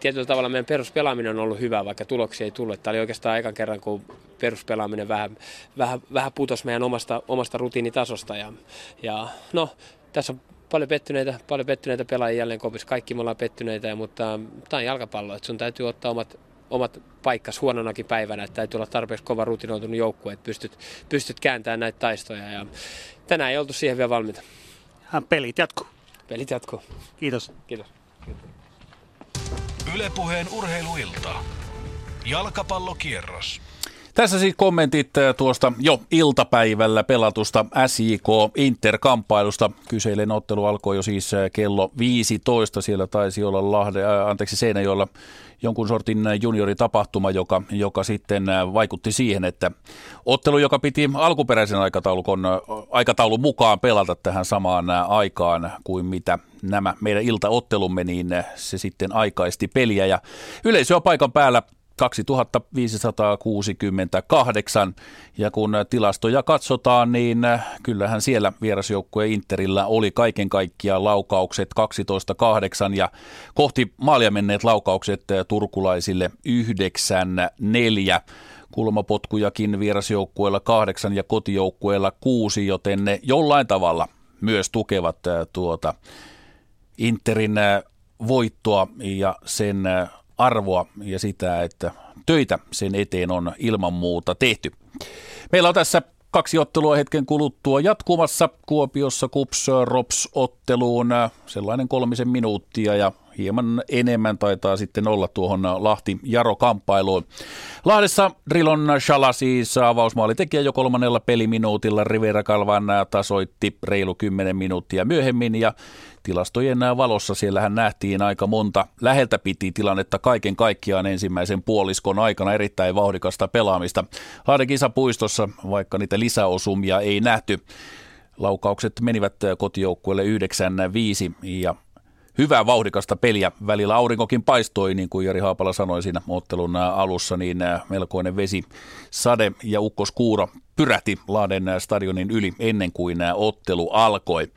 tietyllä tavalla meidän peruspelaaminen on ollut hyvä, vaikka tuloksia ei tullut. Tämä oli oikeastaan ekan kerran, kun peruspelaaminen vähän, vähän, vähän putosi meidän omasta, omasta rutiinitasosta. Ja, ja no, tässä on paljon pettyneitä, paljon pettyneitä pelaajia jälleen kopissa. Kaikki me ollaan pettyneitä, mutta tämä on jalkapallo, että sun täytyy ottaa omat, omat paikkas huononakin päivänä, että täytyy olla tarpeeksi kova rutinoitunut joukkue, että pystyt, pystyt kääntämään näitä taistoja. Ja tänään ei oltu siihen vielä valmiita. Pelit jatkuu. Pelit jatkuu. Kiitos. Kiitos. Ylepuheen urheiluilta. Jalkapallokierros. Tässä siis kommentit äh, tuosta jo iltapäivällä pelatusta SJK Inter-kamppailusta. Kyseinen ottelu alkoi jo siis äh, kello 15. Siellä taisi olla Lahde, äh, anteeksi Seinäjoella jonkun sortin junioritapahtuma, joka, joka sitten äh, vaikutti siihen, että ottelu, joka piti alkuperäisen aikataulun, aikataulun mukaan pelata tähän samaan aikaan kuin mitä nämä meidän iltaottelumme, niin se sitten aikaisti peliä ja yleisöä paikan päällä 2568 ja kun tilastoja katsotaan, niin kyllähän siellä vierasjoukkue Interillä oli kaiken kaikkiaan laukaukset 12-8 ja kohti maalia menneet laukaukset turkulaisille 9-4 kulmapotkujakin vierasjoukkueella kahdeksan ja kotijoukkueella kuusi, joten ne jollain tavalla myös tukevat tuota Interin voittoa ja sen arvoa ja sitä, että töitä sen eteen on ilman muuta tehty. Meillä on tässä kaksi ottelua hetken kuluttua jatkumassa Kuopiossa Kups Rops otteluun sellainen kolmisen minuuttia ja hieman enemmän taitaa sitten olla tuohon Lahti Jaro kamppailuun. Lahdessa Drilon Shala siis avausmaalitekijä jo kolmannella peliminuutilla Rivera Kalvan tasoitti reilu 10 minuuttia myöhemmin ja tilastojen valossa. Siellähän nähtiin aika monta. Läheltä piti tilannetta kaiken kaikkiaan ensimmäisen puoliskon aikana. Erittäin vauhdikasta pelaamista. Lahden kisapuistossa, vaikka niitä lisäosumia ei nähty, laukaukset menivät kotijoukkueelle 9-5 ja hyvää vauhdikasta peliä. Välillä aurinkokin paistoi, niin kuin Jari Haapala sanoi siinä ottelun alussa, niin melkoinen vesi, sade ja ukkoskuuro pyrähti Laaden stadionin yli ennen kuin ottelu alkoi.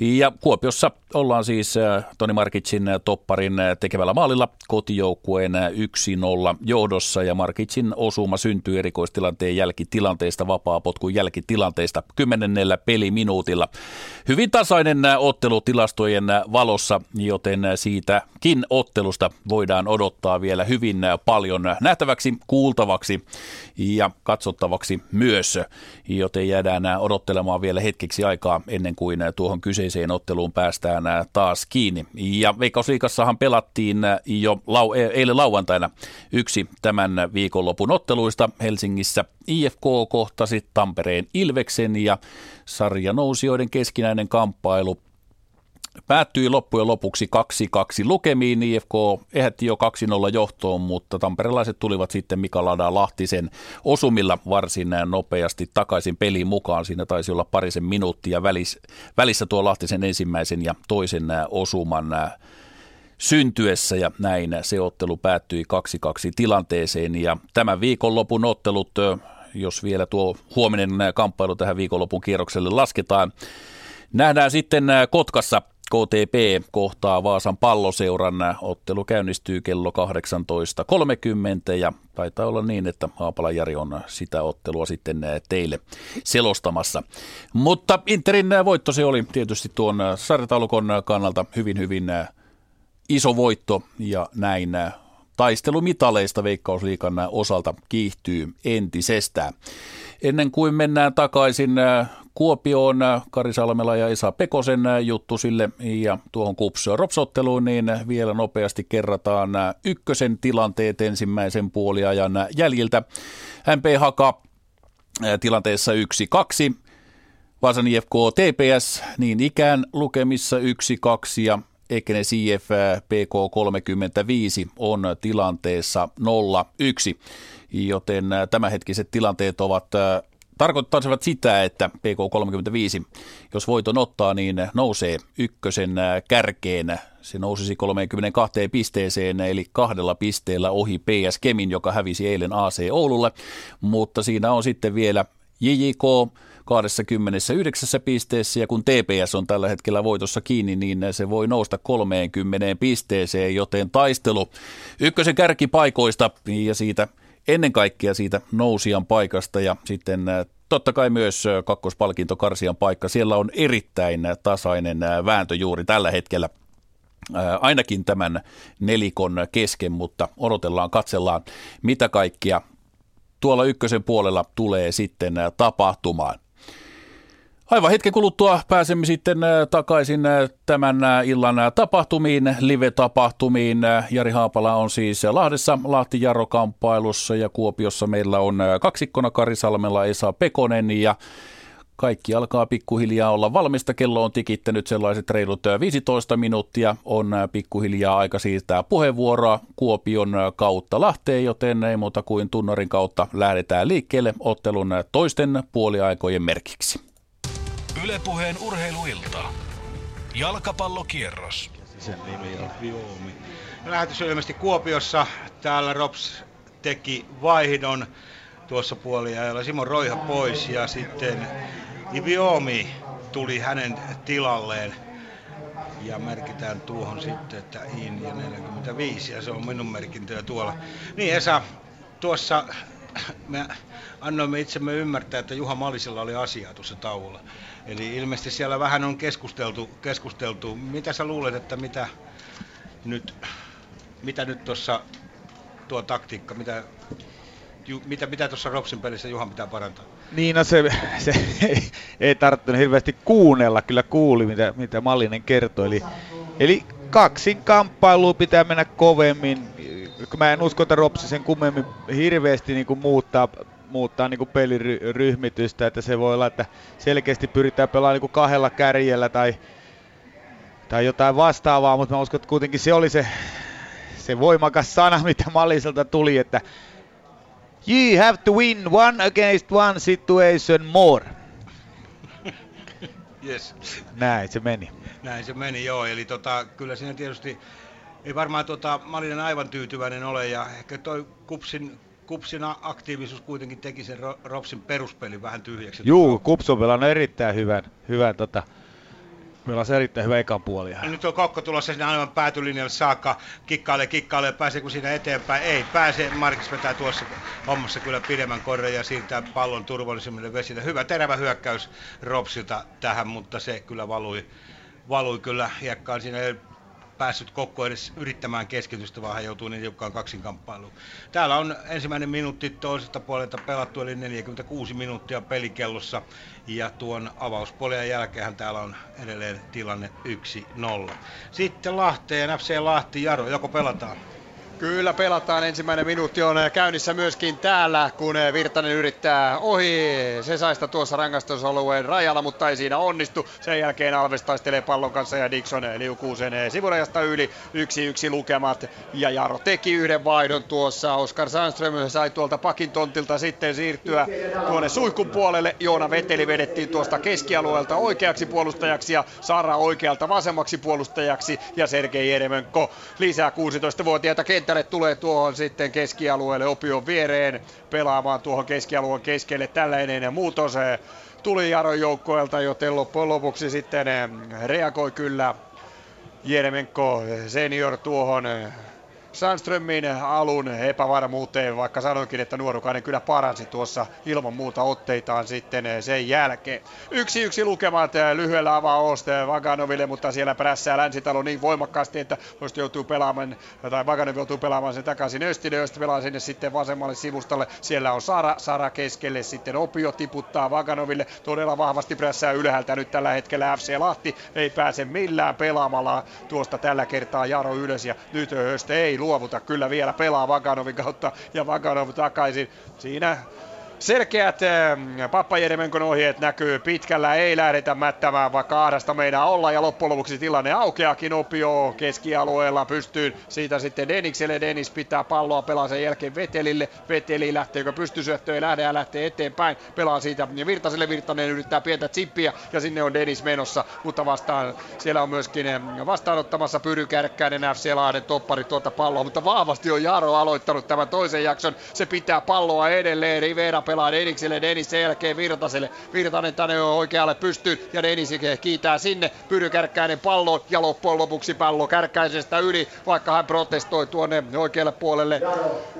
Ja Kuopiossa ollaan siis äh, Toni Markitsin äh, topparin äh, tekevällä maalilla kotijoukkueen 1-0 johdossa ja Markitsin osuma syntyy erikoistilanteen jälkitilanteesta, vapaa-potkun jälkitilanteesta 10. peliminuutilla. Hyvin tasainen ottelu tilastojen valossa, joten siitäkin ottelusta voidaan odottaa vielä hyvin paljon nähtäväksi, kuultavaksi ja katsottavaksi myös, joten jäädään odottelemaan vielä hetkeksi aikaa ennen kuin tuohon kyseiseen otteluun päästään taas kiinni. Ja Veikkausliikassahan pelattiin jo lau- e- eilen lauantaina yksi tämän viikonlopun otteluista Helsingissä. IFK kohtasi Tampereen Ilveksen ja sarjanousijoiden keskinäinen kamppailu päättyi loppujen lopuksi 2-2 lukemiin. IFK ehätti jo 2-0 johtoon, mutta tamperelaiset tulivat sitten Mika Lada Lahtisen osumilla varsin nopeasti takaisin peliin mukaan. Siinä taisi olla parisen minuuttia välissä, tuo Lahtisen ensimmäisen ja toisen osuman syntyessä ja näin se ottelu päättyi 2-2 tilanteeseen ja tämän viikonlopun ottelut, jos vielä tuo huominen kamppailu tähän viikonlopun kierrokselle lasketaan, Nähdään sitten Kotkassa KTP kohtaa Vaasan palloseuran. Ottelu käynnistyy kello 18.30 ja taitaa olla niin, että Haapala Jari on sitä ottelua sitten teille selostamassa. Mutta Interin voitto se oli tietysti tuon sarjataulukon kannalta hyvin hyvin iso voitto ja näin taistelu mitaleista Veikkausliikan osalta kiihtyy entisestään. Ennen kuin mennään takaisin Kuopioon Kari Salmela ja Esa Pekosen juttu sille ja tuohon kupsua ropsotteluun, niin vielä nopeasti kerrataan ykkösen tilanteet ensimmäisen puoliajan jäljiltä. MP Haka tilanteessa 1-2. Vaasan IFK TPS niin ikään lukemissa 1-2 ja Ekenes IF PK35 on tilanteessa 0-1, joten tämänhetkiset tilanteet ovat tarkoittaisivat sitä, että PK35, jos voiton ottaa, niin nousee ykkösen kärkeen. Se nousisi 32 pisteeseen, eli kahdella pisteellä ohi PS Kemin, joka hävisi eilen AC Oululle. Mutta siinä on sitten vielä JJK 29 pisteessä ja kun TPS on tällä hetkellä voitossa kiinni, niin se voi nousta 30 pisteeseen, joten taistelu ykkösen kärkipaikoista ja siitä ennen kaikkea siitä nousijan paikasta ja sitten äh, totta kai myös äh, kakkospalkinto Karsian paikka. Siellä on erittäin tasainen äh, vääntö juuri tällä hetkellä ainakin tämän nelikon kesken, mutta odotellaan, katsellaan, mitä kaikkia tuolla ykkösen puolella tulee sitten tapahtumaan. Aivan hetken kuluttua pääsemme sitten äh, takaisin äh, tämän äh, illan tapahtumiin, live-tapahtumiin. Jari Haapala on siis Lahdessa Lahti Jarro-kamppailussa ja Kuopiossa meillä on kaksikkona Karisalmella Esa Pekonen ja kaikki alkaa pikkuhiljaa olla valmista. Kello on tikittänyt sellaiset reilut 15 minuuttia. On pikkuhiljaa aika siirtää puheenvuoroa Kuopion kautta Lahteen, joten ei muuta kuin tunnarin kautta lähdetään liikkeelle ottelun toisten puoliaikojen merkiksi. Ylepuheen urheiluilta. Jalkapallokierros. Lähetys on ilmeisesti Kuopiossa. Täällä Rops teki vaihdon tuossa puoliajalla. Simon Roiha pois ja sitten Iviomi tuli hänen tilalleen. Ja merkitään tuohon sitten, että IN ja 45 ja se on minun merkintöjä tuolla. Niin Esa, tuossa me annoimme itsemme ymmärtää, että Juha Malisella oli asiaa tuossa tauolla. Eli ilmeisesti siellä vähän on keskusteltu, keskusteltu. Mitä sä luulet, että mitä nyt, mitä nyt tuossa tuo taktiikka, mitä, ju, mitä, mitä tuossa Ropsin pelissä Juhan pitää parantaa? Niin, no se, se ei, ei tarttunut hirveästi kuunnella, kyllä kuuli mitä, mitä Mallinen kertoi. Eli, eli kaksin kamppailuun pitää mennä kovemmin. Mä en usko, että Ropsi sen kummemmin hirveästi niin kuin muuttaa muuttaa niin peliryhmitystä, että se voi olla, että selkeästi pyritään pelaamaan niin kahdella kärjellä tai, tai jotain vastaavaa, mutta mä uskon, että kuitenkin se oli se, se voimakas sana, (laughs) mitä Malliselta tuli, että You have to win one against one situation more. (laughs) Yes. Näin se meni. Näin se meni, joo. Eli tota, kyllä siinä tietysti ei varmaan tota, Malinen aivan tyytyväinen ole ja ehkä toi Kupsin Kupsina aktiivisuus kuitenkin teki sen Ropsin peruspelin vähän tyhjäksi. Juu, Kups on pelannut erittäin hyvän, hyvän tota, Meillä on erittäin hyvä ekan puoli. Ja nyt on Kokko tulossa sinne aivan päätylinjalle saakka, kikkailee, kikkailee, pääseekö siinä eteenpäin? Ei pääse, Markis vetää tuossa hommassa kyllä pidemmän korren ja siirtää pallon turvallisemmille vesille. Hyvä terävä hyökkäys Ropsilta tähän, mutta se kyllä valui, valui kyllä hiekkaan siinä päässyt Kokko edes yrittämään keskitystä, vaan hän joutuu niin tiukkaan kaksinkamppailuun. Täällä on ensimmäinen minuutti toisesta puolelta pelattu, eli 46 minuuttia pelikellossa. Ja tuon avauspuolen jälkeen täällä on edelleen tilanne 1-0. Sitten Lahteen, FC Lahti, Jaro, joko pelataan? Kyllä pelataan. Ensimmäinen minuutti on käynnissä myöskin täällä, kun Virtanen yrittää ohi Sesaista tuossa rangaistusalueen rajalla, mutta ei siinä onnistu. Sen jälkeen Alves taistelee pallon kanssa ja Dixon liukuu sen sivurajasta yli. Yksi yksi lukemat ja Jaro teki yhden vaihdon tuossa. Oskar Sandström sai tuolta pakin tontilta sitten siirtyä tuonne suihkun puolelle. Joona Veteli vedettiin tuosta keskialueelta oikeaksi puolustajaksi ja Sara oikealta vasemmaksi puolustajaksi ja Sergei Jeremenko lisää 16-vuotiaita kenttää kentälle tulee tuohon sitten keskialueelle Opion viereen pelaamaan tuohon keskialueen keskelle. Tällainen muutos tuli Jaron joukkoelta, joten loppujen lopuksi sitten eh, reagoi kyllä Jeremenko senior tuohon eh, Sandströmin alun epävarmuuteen, vaikka sanoinkin, että nuorukainen kyllä paransi tuossa ilman muuta otteitaan sitten sen jälkeen. Yksi yksi lukemat lyhyellä avausta Vaganoville, mutta siellä prässää Länsitalo niin voimakkaasti, että Öst joutuu pelaamaan, tai Vaganov joutuu pelaamaan sen takaisin Östille, Öst pelaa sinne sitten vasemmalle sivustalle, siellä on Sara, Sara keskelle, sitten Opio tiputtaa Vaganoville, todella vahvasti prässää ylhäältä nyt tällä hetkellä FC Lahti, ei pääse millään pelaamalla tuosta tällä kertaa Jaro ylös ja nyt Öst ei luovuta, kyllä vielä pelaa Vaganovin kautta ja Vaganov takaisin. Siinä Selkeät äh, Pappajeremenkon ohjeet näkyy pitkällä, ei lähdetä mättämään, vaikka ahdasta meidän olla. Ja loppujen lopuksi tilanne aukeakin. Opio keskialueella pystyy siitä sitten Denikselle, Denis pitää palloa, pelaa sen jälkeen Vetelille, Veteli lähteekö pystysyöttöön, lähde ja lähtee eteenpäin, pelaa siitä. Ja Virtaselle Virtanen yrittää pientä chippiä ja sinne on Denis menossa, mutta vastaan siellä on myöskin vastaanottamassa Pyry Kärkkäinen FC Lahden toppari tuota palloa, mutta vahvasti on Jaro aloittanut tämän toisen jakson, se pitää palloa edelleen, Rivera pelaa Denikselle, Denis sen jälkeen Virtaselle, Virtanen tänne on oikealle pystyyn ja Denis kiitää sinne, Pyry Kärkkäinen palloon ja loppujen lopuksi pallo Kärkkäisestä yli, vaikka hän protestoi tuonne oikealle puolelle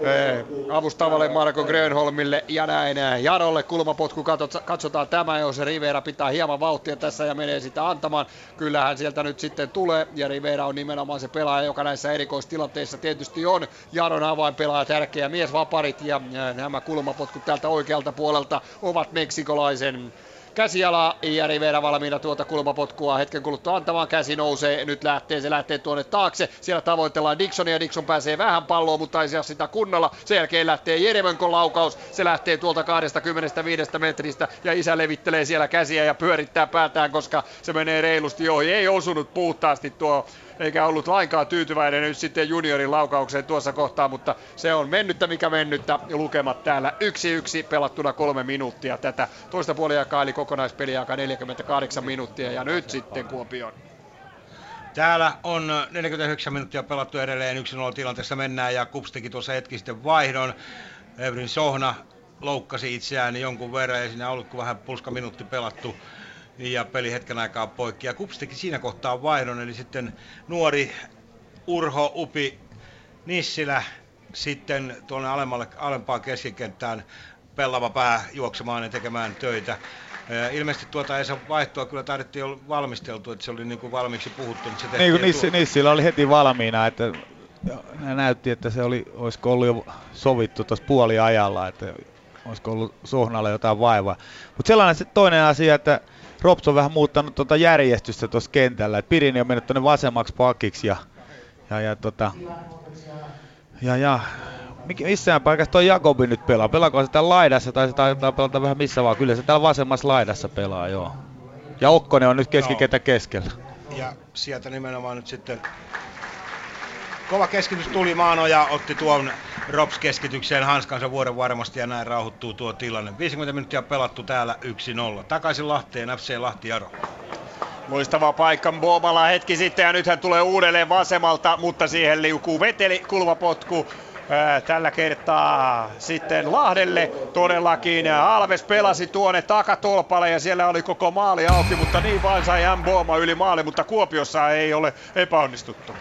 eh, avustavalle Marko Grönholmille ja näin Jarolle kulmapotku katsotaan tämä, jos Rivera pitää hieman vauhtia tässä ja menee sitä antamaan. Kyllähän sieltä nyt sitten tulee ja Rivera on nimenomaan se pelaaja, joka näissä erikoistilanteissa tietysti on. Jaron avainpelaaja, tärkeä mies vaparit ja nämä kulmapotkut täältä oikealta puolelta ovat meksikolaisen käsiala ja Rivera valmiina tuota kulmapotkua hetken kuluttua antamaan. Käsi nousee, nyt lähtee, se lähtee tuonne taakse. Siellä tavoitellaan Dixon ja Dixon pääsee vähän palloon, mutta ei saa sitä kunnolla. Sen jälkeen lähtee Jeremenkon laukaus. Se lähtee tuolta 25 metristä ja isä levittelee siellä käsiä ja pyörittää päätään, koska se menee reilusti ohi. Ei osunut puhtaasti tuo eikä ollut lainkaan tyytyväinen nyt sitten juniorin laukaukseen tuossa kohtaa, mutta se on mennyttä mikä mennyttä. Lukemat täällä yksi yksi pelattuna kolme minuuttia tätä toista puoliaikaa, eli kokonaispeliaika 48 minuuttia ja nyt sitten Kuopion. Täällä on 49 minuuttia pelattu edelleen 1-0 tilanteessa mennään ja Kups teki tuossa hetki sitten vaihdon. Evrin Sohna loukkasi itseään jonkun verran ja siinä on ollut vähän pulska minuutti pelattu ja peli hetken aikaa poikki. Ja Kups teki siinä kohtaa vaihdon, eli sitten nuori Urho Upi Nissilä sitten tuonne alemmalle, alempaan keskikenttään pellava pää juoksemaan ja tekemään töitä. Ilmeisesti tuota ei saa vaihtoa, kyllä taidettiin jo valmisteltu, että se oli niin kuin valmiiksi puhuttu. Mutta se niin kuin Nissi, Nissillä oli heti valmiina, että näytti, että se oli, olisiko ollut jo sovittu tuossa puoliajalla, että olisiko ollut Sohnalle jotain vaivaa. Mutta sellainen se toinen asia, että Rops on vähän muuttanut tuota järjestystä tuossa kentällä. Et Pirini on mennyt tuonne vasemmaksi pakiksi ja, ja, ja, tota, ja, ja missään paikassa tuo Jakobi nyt pelaa. Pelaako se täällä laidassa tai se taitaa pelata vähän missä vaan? Kyllä se täällä vasemmassa laidassa pelaa, joo. Ja Okkonen on nyt keskiketä keskellä. Ja sieltä nimenomaan nyt sitten kova keskitys tuli Maanoja, otti tuon Rops keskitykseen hanskansa vuoden varmasti ja näin rauhoittuu tuo tilanne. 50 minuuttia pelattu täällä 1-0. Takaisin Lahteen, FC Lahti Jaro. Loistava paikka Bobala hetki sitten ja nyt hän tulee uudelleen vasemmalta, mutta siihen liukuu veteli, kulmapotku. tällä kertaa sitten Lahdelle todellakin. Alves pelasi tuonne takatolpalle ja siellä oli koko maali auki, mutta niin vain sai Mboma yli maali, mutta Kuopiossa ei ole epäonnistuttu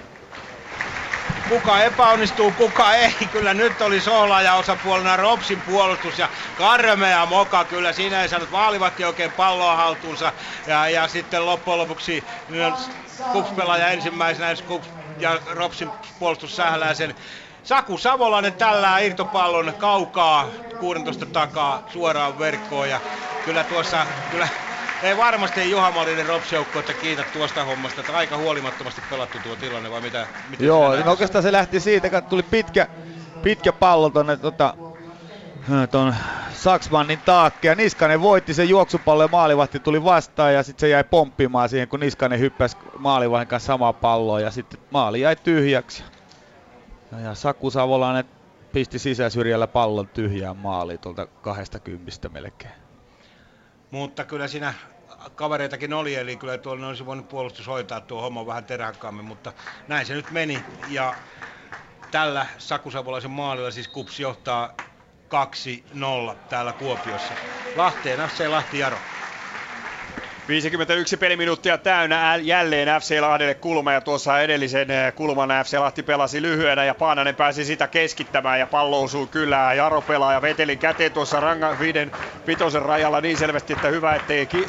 kuka epäonnistuu, kuka ei. (laughs) Kyllä nyt oli Sohla ja osapuolena Ropsin puolustus ja karmea moka. Kyllä siinä ei saanut maalivatti oikein palloa haltuunsa. Ja, ja sitten loppujen lopuksi no, Kups pelaaja ensimmäisenä Kups ja Ropsin puolustus sählää sen Saku Savolainen tällä irtopallon kaukaa 16 takaa suoraan verkkoon ja kyllä tuossa kyllä ei varmasti Juha Marinen että kiitä tuosta hommasta, että aika huolimattomasti pelattu tuo tilanne, vai mitä? mitä Joo, no oikeastaan se lähti siitä, että tuli pitkä, pitkä pallo tuonne tota, ton Saksmannin taakke ja Niskanen voitti sen juoksupallo ja maalivahti tuli vastaan ja sitten se jäi pomppimaan siihen, kun Niskanen hyppäsi maalivahin kanssa samaa palloa ja sitten maali jäi tyhjäksi. Ja, ja Saku Savolainen pisti sisäsyrjällä pallon tyhjään maaliin tuolta kahdesta kympistä melkein. Mutta kyllä siinä kavereitakin oli, eli kyllä tuolla olisi voinut puolustus hoitaa tuo homma vähän teräkkaammin, mutta näin se nyt meni. Ja tällä Sakusavolaisen maalilla siis Kups johtaa 2-0 täällä Kuopiossa. Lahteen FC Lahti Jaro. 51 peliminuuttia täynnä jälleen FC Lahdelle kulma ja tuossa edellisen eh, kulman FC Lahti pelasi lyhyenä ja Paananen pääsi sitä keskittämään ja pallo osuu kyllä Jaro pelaa ja vetelin käteen tuossa ranga viiden pitosen rajalla. Niin selvästi, että hyvä ettei ki-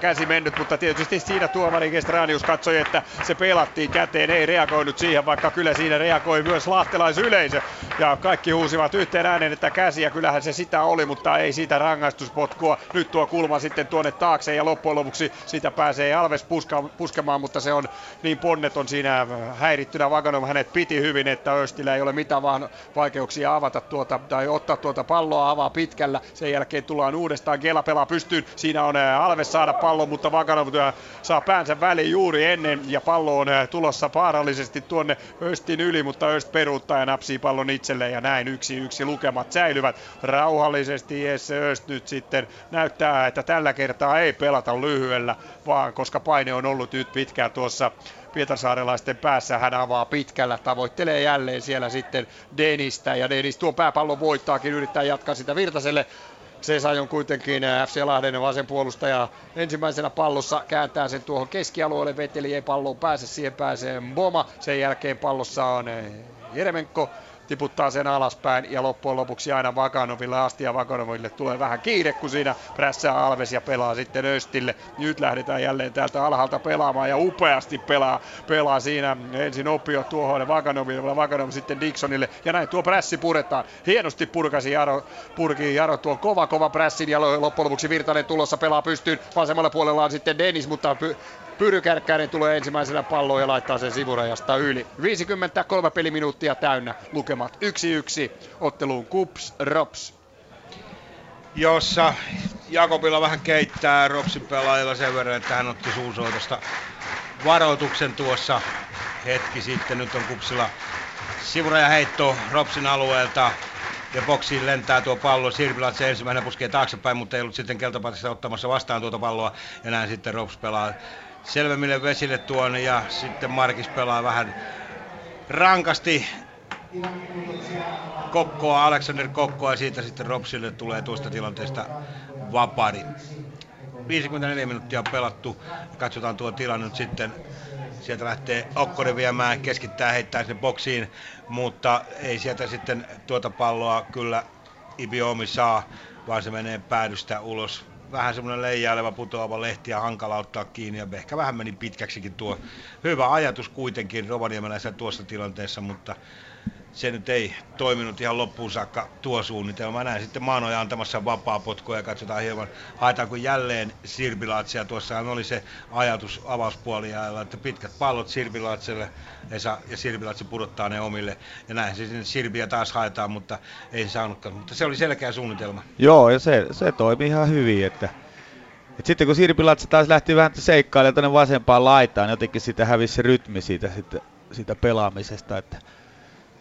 käsi mennyt, mutta tietysti siinä tuomari Gestranius katsoi, että se pelattiin käteen, ei reagoinut siihen, vaikka kyllä siinä reagoi myös lahtelaisyleisö. Ja kaikki huusivat yhteen äänen, että käsi ja kyllähän se sitä oli, mutta ei siitä rangaistuspotkua. Nyt tuo kulma sitten tuonne taakse ja loppujen lopuksi lopuksi. Sitä pääsee Alves puska, puskemaan, mutta se on niin ponneton siinä häirittynä. Vaganov hänet piti hyvin, että Östillä ei ole mitään vaan vaikeuksia avata tuota, tai ottaa tuota palloa avaa pitkällä. Sen jälkeen tullaan uudestaan. Gela pelaa pystyyn. Siinä on Alves saada pallo, mutta Vaganov saa päänsä väliin juuri ennen ja pallo on tulossa vaarallisesti tuonne Östin yli, mutta Öst peruuttaa ja napsii pallon itselleen ja näin yksi yksi lukemat säilyvät rauhallisesti. Jesse Öst nyt sitten näyttää, että tällä kertaa ei pelata lyhyellä, vaan koska paine on ollut nyt pitkään tuossa Pietarsaarelaisten päässä. Hän avaa pitkällä, tavoittelee jälleen siellä sitten Denistä ja Denis tuo pääpallon voittaakin, yrittää jatkaa sitä Virtaselle. Se on kuitenkin FC Lahden vasen puolustaja ensimmäisenä pallossa kääntää sen tuohon keskialueelle, veteli ei palloon pääse, siihen pääsee Boma. Sen jälkeen pallossa on Jeremenko, tiputtaa sen alaspäin ja loppujen lopuksi aina Vakanoville asti ja Vakanoville tulee vähän kiire, kun siinä prässää Alves ja pelaa sitten Östille. Nyt lähdetään jälleen täältä alhaalta pelaamaan ja upeasti pelaa, pelaa siinä ensin Opio tuohon Vakanoville, Vakanov sitten Dixonille ja näin tuo prässi puretaan. Hienosti purkasi Jaro, purki Jaro tuo kova kova prässin ja loppujen lopuksi Virtanen tulossa pelaa pystyyn. Vasemmalla puolella on sitten Dennis, mutta Kärkkäinen tulee ensimmäisenä palloon ja laittaa sen sivurajasta yli. 53 peliminuuttia täynnä lukemat 1-1 otteluun Kups Rops. Jossa Jakobilla vähän keittää Ropsin pelaajilla sen verran, että hän otti suusoitosta varoituksen tuossa hetki sitten. Nyt on Kupsilla sivuraja heitto Ropsin alueelta ja boksiin lentää tuo pallo. se ensimmäinen puskee taaksepäin, mutta ei ollut sitten keltapatista ottamassa vastaan tuota palloa. Ja näin sitten Rops pelaa selvemmille vesille tuon ja sitten Markis pelaa vähän rankasti Kokkoa, Alexander Kokkoa ja siitä sitten Ropsille tulee tuosta tilanteesta vapari. 54 minuuttia on pelattu. Katsotaan tuo tilanne nyt sitten. Sieltä lähtee Okkonen viemään, keskittää, heittää sinne boksiin, mutta ei sieltä sitten tuota palloa kyllä Ibiomi saa, vaan se menee päädystä ulos vähän semmoinen leijaileva putoava lehti ja hankala ottaa kiinni ja ehkä vähän meni pitkäksikin tuo hyvä ajatus kuitenkin Rovaniemeläisellä tuossa tilanteessa, mutta se nyt ei toiminut ihan loppuun saakka tuo suunnitelma. Näin sitten Maanoja antamassa vapaa potkua ja katsotaan hieman, haetaanko jälleen Sirbilaatsia. Tuossahan oli se ajatus avauspuoliajalla, että pitkät pallot Sirbilaatselle Esa ja Sirbilaatsi pudottaa ne omille. Ja näin se sinne Sirbiä taas haetaan, mutta ei saanutkaan. Mutta se oli selkeä suunnitelma. Joo, ja se, se toimi ihan hyvin, että et sitten kun Sirpilatsi taas lähti vähän seikkailemaan tuonne vasempaan laitaan, niin jotenkin sitä hävisi se rytmi siitä, siitä, siitä pelaamisesta. Että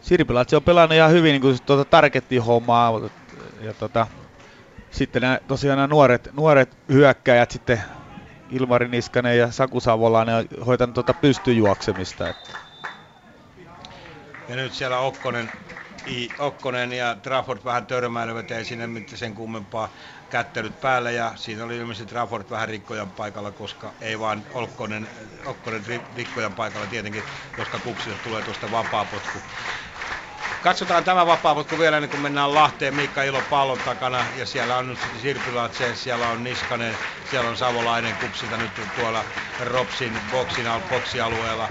Sirpilatsi on pelannut ihan hyvin niin tuota targetti hommaa ja tota, sitten nämä, tosiaan nämä nuoret, nuoret hyökkäjät sitten Ilmari Niskanen ja Saku Savolainen on hoitanut tuota pystyjuoksemista. Että. Ja nyt siellä Okkonen, I, Okkonen ja Trafford vähän törmäilevät, ei sinne mitään sen kummempaa kättelyt päällä ja siinä oli ilmeisesti Trafford vähän rikkojan paikalla, koska ei vaan Okkonen, Okkonen rikkojan paikalla tietenkin, koska Kupsille tulee tuosta vapaapotku. Katsotaan tämä vapaaputku vielä ennen kuin mennään Lahteen. Miikka Ilo pallon takana ja siellä on nyt sitten siellä on Niskanen, siellä on Savolainen kupsilta nyt tuolla Ropsin boksin, boksialueella.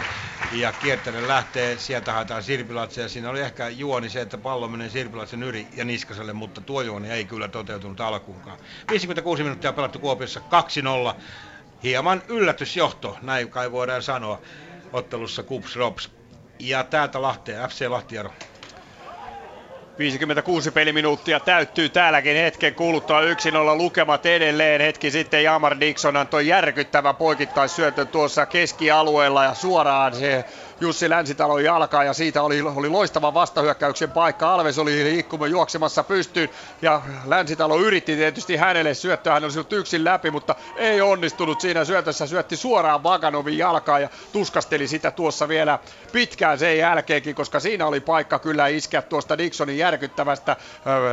Ja kiertäinen lähtee, sieltä haetaan Sirpilatse ja siinä oli ehkä juoni se, että pallo menee Sirpilatsen yri ja Niskaselle, mutta tuo juoni ei kyllä toteutunut alkuunkaan. 56 minuuttia pelattu Kuopiossa 2-0. Hieman yllätysjohto, näin kai voidaan sanoa, ottelussa Kups Rops. Ja täältä Lahteen, FC Lahtiaro. 56 peliminuuttia täyttyy täälläkin hetken kuluttua 1-0 lukemat edelleen. Hetki sitten Jamar Dixon antoi järkyttävä poikittaisyötö tuossa keskialueella ja suoraan se Jussi Länsitalon jalkaa ja siitä oli, oli loistava vastahyökkäyksen paikka. Alves oli liikkumaan juoksemassa pystyyn ja Länsitalo yritti tietysti hänelle syöttöä. Hän olisi ollut yksin läpi, mutta ei onnistunut siinä syötössä. Syötti suoraan Vaganovin jalkaa ja tuskasteli sitä tuossa vielä pitkään sen jälkeenkin, koska siinä oli paikka kyllä iskeä tuosta Dixonin järkyttävästä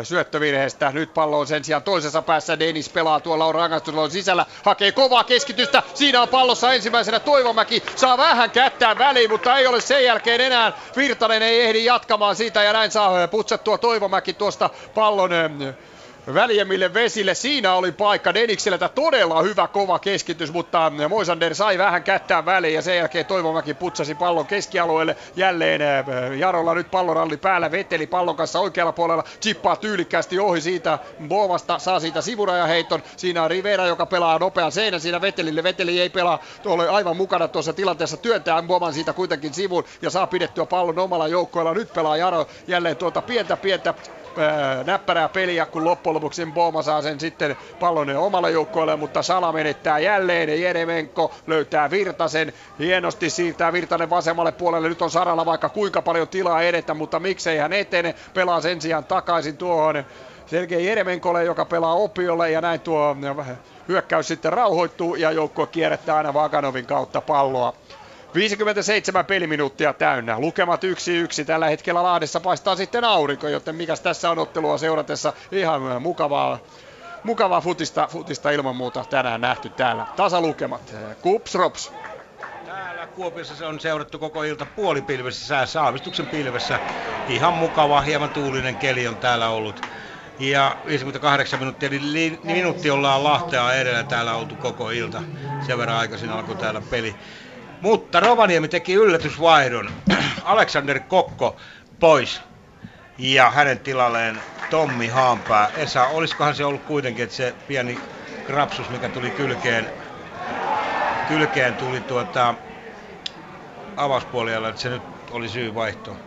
syöttövirheestä. Nyt pallo on sen sijaan toisessa päässä. Dennis pelaa tuolla on rangaistuslon sisällä, hakee kovaa keskitystä. Siinä on pallossa ensimmäisenä Toivomäki. Saa vähän kättää väliin, mutta ei ole sen jälkeen enää. Virtanen ei ehdi jatkamaan siitä ja näin saa putsattua Toivomäki tuosta pallon väljemmille vesille. Siinä oli paikka Denikseltä todella hyvä kova keskitys, mutta Moisander sai vähän kättää väliin ja sen jälkeen Toivomäki putsasi pallon keskialueelle. Jälleen Jarolla nyt palloralli päällä, veteli pallon kanssa oikealla puolella, chippaa tyylikkäästi ohi siitä Bovasta, saa siitä sivurajaheiton. Siinä on Rivera, joka pelaa nopean seinän siinä Vetelille. Veteli ei pelaa, ole aivan mukana tuossa tilanteessa, työntää Bovan siitä kuitenkin sivuun ja saa pidettyä pallon omalla joukkueella. Nyt pelaa Jaro jälleen tuota pientä pientä näppärää peliä, kun loppujen lopuksi Booma saa sen sitten pallon omalle joukkueelle, mutta Sala menettää jälleen. Jeremenko löytää Virtasen, hienosti siirtää Virtanen vasemmalle puolelle. Nyt on Saralla vaikka kuinka paljon tilaa edetä, mutta miksei hän etene. Pelaa sen sijaan takaisin tuohon Sergei Jeremenkolle, joka pelaa opiolle ja näin tuo hyökkäys sitten rauhoittuu ja joukkue kierrättää aina Vaganovin kautta palloa. 57 peliminuuttia täynnä. Lukemat 1-1. Tällä hetkellä Lahdessa paistaa sitten aurinko, joten mikäs tässä on ottelua seuratessa ihan mukavaa mukavaa futista, futista ilman muuta tänään nähty täällä. Tasalukemat. Kups Rops. Täällä Kuopiossa se on seurattu koko ilta puolipilvessä säässä, aavistuksen pilvessä. Ihan mukava, hieman tuulinen keli on täällä ollut. Ja 58 minuuttia, eli minuutti ollaan Lahtea edellä täällä oltu koko ilta. Sen verran aikaisin alkoi täällä peli. Mutta Rovaniemi teki yllätysvaihdon. (clears throat) Alexander Kokko pois ja hänen tilalleen Tommi Haanpää. Esa, olisikohan se ollut kuitenkin, että se pieni krapsus, mikä tuli kylkeen, kylkeen tuli tuota avauspuolella, että se nyt oli syy vaihtoon?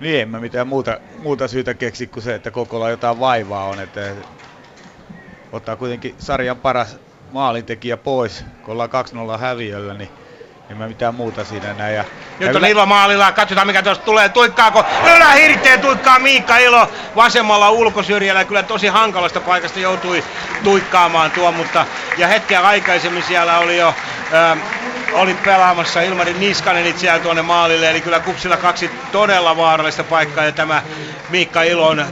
Niin, en mä mitään muuta, muuta syytä keksi kuin se, että kokolla jotain vaivaa on. Että ottaa kuitenkin sarjan paras maalintekijä pois, kun ollaan 2-0 häviöllä, niin en mä mitään muuta siinä näe. Ja, Nyt on Ilo maalilla, katsotaan mikä tuosta tulee. Tuikkaako? hirteen tuikkaa Miikka Ilo vasemmalla ulkosyrjällä. Kyllä tosi hankalasta paikasta joutui tuikkaamaan tuo, mutta ja hetkeä aikaisemmin siellä oli jo ähm, oli pelaamassa Ilmari Niskanen siellä tuonne maalille, eli kyllä Kupsilla kaksi todella vaarallista paikkaa ja tämä Miikka Ilon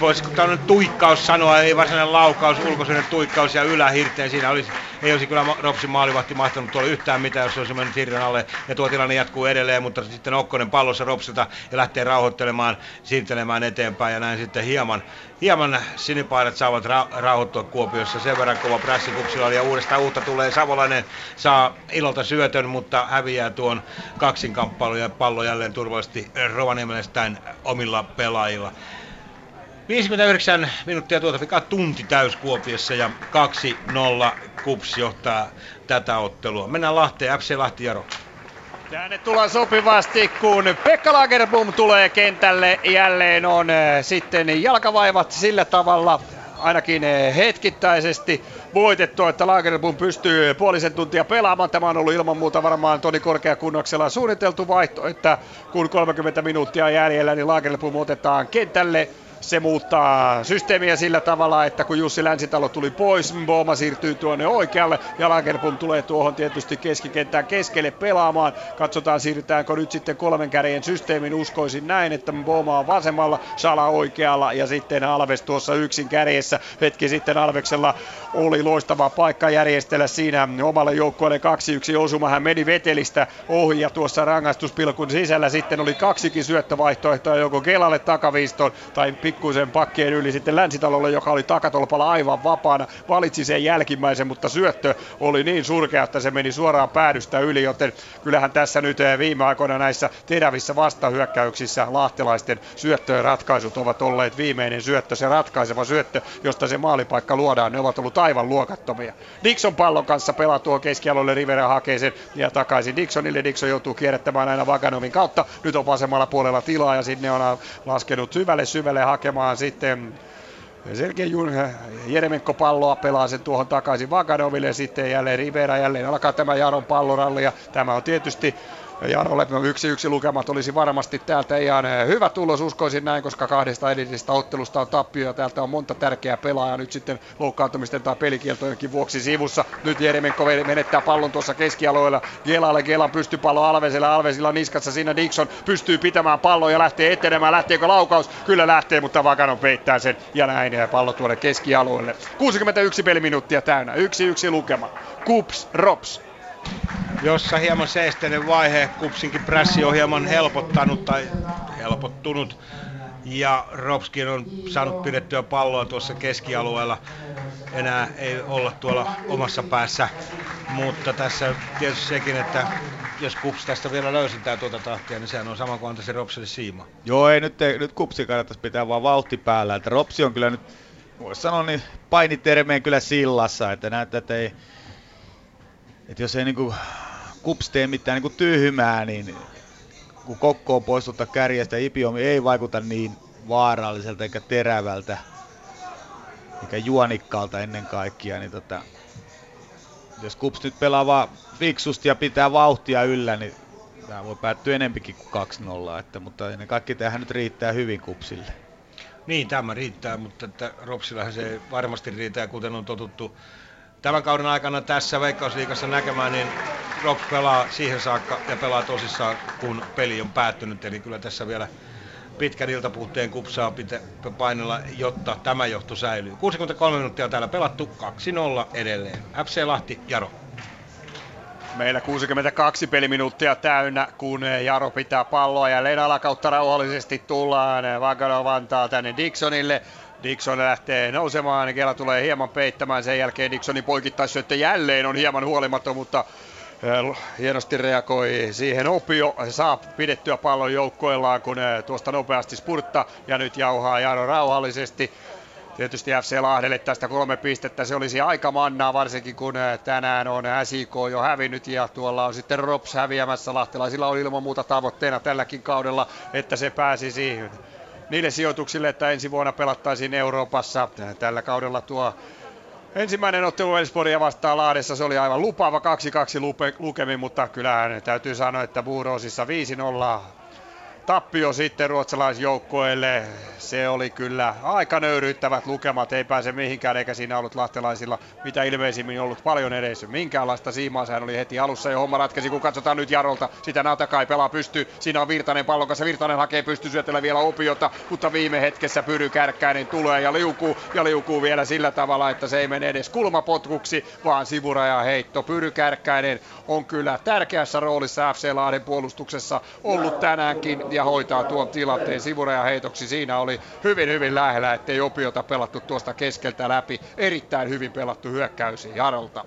voisiko tämä tuikkaus sanoa, ei varsinainen laukaus, ulkoisen tuikkaus ja ylähirteen. Siinä olisi, ei olisi kyllä Ropsin maalivahti mahtanut tuolla yhtään mitään, jos se olisi mennyt hirren alle. Ja tuo tilanne jatkuu edelleen, mutta sitten Okkonen pallossa Ropsilta ja lähtee rauhoittelemaan, siirtelemään eteenpäin ja näin sitten hieman, hieman sinipaidat saavat ra- rauhoittua Kuopiossa. Sen verran kova prässi oli ja uudestaan uutta tulee. Savolainen saa ilolta syötön, mutta häviää tuon kaksinkamppailun ja pallo jälleen turvallisesti Rovaniemelästään omilla pelaajilla. 59 minuuttia tuota pikaa tunti täys Kuopiossa ja 2-0 Kups johtaa tätä ottelua. Mennään Lahteen, FC Lahti Jaro. Tänne tullaan sopivasti, kun Pekka Lagerblom tulee kentälle. Jälleen on äh, sitten jalkavaivat sillä tavalla ainakin äh, hetkittäisesti voitettu, että Lagerblom pystyy puolisen tuntia pelaamaan. Tämä on ollut ilman muuta varmaan Toni Korkeakunnoksella suunniteltu vaihto, että kun 30 minuuttia jäljellä, niin Lagerblom otetaan kentälle se muuttaa systeemiä sillä tavalla, että kun Jussi Länsitalo tuli pois, Booma siirtyy tuonne oikealle ja Lagerpum tulee tuohon tietysti keskikenttään keskelle pelaamaan. Katsotaan siirrytäänkö nyt sitten kolmen kärjen systeemin, uskoisin näin, että Booma on vasemmalla, Sala oikealla ja sitten Alves tuossa yksin kärjessä. Hetki sitten Alveksella oli loistava paikka järjestellä siinä omalle joukkueelle 2-1 osuma. Hän meni Vetelistä ohi ja tuossa rangaistuspilkun sisällä sitten oli kaksikin syöttövaihtoehtoa joko Kelalle takaviiston tai pikkuisen pakkeen yli sitten Länsitalolle, joka oli takatolpalla aivan vapaana. Valitsi sen jälkimmäisen, mutta syöttö oli niin surkea, että se meni suoraan päädystä yli, joten kyllähän tässä nyt eh, viime aikoina näissä terävissä vastahyökkäyksissä lahtelaisten syöttöjen ratkaisut ovat olleet viimeinen syöttö, se ratkaiseva syöttö, josta se maalipaikka luodaan. Ne ovat ollut aivan luokattomia. Dixon pallon kanssa pelaa tuo keskialueelle, Rivera hakee sen ja takaisin Dixonille. Dixon joutuu kierrättämään aina Vaganovin kautta. Nyt on vasemmalla puolella tilaa ja sinne on laskenut syvälle syvälle hakemaan sitten Selkeä Jeremenko palloa pelaa sen tuohon takaisin Vaganoville sitten jälleen Rivera jälleen alkaa tämä Jaron palloralli ja tämä on tietysti Jarolle yksi yksi lukemat olisi varmasti täältä ihan eh, hyvä tulos, uskoisin näin, koska kahdesta edellisestä ottelusta on tappio ja täältä on monta tärkeää pelaajaa nyt sitten loukkaantumisten tai pelikieltojenkin vuoksi sivussa. Nyt Jeremenko menettää pallon tuossa keskialueella Gelalle, Gelan pystypallo Alveselle, Alvesilla niskassa siinä Dixon pystyy pitämään pallon ja lähtee etenemään, lähteekö laukaus? Kyllä lähtee, mutta Vakanon peittää sen ja näin ja pallo tuonne keskialueelle. 61 peliminuuttia täynnä, yksi yksi lukema. Kups, Rops, jossa hieman seesteinen vaihe, Kupsinkin prässi on hieman helpottanut tai helpottunut. ja Ropskin on saanut pidettyä palloa tuossa keskialueella. Enää ei olla tuolla omassa päässä, mutta tässä tietysti sekin, että jos Kups tästä vielä löysintää tuota tahtia, niin sehän on sama kuin antaisi Ropsille siima. Joo, ei nyt, ei, nyt Kupsi kannattaisi pitää vaan vauhti päällä, että Ropsi on kyllä nyt, voisi sanoa niin, painitermeen kyllä sillassa, että näyttää, että ei, että jos ei niinku Kups tee mitään niinku tyhmää, niin kun Kokko on poistuttaa kärjestä, Ipiomi ei vaikuta niin vaaralliselta eikä terävältä, eikä juonikkaalta ennen kaikkea, niin tota, jos Kups nyt pelaa vaan fiksusti ja pitää vauhtia yllä, niin tämä voi päättyä enempikin kuin 2-0, että, mutta ennen kaikkea tähän nyt riittää hyvin Kupsille. Niin, tämä riittää, mutta että Ropsillahan se varmasti riittää, kuten on totuttu tämän kauden aikana tässä Veikkausliigassa näkemään, niin Rock pelaa siihen saakka ja pelaa tosissaan, kun peli on päättynyt. Eli kyllä tässä vielä pitkän iltapuhteen kupsaa pite, painella, jotta tämä johto säilyy. 63 minuuttia täällä pelattu, 2-0 edelleen. FC Lahti, Jaro. Meillä 62 peliminuuttia täynnä, kun Jaro pitää palloa ja Lena kautta rauhallisesti tullaan. Vaganov antaa tänne Dixonille. Dixon lähtee nousemaan, Kela tulee hieman peittämään, sen jälkeen Dixonin poikittaissyöttö jälleen on hieman huolimaton, mutta eh, hienosti reagoi siihen Opio, saa pidettyä pallon joukkoillaan, kun eh, tuosta nopeasti spurtta. Ja nyt jauhaa Jaro rauhallisesti. Tietysti FC Lahdelle tästä kolme pistettä, se olisi aika mannaa, varsinkin kun eh, tänään on SIK jo hävinnyt. Ja tuolla on sitten Rops häviämässä. Lahtelaisilla on ilman muuta tavoitteena tälläkin kaudella, että se pääsisi niille sijoituksille, että ensi vuonna pelattaisiin Euroopassa. Tällä kaudella tuo ensimmäinen ottelu Elfsborgia vastaan Laadessa, se oli aivan lupaava 2-2 lukemin, mutta kyllähän täytyy sanoa, että Buurosissa 5-0 tappio sitten ruotsalaisjoukkueelle. Se oli kyllä aika nöyryyttävät lukemat, ei pääse mihinkään eikä siinä ollut lahtelaisilla mitä ilmeisimmin ollut paljon edes minkäänlaista siimaa. Sehän oli heti alussa ja homma ratkesi, kun katsotaan nyt Jarolta. Sitä Natakai pelaa pystyy. Siinä on Virtanen pallon kanssa. Virtanen hakee pystysyötellä vielä opiota, mutta viime hetkessä Pyry Kärkkäinen tulee ja liukuu ja liukuu vielä sillä tavalla, että se ei mene edes kulmapotkuksi, vaan sivuraja heitto. Pyry Kärkkäinen on kyllä tärkeässä roolissa FC Lahden puolustuksessa ollut tänäänkin ja hoitaa tuon tilanteen sivuraja heitoksi. Siinä oli hyvin hyvin lähellä, ettei opiota pelattu tuosta keskeltä läpi. Erittäin hyvin pelattu hyökkäys Jarolta.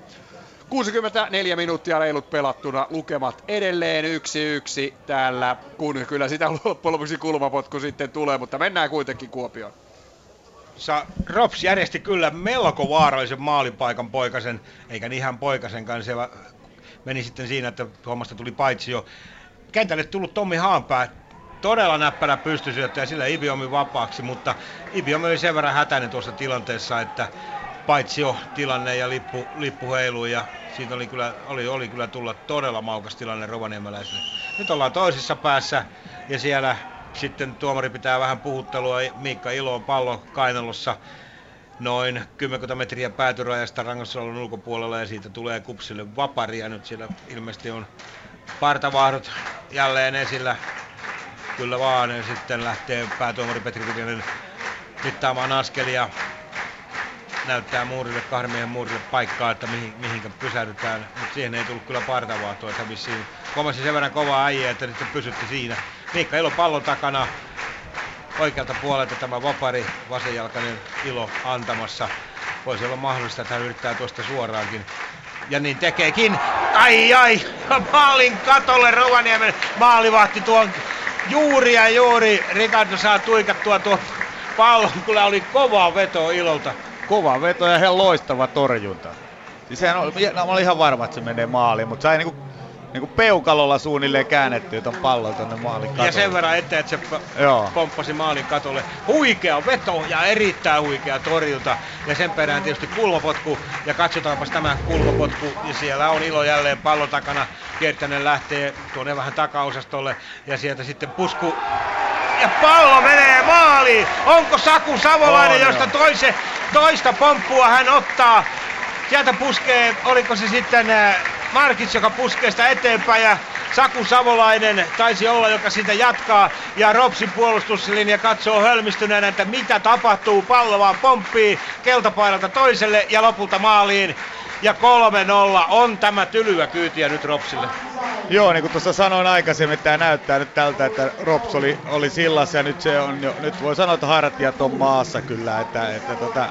64 minuuttia reilut pelattuna, lukemat edelleen yksi yksi täällä, kun kyllä sitä (laughs) loppujen lopuksi kulmapotku sitten tulee, mutta mennään kuitenkin Kuopioon. Sa, Rops järjesti kyllä melko vaarallisen maalipaikan poikasen, eikä niin ihan poikasenkaan, se meni sitten siinä, että hommasta tuli paitsi jo. Kentälle tullut Tommi Haanpää, todella näppärä pystysyöttäjä sillä Ibiomi vapaaksi, mutta Ibiomi oli sen verran hätäinen tuossa tilanteessa, että paitsi jo tilanne ja lippu, lippu heilui ja siitä oli kyllä, oli, oli kyllä tulla todella maukas tilanne rovaniemeläisille. Nyt ollaan toisessa päässä ja siellä sitten tuomari pitää vähän puhuttelua. Miikka Ilo on pallo kainalossa noin 10 metriä päätyrajasta rangaistusalueen ulkopuolella ja siitä tulee kupsille vapari ja nyt siellä ilmeisesti on partavahdot jälleen esillä Kyllä vaan, ja sitten lähtee päätuomari Petri Viljanen mittaamaan askelia. Näyttää muurille, kahden miehen muurille paikkaa, että mihin, mihinkä pysähdytään. Mutta siihen ei tullut kyllä partavaahtoa, että vissiin komasi sen verran kovaa äijä, että sitten pysytti siinä. Miikka Ilo pallon takana oikealta puolelta tämä vapari, vasenjalkainen Ilo antamassa. Voisi olla mahdollista, että hän yrittää tuosta suoraankin ja niin tekeekin. Ai ai, maalin katolle Rovaniemen maalivahti tuon juuri ja juuri Ricardo saa tuikattua tuon pallon. Kyllä oli kova veto Ilolta. Kova veto ja ihan loistava torjunta. Siis sehän oli, mä olin ihan varma, että se menee maaliin, mutta sai niinku niinku peukalolla suunnilleen käännettyä ton pallon tonne maalin katolle. Ja sen verran eteen, että se Joo. pomppasi maalin katolle. Huikea veto ja erittäin huikea torjunta. Ja sen perään tietysti kulmapotku. Ja katsotaanpas tämä kulmapotku. Ja siellä on ilo jälleen pallon takana. Kiertänen lähtee tuonne vähän takaosastolle. Ja sieltä sitten pusku ja pallo menee maaliin. Onko Saku Savolainen, on, josta toise, toista pomppua hän ottaa. Sieltä puskee, oliko se sitten äh, Markits, joka puskee sitä eteenpäin ja Saku Savolainen taisi olla, joka sitä jatkaa ja Ropsin puolustuslinja katsoo hölmistyneenä, että mitä tapahtuu, pallo vaan pomppii keltapaidalta toiselle ja lopulta maaliin ja 3-0 on tämä tylyä kyytiä nyt Ropsille. Joo, niin kuin tuossa sanoin aikaisemmin, tämä näyttää nyt tältä, että Rops oli, oli sillassa ja nyt se on jo, nyt voi sanoa, että hartiat on maassa kyllä, että, että tota,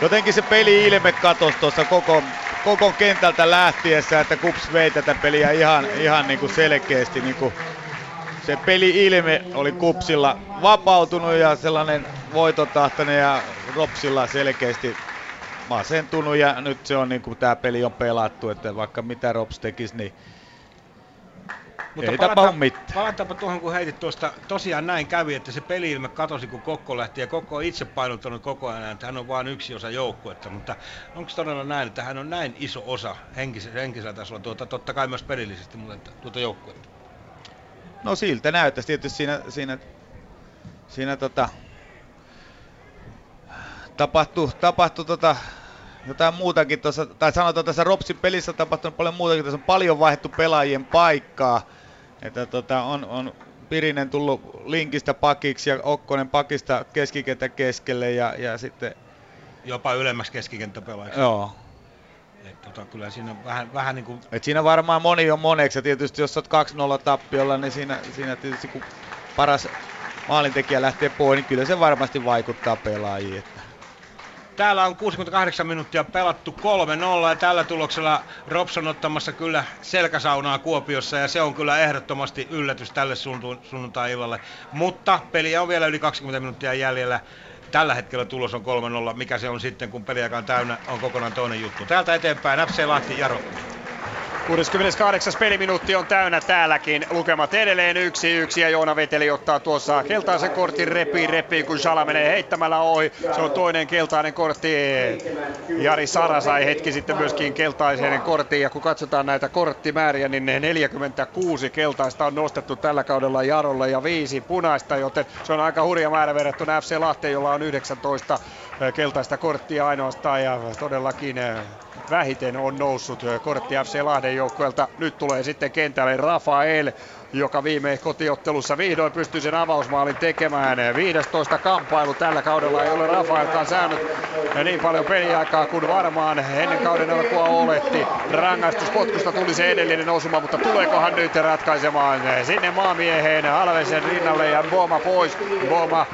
jotenkin se peli ilme katosi tuossa koko, koko kentältä lähtiessä, että Kups vei tätä peliä ihan, ihan niin kuin selkeästi niin kuin se peli-ilme oli Kupsilla vapautunut ja sellainen voitotahtoinen ja Ropsilla selkeästi masentunut ja nyt se on niin kuin tämä peli on pelattu, että vaikka mitä Rops tekisi, niin mutta ei palata, mitään. Palataanpa tuohon, kun heitit tuosta, tosiaan näin kävi, että se peli-ilme katosi, kun Kokko lähti, ja Kokko on itse painottanut koko ajan, että hän on vain yksi osa joukkuetta, mutta onko todella näin, että hän on näin iso osa henkisellä, henkisellä tasolla, tuota, totta kai myös pelillisesti, mutta tuota joukkuetta? No siltä näyttäisi tietysti siinä, siinä, siinä tota, tapahtui, tapahtui tota, jotain muutakin tuossa, tai sanotaan tässä Ropsin pelissä on tapahtunut paljon muutakin, tässä on paljon vaihdettu pelaajien paikkaa, että tota, on, on Pirinen tullut linkistä pakiksi ja Okkonen pakista keskikenttä keskelle ja, ja sitten... Jopa ylemmäksi keskikenttäpelaajaksi. Joo. Et tota, kyllä siinä vähän, vähän niin kuin... Et siinä varmaan moni on moneksi ja tietysti jos olet 2-0 tappiolla, niin siinä, siinä tietysti kun paras maalintekijä lähtee pois, niin kyllä se varmasti vaikuttaa pelaajiin. Täällä on 68 minuuttia pelattu 3-0 ja tällä tuloksella Robson ottamassa kyllä selkäsaunaa Kuopiossa ja se on kyllä ehdottomasti yllätys tälle sunnuntai-illalle. Mutta peliä on vielä yli 20 minuuttia jäljellä. Tällä hetkellä tulos on 3-0. Mikä se on sitten, kun peliaika on täynnä, on kokonaan toinen juttu. Täältä eteenpäin FC Lahti, Jaro. 68. peliminuutti on täynnä täälläkin. Lukemat edelleen yksi yksi ja Joona Veteli ottaa tuossa keltaisen kortin repi repi kun Sala menee heittämällä ohi. Se on toinen keltainen kortti. Jari Sara sai hetki sitten myöskin keltaisen kortin ja kun katsotaan näitä korttimääriä niin 46 keltaista on nostettu tällä kaudella Jarolle ja viisi punaista, joten se on aika hurja määrä verrattuna FC Lahteen, jolla on 19 keltaista korttia ainoastaan ja todellakin vähiten on noussut kortti FC Lahden joukkueelta. Nyt tulee sitten kentälle Rafael, joka viime kotiottelussa vihdoin pystyy sen avausmaalin tekemään. 15 kamppailu tällä kaudella ei ole Rafaelkaan saanut niin paljon peliaikaa kuin varmaan ennen kauden alkua oletti. Rangaistuspotkusta tuli se edellinen osuma, mutta tuleekohan nyt ratkaisemaan sinne maamieheen Alvesen rinnalle ja Boma pois. Boma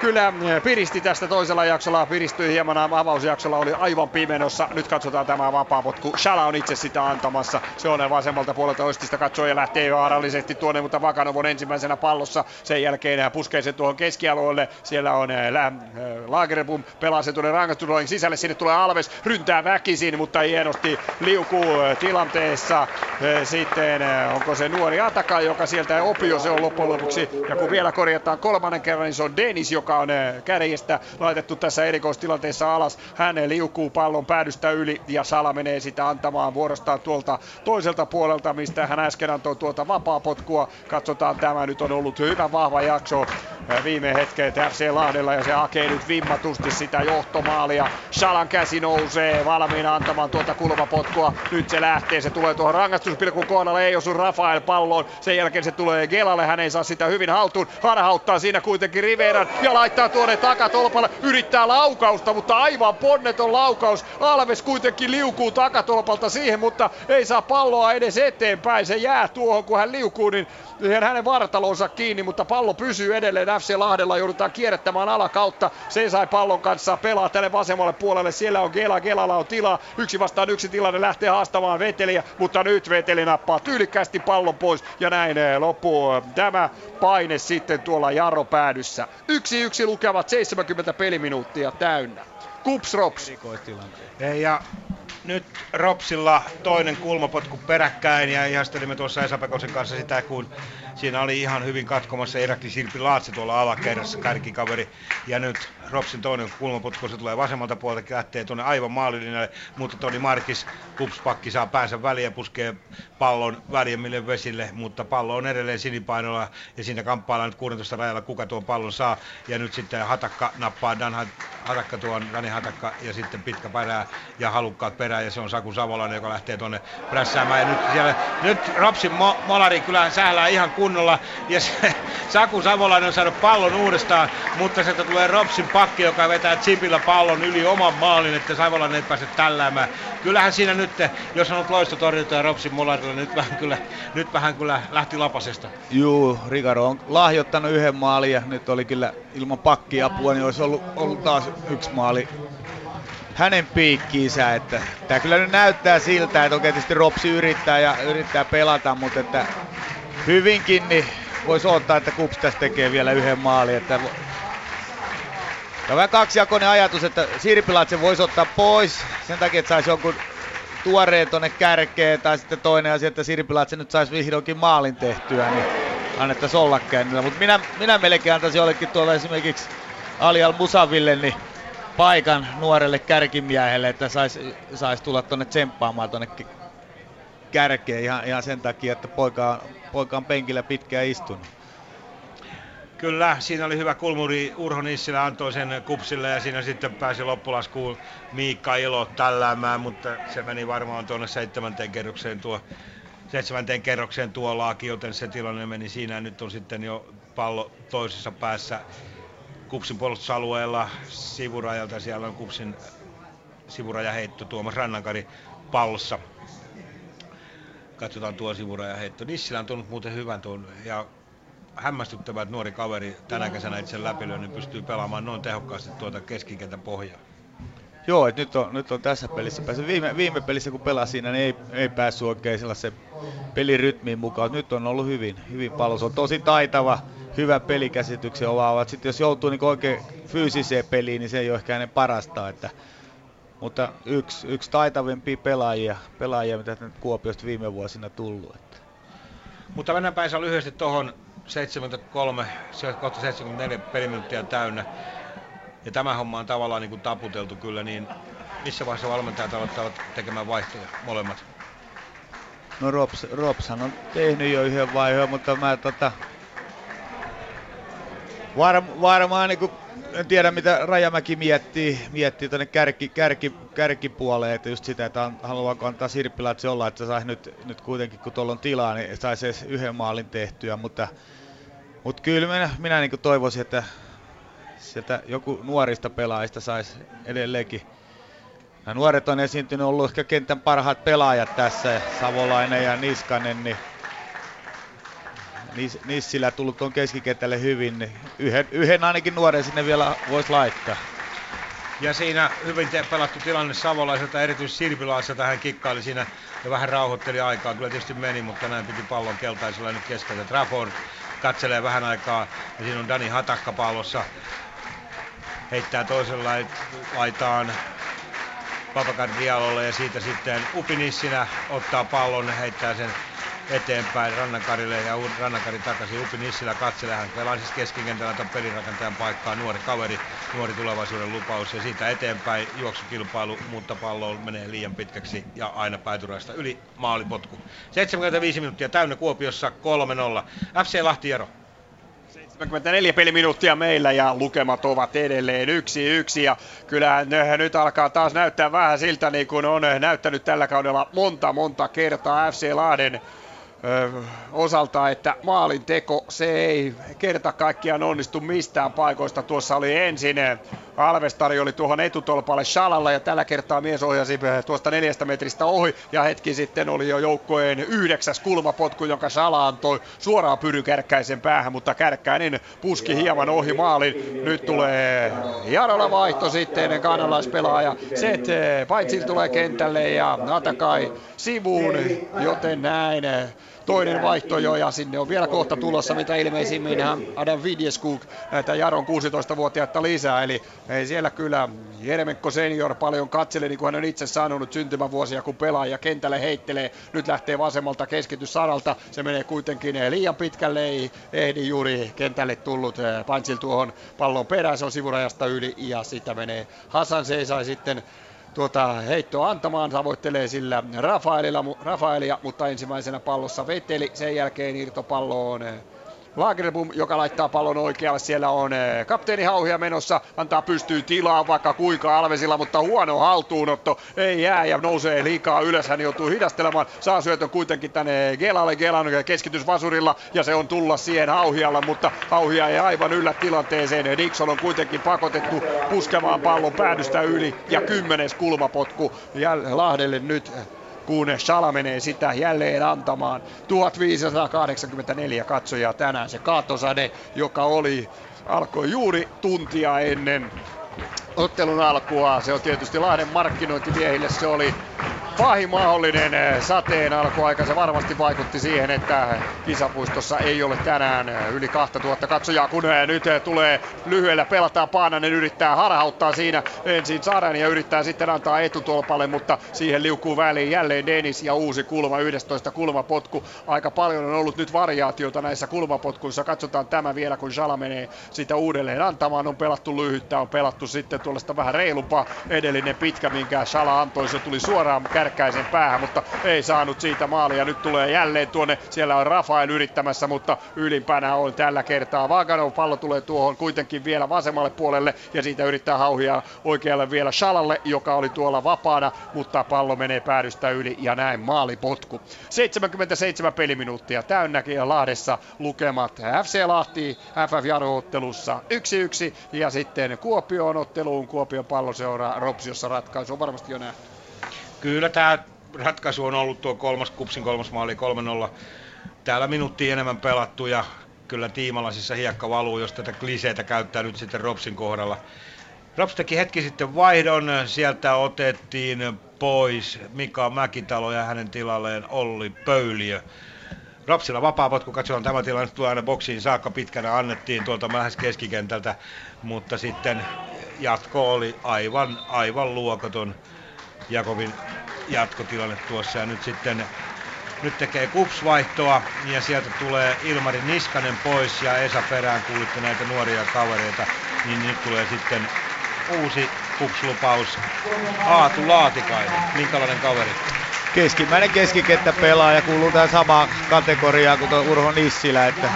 kyllä eh, piristi tästä toisella jaksolla, piristyi hieman avausjaksolla, oli aivan pimenossa. Nyt katsotaan tämä vapaapotku. Shala on itse sitä antamassa. Se on vasemmalta puolelta Ostista katsoo ja lähtee vaarallisesti tuonne, mutta Vakanov on ensimmäisenä pallossa. Sen jälkeen puskee se tuohon keskialueelle. Siellä on eh, eh, Lagerbum, pelaa se tuonne rangaistuslain sisälle. Sinne tulee Alves, ryntää väkisin, mutta hienosti liukuu tilanteessa. Sitten onko se nuori Ataka, joka sieltä Opio se on loppujen lopuksi. Ja kun vielä korjataan kolmannen kerran, niin se on Denis, joka on eh, kärjestä laitettu tässä erikoistilanteessa alas. Hän liukuu pallon päädystä yli ja Sala menee sitä antamaan vuorostaan tuolta toiselta puolelta, mistä hän äsken antoi tuota vapaa potkua. Katsotaan, tämä nyt on ollut hyvä vahva jakso eh, viime hetket FC Lahdella ja se hakee nyt vimmatusti sitä johtomaalia. Salan käsi nousee valmiina antamaan tuota kulmapotkua. Nyt se lähtee, se tulee tuohon rangaistuspilkun kohdalle, ei osu Rafael palloon. Sen jälkeen se tulee Gelalle, hän ei saa sitä hyvin haltuun. Harhauttaa siinä kuitenkin Riveran ja laittaa tuonne takatolpalle, yrittää laukausta, mutta aivan ponneton laukaus. Alves kuitenkin liukuu takatolpalta siihen, mutta ei saa palloa edes eteenpäin. Se jää tuohon, kun hän liukuu, niin hänen vartalonsa kiinni, mutta pallo pysyy edelleen FC Lahdella. Joudutaan kierrättämään alakautta. Se sai pallon kanssa pelaa tälle vasemmalle puolelle. Siellä on Gela, Gelalla on tila. Yksi vastaan yksi tilanne lähtee haastamaan Veteliä, mutta nyt Veteli nappaa tyylikkästi pallon pois ja näin eh, loppuu eh, tämä paine sitten tuolla Jarro päädyssä. Yksi yksi lukevat 70 peliminuuttia täynnä. Kups Rops. Ja nyt Ropsilla toinen kulmapotku peräkkäin ja ihastelimme tuossa Esa Pekosen kanssa sitä, kun siinä oli ihan hyvin katkomassa Irakli Silpi Laatsi tuolla alakerrassa, kärkikaveri. Ja nyt Ropsin toinen kulmaputku, se tulee vasemmalta puolelta, lähtee tuonne aivan maalilinjalle, mutta Toni Markis, kupspakki saa päänsä väliin ja puskee pallon väljemmille vesille, mutta pallo on edelleen sinipainolla ja siinä kamppaillaan nyt 16 rajalla, kuka tuon pallon saa. Ja nyt sitten Hatakka nappaa Dan Hatakka tuon, Dani Hatakka ja sitten pitkä perää ja halukkaat perään ja se on Saku Savolainen, joka lähtee tuonne prässäämään. Ja nyt, siellä, nyt Ropsin mo, molari kyllä sählää ihan kunnolla ja se, Saku Savolainen on saanut pallon uudestaan, mutta sieltä tulee Ropsin pakki, joka vetää chipillä pallon yli oman maalin, että Savolainen ei pääse tälläämään. Kyllähän siinä nyt, jos on loistotorjunta ja Ropsin mularilla, nyt vähän kyllä, nyt vähän kyllä lähti lapasesta. Juu, Rigaro on lahjoittanut yhden maalin ja nyt oli kyllä ilman pakkiapua, niin olisi ollut, ollut taas yksi maali hänen piikkiinsä. Että tämä kyllä nyt näyttää siltä, että oikein tietysti Ropsi yrittää ja yrittää pelata, mutta että hyvinkin niin voisi odottaa, että Kups tässä tekee vielä yhden maalin. Että on vähän kaksijakoinen ajatus, että Sirpilatse voisi ottaa pois sen takia, että saisi jonkun tuoreen tuonne kärkeen, tai sitten toinen asia, että Sirpilatse nyt saisi vihdoinkin maalin tehtyä, niin annettaisiin olla käynnillä. Mutta minä, minä melkein antaisin jollekin tuolla esimerkiksi Alial Musaville niin paikan nuorelle kärkimiehelle, että saisi sais tulla tuonne tsemppaamaan tuonne kärkeen ihan, ihan sen takia, että poika on, poika on penkillä pitkään istunut. Kyllä, siinä oli hyvä kulmuri. Urho Nissilä antoi sen kupsille ja siinä sitten pääsi loppulaskuun Miikka Ilo tälläämään, mutta se meni varmaan tuonne seitsemänteen kerrokseen tuo seitsemänteen kerrokseen tuo laaki, joten se tilanne meni siinä. Nyt on sitten jo pallo toisessa päässä Kupsin puolustusalueella sivurajalta. Siellä on Kupsin sivurajaheitto Tuomas Rannankari pallossa. Katsotaan tuo sivurajaheitto. Nissilä on tuonut muuten hyvän tuon ja hämmästyttävä, että nuori kaveri tänä kesänä itse läpilöön, niin pystyy pelaamaan noin tehokkaasti tuota keskikentän pohjaa. Joo, että nyt on, nyt on tässä pelissä päässyt. Viime, viime pelissä kun pelasi siinä, niin ei, ei päässyt oikein sellaisen pelirytmiin mukaan. Nyt on ollut hyvin, hyvin paljon. Se on tosi taitava, hyvä pelikäsityksen omaava. Sitten jos joutuu niin oikein fyysiseen peliin, niin se ei ole ehkä hänen parasta. Että, mutta yksi, yksi taitavimpia pelaajia, pelaajia, mitä nyt Kuopiosta viime vuosina tullut. Että. Mutta mennään päin lyhyesti tuohon 73, kohta 74 peliminuuttia täynnä. Ja tämä homma on tavallaan niin kuin taputeltu kyllä, niin missä vaiheessa valmentajat aloittavat tekemään vaihtoja molemmat? No Rops, Ropshan on tehnyt jo yhden vaiheen, mutta mä tota, var, varmaan niin kuin, en tiedä mitä Rajamäki miettii, miettii tuonne kärki, kärki, kärkipuoleen, että just sitä, että haluaako antaa Sirppilätsi olla, että saisi nyt, nyt kuitenkin kun tuolla on tilaa, niin saisi edes yhden maalin tehtyä, mutta, mutta kyllä minä, minä niin toivoisin, että sieltä joku nuorista pelaajista saisi edelleenkin. Ja nuoret on esiintynyt ollut ehkä kentän parhaat pelaajat tässä, Savolainen ja Niskanen, niin Nissilä tullut tuon keskikentälle hyvin, niin yhden, yhden ainakin nuoren sinne vielä voisi laittaa. Ja siinä hyvin pelattu tilanne Savolaiselta, erityisesti Sirpilaiselta hän kikkaili siinä ja vähän rauhoitteli aikaa. Kyllä tietysti meni, mutta näin piti pallon keltaisella nyt keskeltä. Trafford katselee vähän aikaa ja siinä on Dani Hatakka pallossa heittää toisella laitaan Papakar Dialolle ja siitä sitten Upinissinä ottaa pallon, heittää sen eteenpäin Rannankarille ja Rannankari takaisin. Upi Nissilä katselee, hän pelaa siis keskikentällä tämän pelirakentajan paikkaa, nuori kaveri, nuori tulevaisuuden lupaus ja siitä eteenpäin juoksukilpailu, mutta pallo menee liian pitkäksi ja aina päätyräistä yli maalipotku. 75 minuuttia täynnä Kuopiossa 3-0. FC Lahtiero. 74 peliminuuttia meillä ja lukemat ovat edelleen yksi yksi ja kyllä nyt alkaa taas näyttää vähän siltä niin kuin on näyttänyt tällä kaudella monta monta kertaa FC Lahden osalta, että maalin teko se ei kerta kaikkiaan onnistu mistään paikoista. Tuossa oli ensin Alvestari oli tuohon etutolpalle Shalalla ja tällä kertaa mies ohjasi tuosta neljästä metristä ohi ja hetki sitten oli jo joukkojen yhdeksäs kulmapotku, jonka Shala antoi suoraan Pyry Kärkkäisen päähän, mutta Kärkkäinen puski hieman ohi maalin. Nyt tulee Jarola vaihto sitten kanalaispelaaja. Set Paitsil tulee kentälle ja Atakai sivuun, joten näin toinen vaihto jo ja sinne on vielä kohta tulossa mitä ilmeisimmin Adam Vidjeskuk näitä Jaron 16-vuotiaita lisää. Eli ei siellä kyllä Jeremenko senior paljon katsele, niin kuin hän on itse sanonut syntymävuosia, kun pelaaja kentälle heittelee. Nyt lähtee vasemmalta keskitys saralta. Se menee kuitenkin liian pitkälle, ei ehdi juuri kentälle tullut Pantsil tuohon pallon perään. Se on sivurajasta yli ja sitä menee Hassan Seisai sitten tuota heittoa antamaan. Tavoittelee sillä Rafaelia, mutta ensimmäisenä pallossa Veteli. Sen jälkeen irtopalloon Lagerblom, joka laittaa pallon oikealle. Siellä on eh, kapteeni Hauhia menossa, antaa pystyyn tilaa vaikka kuinka Alvesilla, mutta huono haltuunotto. Ei jää ja nousee liikaa ylös. Hän joutuu hidastelemaan. Saa syötön kuitenkin tänne Gelalle. Gelan keskitys vasurilla ja se on tulla siihen Hauhialla, mutta Hauhia ei aivan yllä tilanteeseen. Dixon on kuitenkin pakotettu puskemaan pallon päädystä yli ja kymmenes kulmapotku Lahdelle nyt kun Sala menee sitä jälleen antamaan. 1584 katsojaa tänään se kaatosade, joka oli, alkoi juuri tuntia ennen ottelun alkua. Se on tietysti Lahden markkinointimiehille, se oli pahin mahdollinen eh, sateen alkuaika. Se varmasti vaikutti siihen, että kisapuistossa ei ole tänään eh, yli 2000 katsojaa, kun eh, nyt tulee lyhyellä pelataan Paananen yrittää harhauttaa siinä ensin Saran ja yrittää sitten antaa etutolpalle, mutta siihen liukuu väliin jälleen Denis ja uusi kulma, 11 kulmapotku. Aika paljon on ollut nyt variaatiota näissä kulmapotkuissa. Katsotaan tämä vielä, kun Jala menee sitä uudelleen antamaan. On pelattu lyhyttä, on pelattu sitten tuollaista vähän reilumpaa. Edellinen pitkä, minkä Shala antoi, se tuli suoraan kärkkäisen päähän, mutta ei saanut siitä maalia. Nyt tulee jälleen tuonne, siellä on Rafael yrittämässä, mutta ylimpänä on tällä kertaa Vaganov. Pallo tulee tuohon kuitenkin vielä vasemmalle puolelle ja siitä yrittää hauhia oikealle vielä Shalalle, joka oli tuolla vapaana, mutta pallo menee päädystä yli ja näin maalipotku. 77 peliminuuttia täynnäkin ja Lahdessa lukemat FC Lahti FF Jaro-ottelussa 1-1 ja sitten Kuopioon otteluun Kuopion palloseura Ropsiossa ratkaisu on varmasti jo nähty. Kyllä tämä ratkaisu on ollut tuo kolmas, kupsin kolmas maali 3-0. Täällä minuutti enemmän pelattu ja kyllä tiimalasissa hiekka valuu, jos tätä kliseitä käyttää nyt sitten Ropsin kohdalla. Rops teki hetki sitten vaihdon, sieltä otettiin pois Mika Mäkitalo ja hänen tilalleen Olli Pöyliö. Ropsilla vapaa potku, katsotaan tämä tilanne, tulee aina boksiin saakka pitkänä, annettiin tuolta lähes keskikentältä, mutta sitten jatko oli aivan, aivan luokaton. Jakovin jatkotilanne tuossa ja nyt sitten nyt tekee kupsvaihtoa ja sieltä tulee Ilmari Niskanen pois ja Esa perään kuulitte näitä nuoria kavereita, niin nyt tulee sitten uusi kupslupaus Aatu Laatikainen. Minkälainen kaveri? Keskimmäinen keskikenttä pelaaja kuuluu tähän samaan kategoriaan kuin Urho Nissilä, että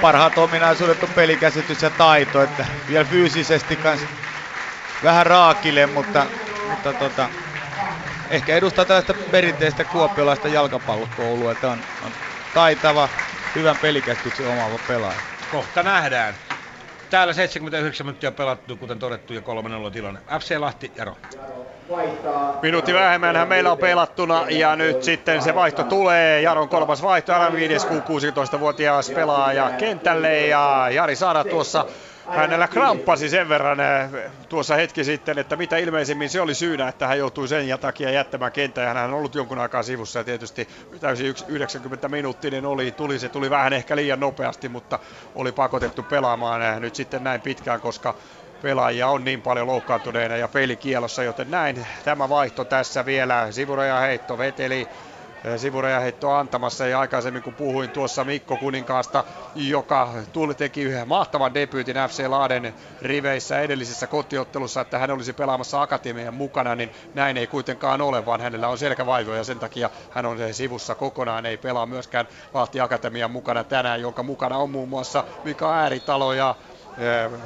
parhaat ominaisuudet on pelikäsitys ja taito, että vielä fyysisesti kans vähän raakille, mutta, mutta tota, ehkä edustaa tällaista perinteistä kuopiolaista jalkapallokoulua, että on, on taitava, hyvän pelikäsityksen omaava pelaaja. Kohta nähdään. Täällä 79 minuuttia pelattu, kuten todettu, ja 3-0 tilanne. FC Lahti, Jaro. Minuutti vähemmän meillä on pelattuna ja nyt sitten se vaihto tulee. Jaron kolmas vaihto, Alan 5 16-vuotias pelaaja kentälle ja Jari Saada tuossa hänellä kramppasi sen verran eh, tuossa hetki sitten, että mitä ilmeisimmin se oli syynä, että hän joutui sen takia jättämään kentän. Ja hän on ollut jonkun aikaa sivussa ja tietysti täysin 90 minuuttinen oli, tuli, se tuli vähän ehkä liian nopeasti, mutta oli pakotettu pelaamaan eh, nyt sitten näin pitkään, koska pelaajia on niin paljon loukkaantuneena ja pelikielossa, joten näin tämä vaihto tässä vielä. Sivuraja heitto veteli sivurajaheittoa antamassa. Ja aikaisemmin kun puhuin tuossa Mikko Kuninkaasta, joka tuli teki yhden mahtavan debyytin FC Laaden riveissä edellisessä kotiottelussa, että hän olisi pelaamassa akatemian mukana, niin näin ei kuitenkaan ole, vaan hänellä on selkävaivoja. Ja sen takia hän on sivussa kokonaan, ei pelaa myöskään Lahti Akatemian mukana tänään, jonka mukana on muun muassa Mika Ääritalo ja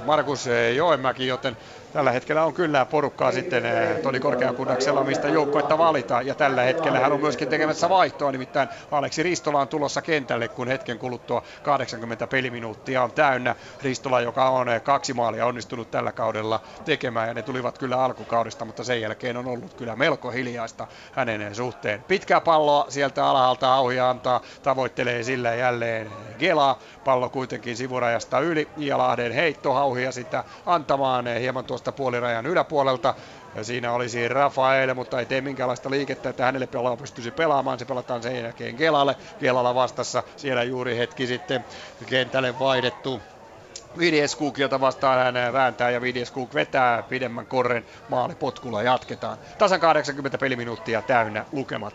Markus Joenmäki, joten tällä hetkellä on kyllä porukkaa sitten eh, Toni Korkeakunnaksella, mistä joukkoetta valita. Ja tällä hetkellä hän on myöskin tekemässä vaihtoa, nimittäin Aleksi Ristola on tulossa kentälle, kun hetken kuluttua 80 peliminuuttia on täynnä. Ristola, joka on eh, kaksi maalia onnistunut tällä kaudella tekemään, ja ne tulivat kyllä alkukaudesta, mutta sen jälkeen on ollut kyllä melko hiljaista hänen suhteen. Pitkää palloa sieltä alhaalta Auhi antaa, tavoittelee sillä jälleen Gela. Pallo kuitenkin sivurajasta yli, ja Lahden heitto Hauhia sitä antamaan hieman tuosta puolirajan yläpuolelta. Ja siinä olisi Rafael, mutta ei tee minkäänlaista liikettä, että hänelle pelaa pystyisi pelaamaan. Se pelataan sen jälkeen Kelalle. Kelalla vastassa siellä juuri hetki sitten kentälle vaihdettu Vidieskuk, jota vastaan hän vääntää ja Vidieskuk vetää pidemmän korren maalipotkulla jatketaan. Tasan 80 peliminuuttia täynnä lukemat.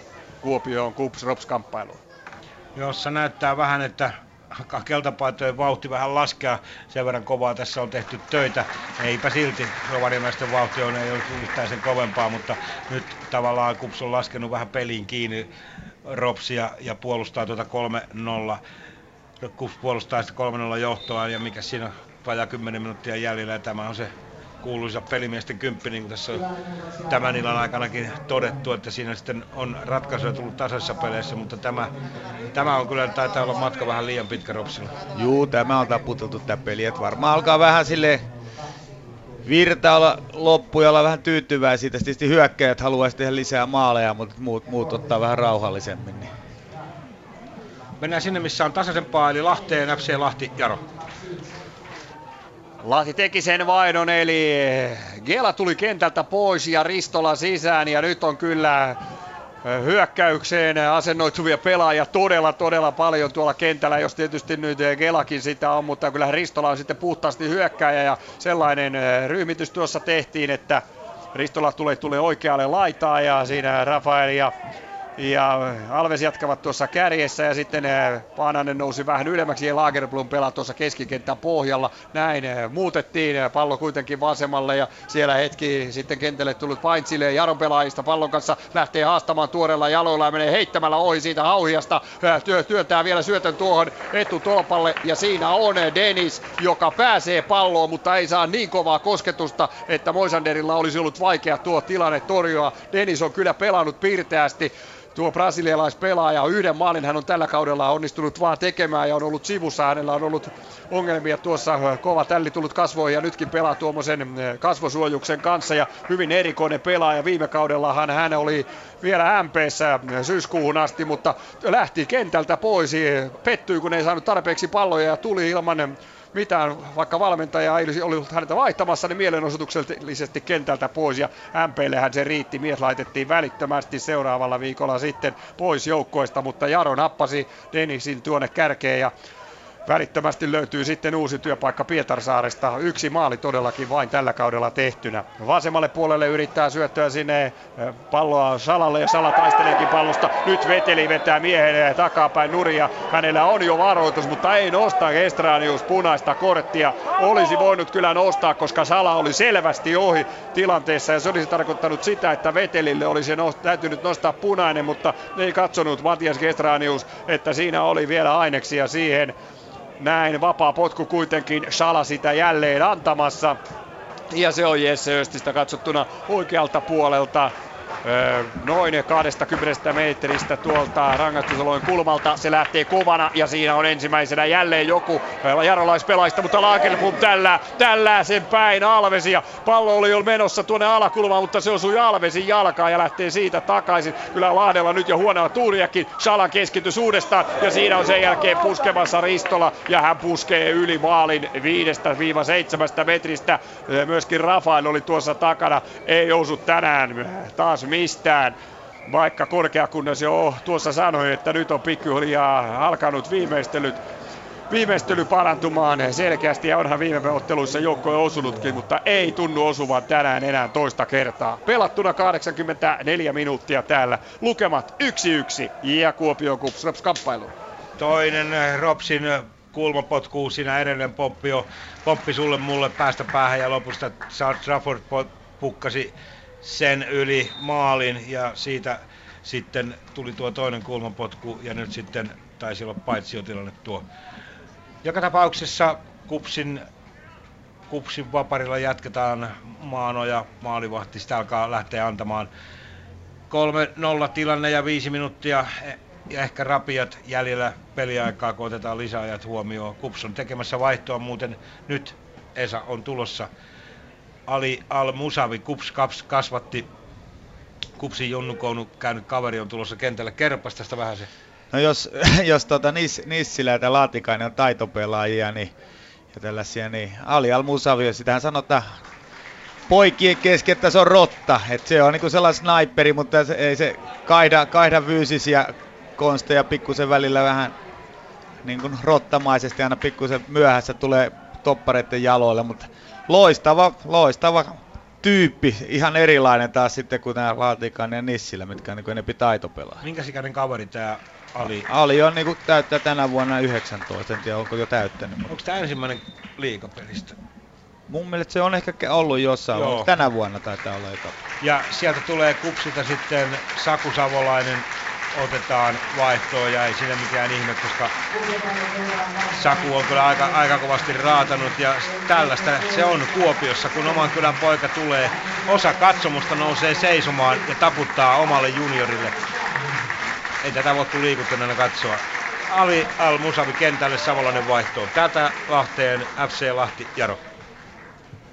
1-1 Kuopioon Kups Rops kamppailu. Jossa näyttää vähän, että keltapaitojen vauhti vähän laskea. Sen verran kovaa tässä on tehty töitä. Eipä silti Rovaniemeisten vauhti on, ei ole yhtään sen kovempaa, mutta nyt tavallaan Kups on laskenut vähän peliin kiinni Ropsia ja puolustaa tuota 3-0 Kups puolustaa sitä 3-0 johtoa ja mikä siinä on vajaa 10 minuuttia jäljellä ja tämä on se kuuluisa pelimiesten kymppi, niin kuin tässä on tämän illan aikanakin todettu, että siinä sitten on ratkaisuja tullut tasaisissa peleissä, mutta tämä, tämä on kyllä, taitaa olla matka vähän liian pitkä Ropsilla. Juu, tämä on taputeltu tämä peli, että varmaan alkaa vähän sille virta olla loppu ja olla vähän tyytyväisiä. Tietysti hyökkäjät haluaisi tehdä lisää maaleja, mutta muut, muut ottaa vähän rauhallisemmin. Niin. Mennään sinne, missä on tasaisempaa, eli Lahteen FC Lahti, Jaro. Lahti teki sen vaihdon, eli Gela tuli kentältä pois ja Ristola sisään ja nyt on kyllä hyökkäykseen asennoituvia pelaajia todella, todella paljon tuolla kentällä, jos tietysti nyt Gelakin sitä on, mutta kyllä Ristola on sitten puhtaasti hyökkääjä ja sellainen ryhmitys tuossa tehtiin, että Ristola tulee, tulee oikealle laitaan ja siinä Rafael ja ja Alves jatkavat tuossa kärjessä ja sitten eh, Paananen nousi vähän ylemmäksi ja Lagerblom pelaa tuossa keskikentän pohjalla. Näin eh, muutettiin pallo kuitenkin vasemmalle ja siellä hetki sitten kentälle tullut Paintsille Jaron pelaajista pallon kanssa lähtee haastamaan tuorella jaloilla ja menee heittämällä ohi siitä hauhiasta. Työ, työntää vielä syötön tuohon etutolpalle ja siinä on Dennis, joka pääsee palloon, mutta ei saa niin kovaa kosketusta, että Moisanderilla olisi ollut vaikea tuo tilanne torjua. Dennis on kyllä pelannut piirteästi tuo brasilialaispelaaja. Yhden maalin hän on tällä kaudella onnistunut vaan tekemään ja on ollut sivussa. Hänellä on ollut ongelmia tuossa kova tälli tullut kasvoihin ja nytkin pelaa tuommoisen kasvosuojuksen kanssa ja hyvin erikoinen pelaaja. Viime kaudellahan hän oli vielä MPssä syyskuuhun asti, mutta lähti kentältä pois. Pettyi, kun ei saanut tarpeeksi palloja ja tuli ilman mitään, vaikka valmentaja ei olisi ollut häntä vaihtamassa, niin mielenosoituksellisesti kentältä pois ja MPllehän se riitti. Mies laitettiin välittömästi seuraavalla viikolla sitten pois joukkoista, mutta Jaro nappasi Denisin tuonne kärkeen ja Välittömästi löytyy sitten uusi työpaikka Pietarsaaresta. Yksi maali todellakin vain tällä kaudella tehtynä. Vasemmalle puolelle yrittää syöttöä sinne palloa Salalle ja Sala taisteleekin pallosta. Nyt Veteli vetää miehen takapäin nuria. Hänellä on jo varoitus, mutta ei nosta Estranius punaista korttia. Olisi voinut kyllä nostaa, koska Sala oli selvästi ohi tilanteessa ja se olisi tarkoittanut sitä, että Vetelille olisi nost- täytynyt nostaa punainen, mutta ei katsonut Matias Gestranius, että siinä oli vielä aineksia siihen. Näin vapaa potku kuitenkin Sala sitä jälleen antamassa. Ja se on Jesse Östistä katsottuna oikealta puolelta noin 20 metristä tuolta rangaistusolojen kulmalta. Se lähtee kovana ja siinä on ensimmäisenä jälleen joku jarolaispelaista, mutta Lagerblom tällä, tällä sen päin Alvesia. Pallo oli jo menossa tuonne alakulmaan, mutta se osui Alvesin jalkaan ja lähtee siitä takaisin. Kyllä Lahdella nyt jo huonoa tuuriakin. Salan keskitys uudestaan ja siinä on sen jälkeen puskemassa Ristola ja hän puskee yli maalin 5-7 metristä. Myöskin Rafael oli tuossa takana. Ei osu tänään taas mistään. Vaikka korkeakunnassa jo tuossa sanoi, että nyt on pikkuhiljaa alkanut viimeistelyt viimeistely parantumaan selkeästi ja onhan viime otteluissa joukkoja osunutkin, mutta ei tunnu osuvan tänään enää toista kertaa. Pelattuna 84 minuuttia täällä. Lukemat 1-1 ja Kuopio Kups kamppailu. Toinen eh, Ropsin eh, kulmapotku, siinä edellinen poppi, jo, poppi sulle mulle päästä päähän ja lopusta Trafford pukkasi sen yli maalin ja siitä sitten tuli tuo toinen kulmapotku ja nyt sitten taisi olla paitsiotilanne tuo. Joka tapauksessa Kupsin, Kupsin vaparilla jatketaan maanoja, maalivahti sitä alkaa lähteä antamaan. 3-0 tilanne ja viisi minuuttia. Ja ehkä rapiat jäljellä peliaikaa, kun otetaan lisäajat huomioon. Kups on tekemässä vaihtoa muuten. Nyt Esa on tulossa Ali Al-Musavi, Kups Kaps kasvatti Kupsin junnukounu käynyt kaveri on tulossa kentälle. Kerropas tästä vähän se. No jos, (laughs) jos tota Nis, Nissilä ja Laatikainen on taitopelaajia, niin ja tällaisia, niin Ali Al-Musavi, sitähän sanotaan poikien kesken, että se on rotta. että se on niinku sellainen sniperi, mutta se, ei se kaihda, kaihda fyysisiä konsteja pikkusen välillä vähän niin rottamaisesti aina pikkusen myöhässä tulee toppareiden jaloille, mutta loistava, loistava tyyppi, ihan erilainen taas sitten kuin nämä Laatikainen ja Nissilä, mitkä on niin enempi taitopelaa. Minkä ikäinen kaveri tämä Ali? Ali on niin kuin täyttää tänä vuonna 19, en tiedä onko jo täyttänyt. Onko tämä ensimmäinen liikapelistä? Mun mielestä se on ehkä ollut jossain, Joo. tänä vuonna taitaa olla eka. Ja sieltä tulee kupsilta sitten Saku Savolainen, otetaan vaihtoon ja ei siinä mikään ihme, koska Saku on kyllä aika, aika kovasti raatanut ja tällaista se on Kuopiossa, kun oman kylän poika tulee. Osa katsomusta nousee seisomaan ja taputtaa omalle juniorille. Ei tätä voi kuin liikuttuneena katsoa. Ali Al-Musavi kentälle Savolainen vaihtoon. Tätä Lahteen FC Lahti Jaro.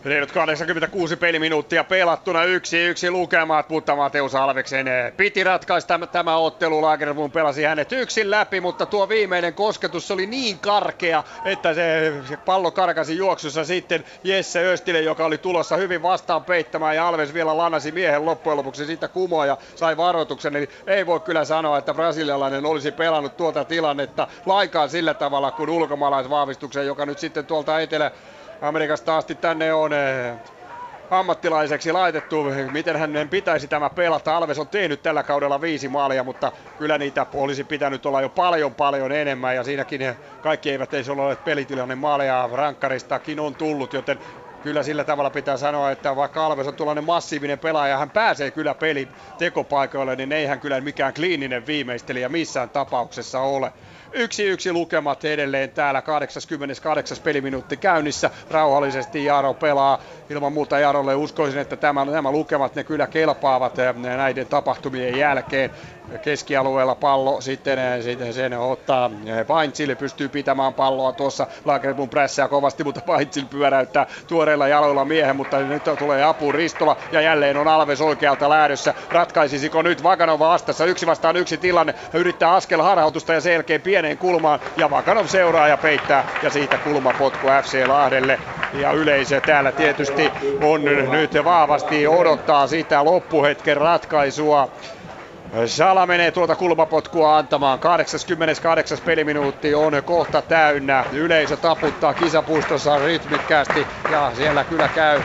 Reilut 86 peliminuuttia pelattuna yksi yksi lukemat, mutta Mateus Alveksen piti ratkaista tämä ottelu. Lagerlund pelasi hänet yksin läpi, mutta tuo viimeinen kosketus oli niin karkea, että se, pallo karkasi juoksussa sitten Jesse Östille, joka oli tulossa hyvin vastaan peittämään ja Alves vielä lanasi miehen loppujen lopuksi siitä kumoa ja sai varoituksen. Eli ei voi kyllä sanoa, että brasilialainen olisi pelannut tuota tilannetta laikaan sillä tavalla kuin ulkomaalaisvahvistuksen, joka nyt sitten tuolta etelä Amerikasta asti tänne on eh, ammattilaiseksi laitettu. Miten hänen pitäisi tämä pelata? Alves on tehnyt tällä kaudella viisi maalia, mutta kyllä niitä olisi pitänyt olla jo paljon paljon enemmän. Ja siinäkin kaikki eivät edes ole olleet pelitilanne maaleja rankkaristakin on tullut, joten kyllä sillä tavalla pitää sanoa, että vaikka Alves on tuollainen massiivinen pelaaja, hän pääsee kyllä peli tekopaikoille, niin ei hän kyllä mikään kliininen viimeistelijä missään tapauksessa ole. Yksi yksi lukemat edelleen täällä 88. peliminuutti käynnissä. Rauhallisesti Jaro pelaa. Ilman muuta Jarolle uskoisin, että tämä, nämä lukemat ne kyllä kelpaavat eh, näiden tapahtumien jälkeen keskialueella pallo, sitten, eh, sitten sen ottaa Paintsil, eh, pystyy pitämään palloa tuossa Lagerblom prässää kovasti, mutta Paintsil pyöräyttää tuoreilla jaloilla miehen, mutta nyt tulee apu Ristola ja jälleen on Alves oikealta lähdössä. Ratkaisisiko nyt Vakanova vastassa, yksi vastaan yksi tilanne, yrittää askel harhautusta ja selkeä pieneen kulmaan ja Vakanov seuraa ja peittää ja siitä kulmapotku FC Lahdelle ja yleisö täällä tietysti on nyt vahvasti odottaa sitä loppuhetken ratkaisua. Sala menee tuota kulmapotkua antamaan. 88. peliminuutti on kohta täynnä. Yleisö taputtaa kisapuistossa rytmikkäästi ja siellä kyllä käy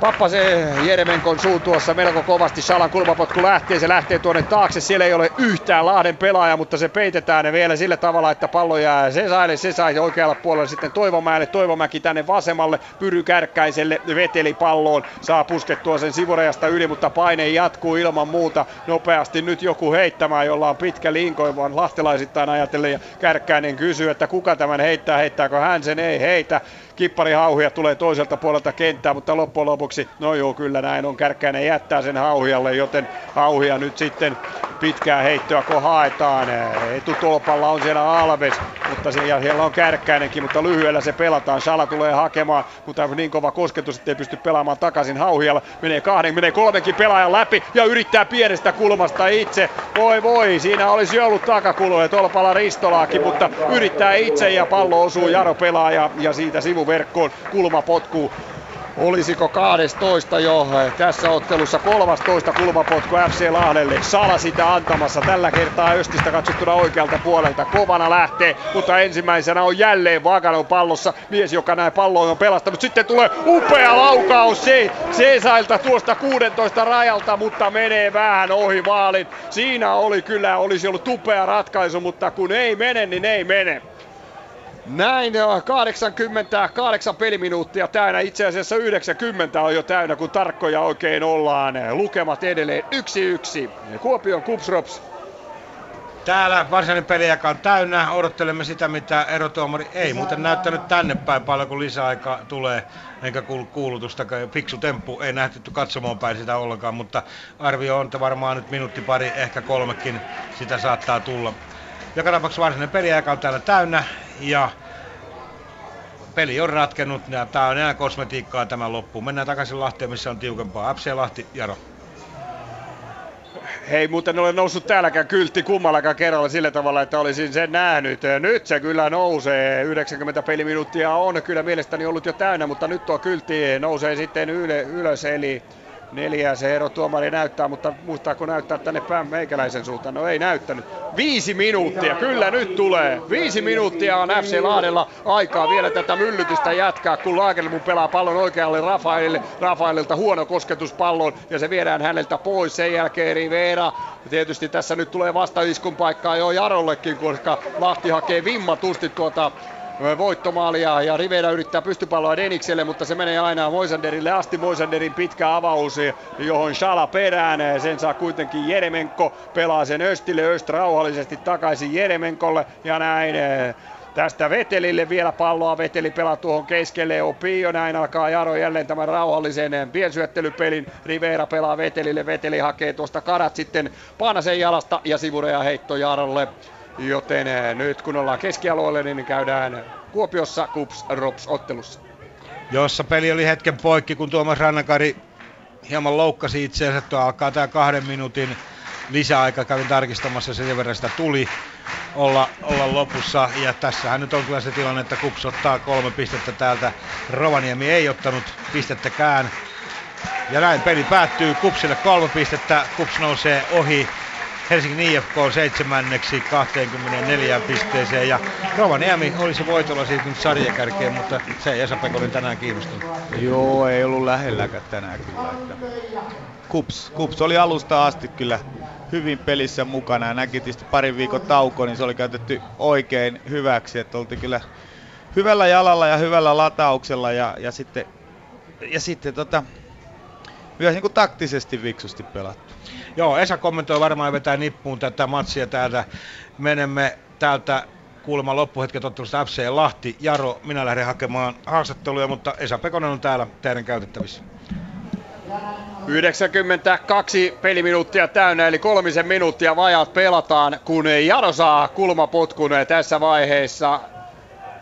Pappase Jeremenkon suuntuossa melko kovasti. Salan kulmapotku lähtee, se lähtee tuonne taakse. Siellä ei ole yhtään Lahden pelaaja, mutta se peitetään vielä sillä tavalla, että pallo jää Sesaille. sai oikealla puolella sitten Toivomäelle. Toivomäki tänne vasemmalle. Pyry Kärkkäiselle veteli palloon. Saa puskettua sen sivurajasta yli, mutta paine jatkuu ilman muuta nopeasti. Nyt joku heittämään, jolla on pitkä linko, vaan lahtelaisittain ajatellen. Ja Kärkkäinen kysyy, että kuka tämän heittää, heittääkö hän sen, ei heitä. Kippari Hauhia tulee toiselta puolelta kenttää, mutta loppujen lopuksi, no joo kyllä näin on, Kärkkäinen jättää sen Hauhialle, joten Hauhia nyt sitten pitkää heittoa kun haetaan. Etutolpalla on siellä Alves, mutta siellä on Kärkkäinenkin, mutta lyhyellä se pelataan. Sala tulee hakemaan, mutta on niin kova kosketus, että ei pysty pelaamaan takaisin Hauhialla. Menee kahden, menee kolmenkin pelaajan läpi ja yrittää pienestä kulmasta itse. Voi voi, siinä olisi ollut takakulo ja tolpalla Ristolaakin, mutta yrittää itse ja pallo osuu Jaro pelaaja ja siitä sivuverkkoon kulmapotku Olisiko 12 jo tässä ottelussa 13 kulmapotku FC Lahdelle. Sala sitä antamassa tällä kertaa Östistä katsottuna oikealta puolelta. Kovana lähtee, mutta ensimmäisenä on jälleen Vaganon pallossa. Mies, joka näin palloon on pelastanut. Sitten tulee upea laukaus se, tuosta 16 rajalta, mutta menee vähän ohi maalin. Siinä oli kyllä, olisi ollut upea ratkaisu, mutta kun ei mene, niin ei mene. Näin 88 peliminuuttia täynnä, itse asiassa 90 on jo täynnä, kun tarkkoja oikein ollaan. Lukemat edelleen 1-1. Kuopion Kupsrops Täällä varsinainen peliaika on täynnä. Odottelemme sitä, mitä erotuomari ei muuten näyttänyt tänne päin paljon, kun lisäaika tulee. Enkä kuulu kuulutusta. Fiksu temppu ei nähty katsomaan päin sitä ollenkaan, mutta arvio on, että varmaan nyt minuutti pari, ehkä kolmekin sitä saattaa tulla. Joka tapauksessa varsinainen peliaika on täällä täynnä ja peli on ratkennut tämä on enää kosmetiikkaa tämän loppuun. Mennään takaisin Lahteen, missä on tiukempaa. FC Lahti, Jaro. Hei muuten ole noussut täälläkään kyltti kummallakaan kerralla sillä tavalla, että olisin sen nähnyt. Nyt se kyllä nousee. 90 peliminuuttia on kyllä mielestäni ollut jo täynnä, mutta nyt tuo kyltti nousee sitten ylös. Eli Neljä se ero tuomari näyttää, mutta muistaako näyttää tänne päin meikäläisen suuntaan? No ei näyttänyt. Viisi minuuttia, kyllä nyt tulee. Viisi minuuttia on FC Lahdella aikaa vielä tätä myllytystä jatkaa, kun Lagerlund pelaa pallon oikealle Rafaelille. Rafaelilta huono kosketus pallon ja se viedään häneltä pois. Sen jälkeen Rivera. Tietysti tässä nyt tulee vastaiskun paikkaa jo Jarollekin, koska Lahti hakee vimmatusti tuota voittomaalia ja Rivera yrittää pystypalloa Denikselle, mutta se menee aina Moisanderille asti. Moisanderin pitkä avaus, johon Shala perään. Sen saa kuitenkin Jeremenko, pelaa sen Östille, Öst rauhallisesti takaisin Jeremenkolle ja näin Tästä Vetelille vielä palloa. Veteli pelaa tuohon keskelle. Opio näin alkaa Jaro jälleen tämän rauhallisen piensyöttelypelin. Rivera pelaa Vetelille. Veteli hakee tuosta karat sitten Paanasen jalasta ja sivureja heitto Jarolle. Joten eh, nyt kun ollaan keskialueelle, niin käydään Kuopiossa Kups Rops ottelussa. Jossa peli oli hetken poikki, kun Tuomas Rannakari hieman loukkasi itseänsä. Tuo alkaa tämä kahden minuutin lisäaika. Kävin tarkistamassa, sen verran sitä tuli olla, olla lopussa. Ja tässähän nyt on kyllä se tilanne, että Kups ottaa kolme pistettä täältä. Rovaniemi ei ottanut pistettäkään. Ja näin peli päättyy Kupsille kolme pistettä. Kups nousee ohi Helsingin IFK seitsemänneksi 24 pisteeseen ja Rovaniemi olisi voitolla siirtynyt sarjakärkeen, mutta se ei Esa Pekonen tänään kiinnostunut. Joo, ei ollut lähelläkään tänään kyllä. Että Kups, Kups oli alusta asti kyllä hyvin pelissä mukana ja näki tietysti parin viikon tauko, niin se oli käytetty oikein hyväksi, että oltiin kyllä hyvällä jalalla ja hyvällä latauksella ja, ja sitten, ja sitten tota, myös niin kuin taktisesti viksusti pelattu. Joo, Esa kommentoi varmaan vetää nippuun tätä matsia täältä. Menemme täältä kuulemma loppuhetket ottelusta FC Lahti. Jaro, minä lähden hakemaan haastatteluja, mutta Esa Pekonen on täällä teidän käytettävissä. 92 peliminuuttia täynnä, eli kolmisen minuuttia vajaat pelataan, kun Jaro saa kulmapotkun tässä vaiheessa.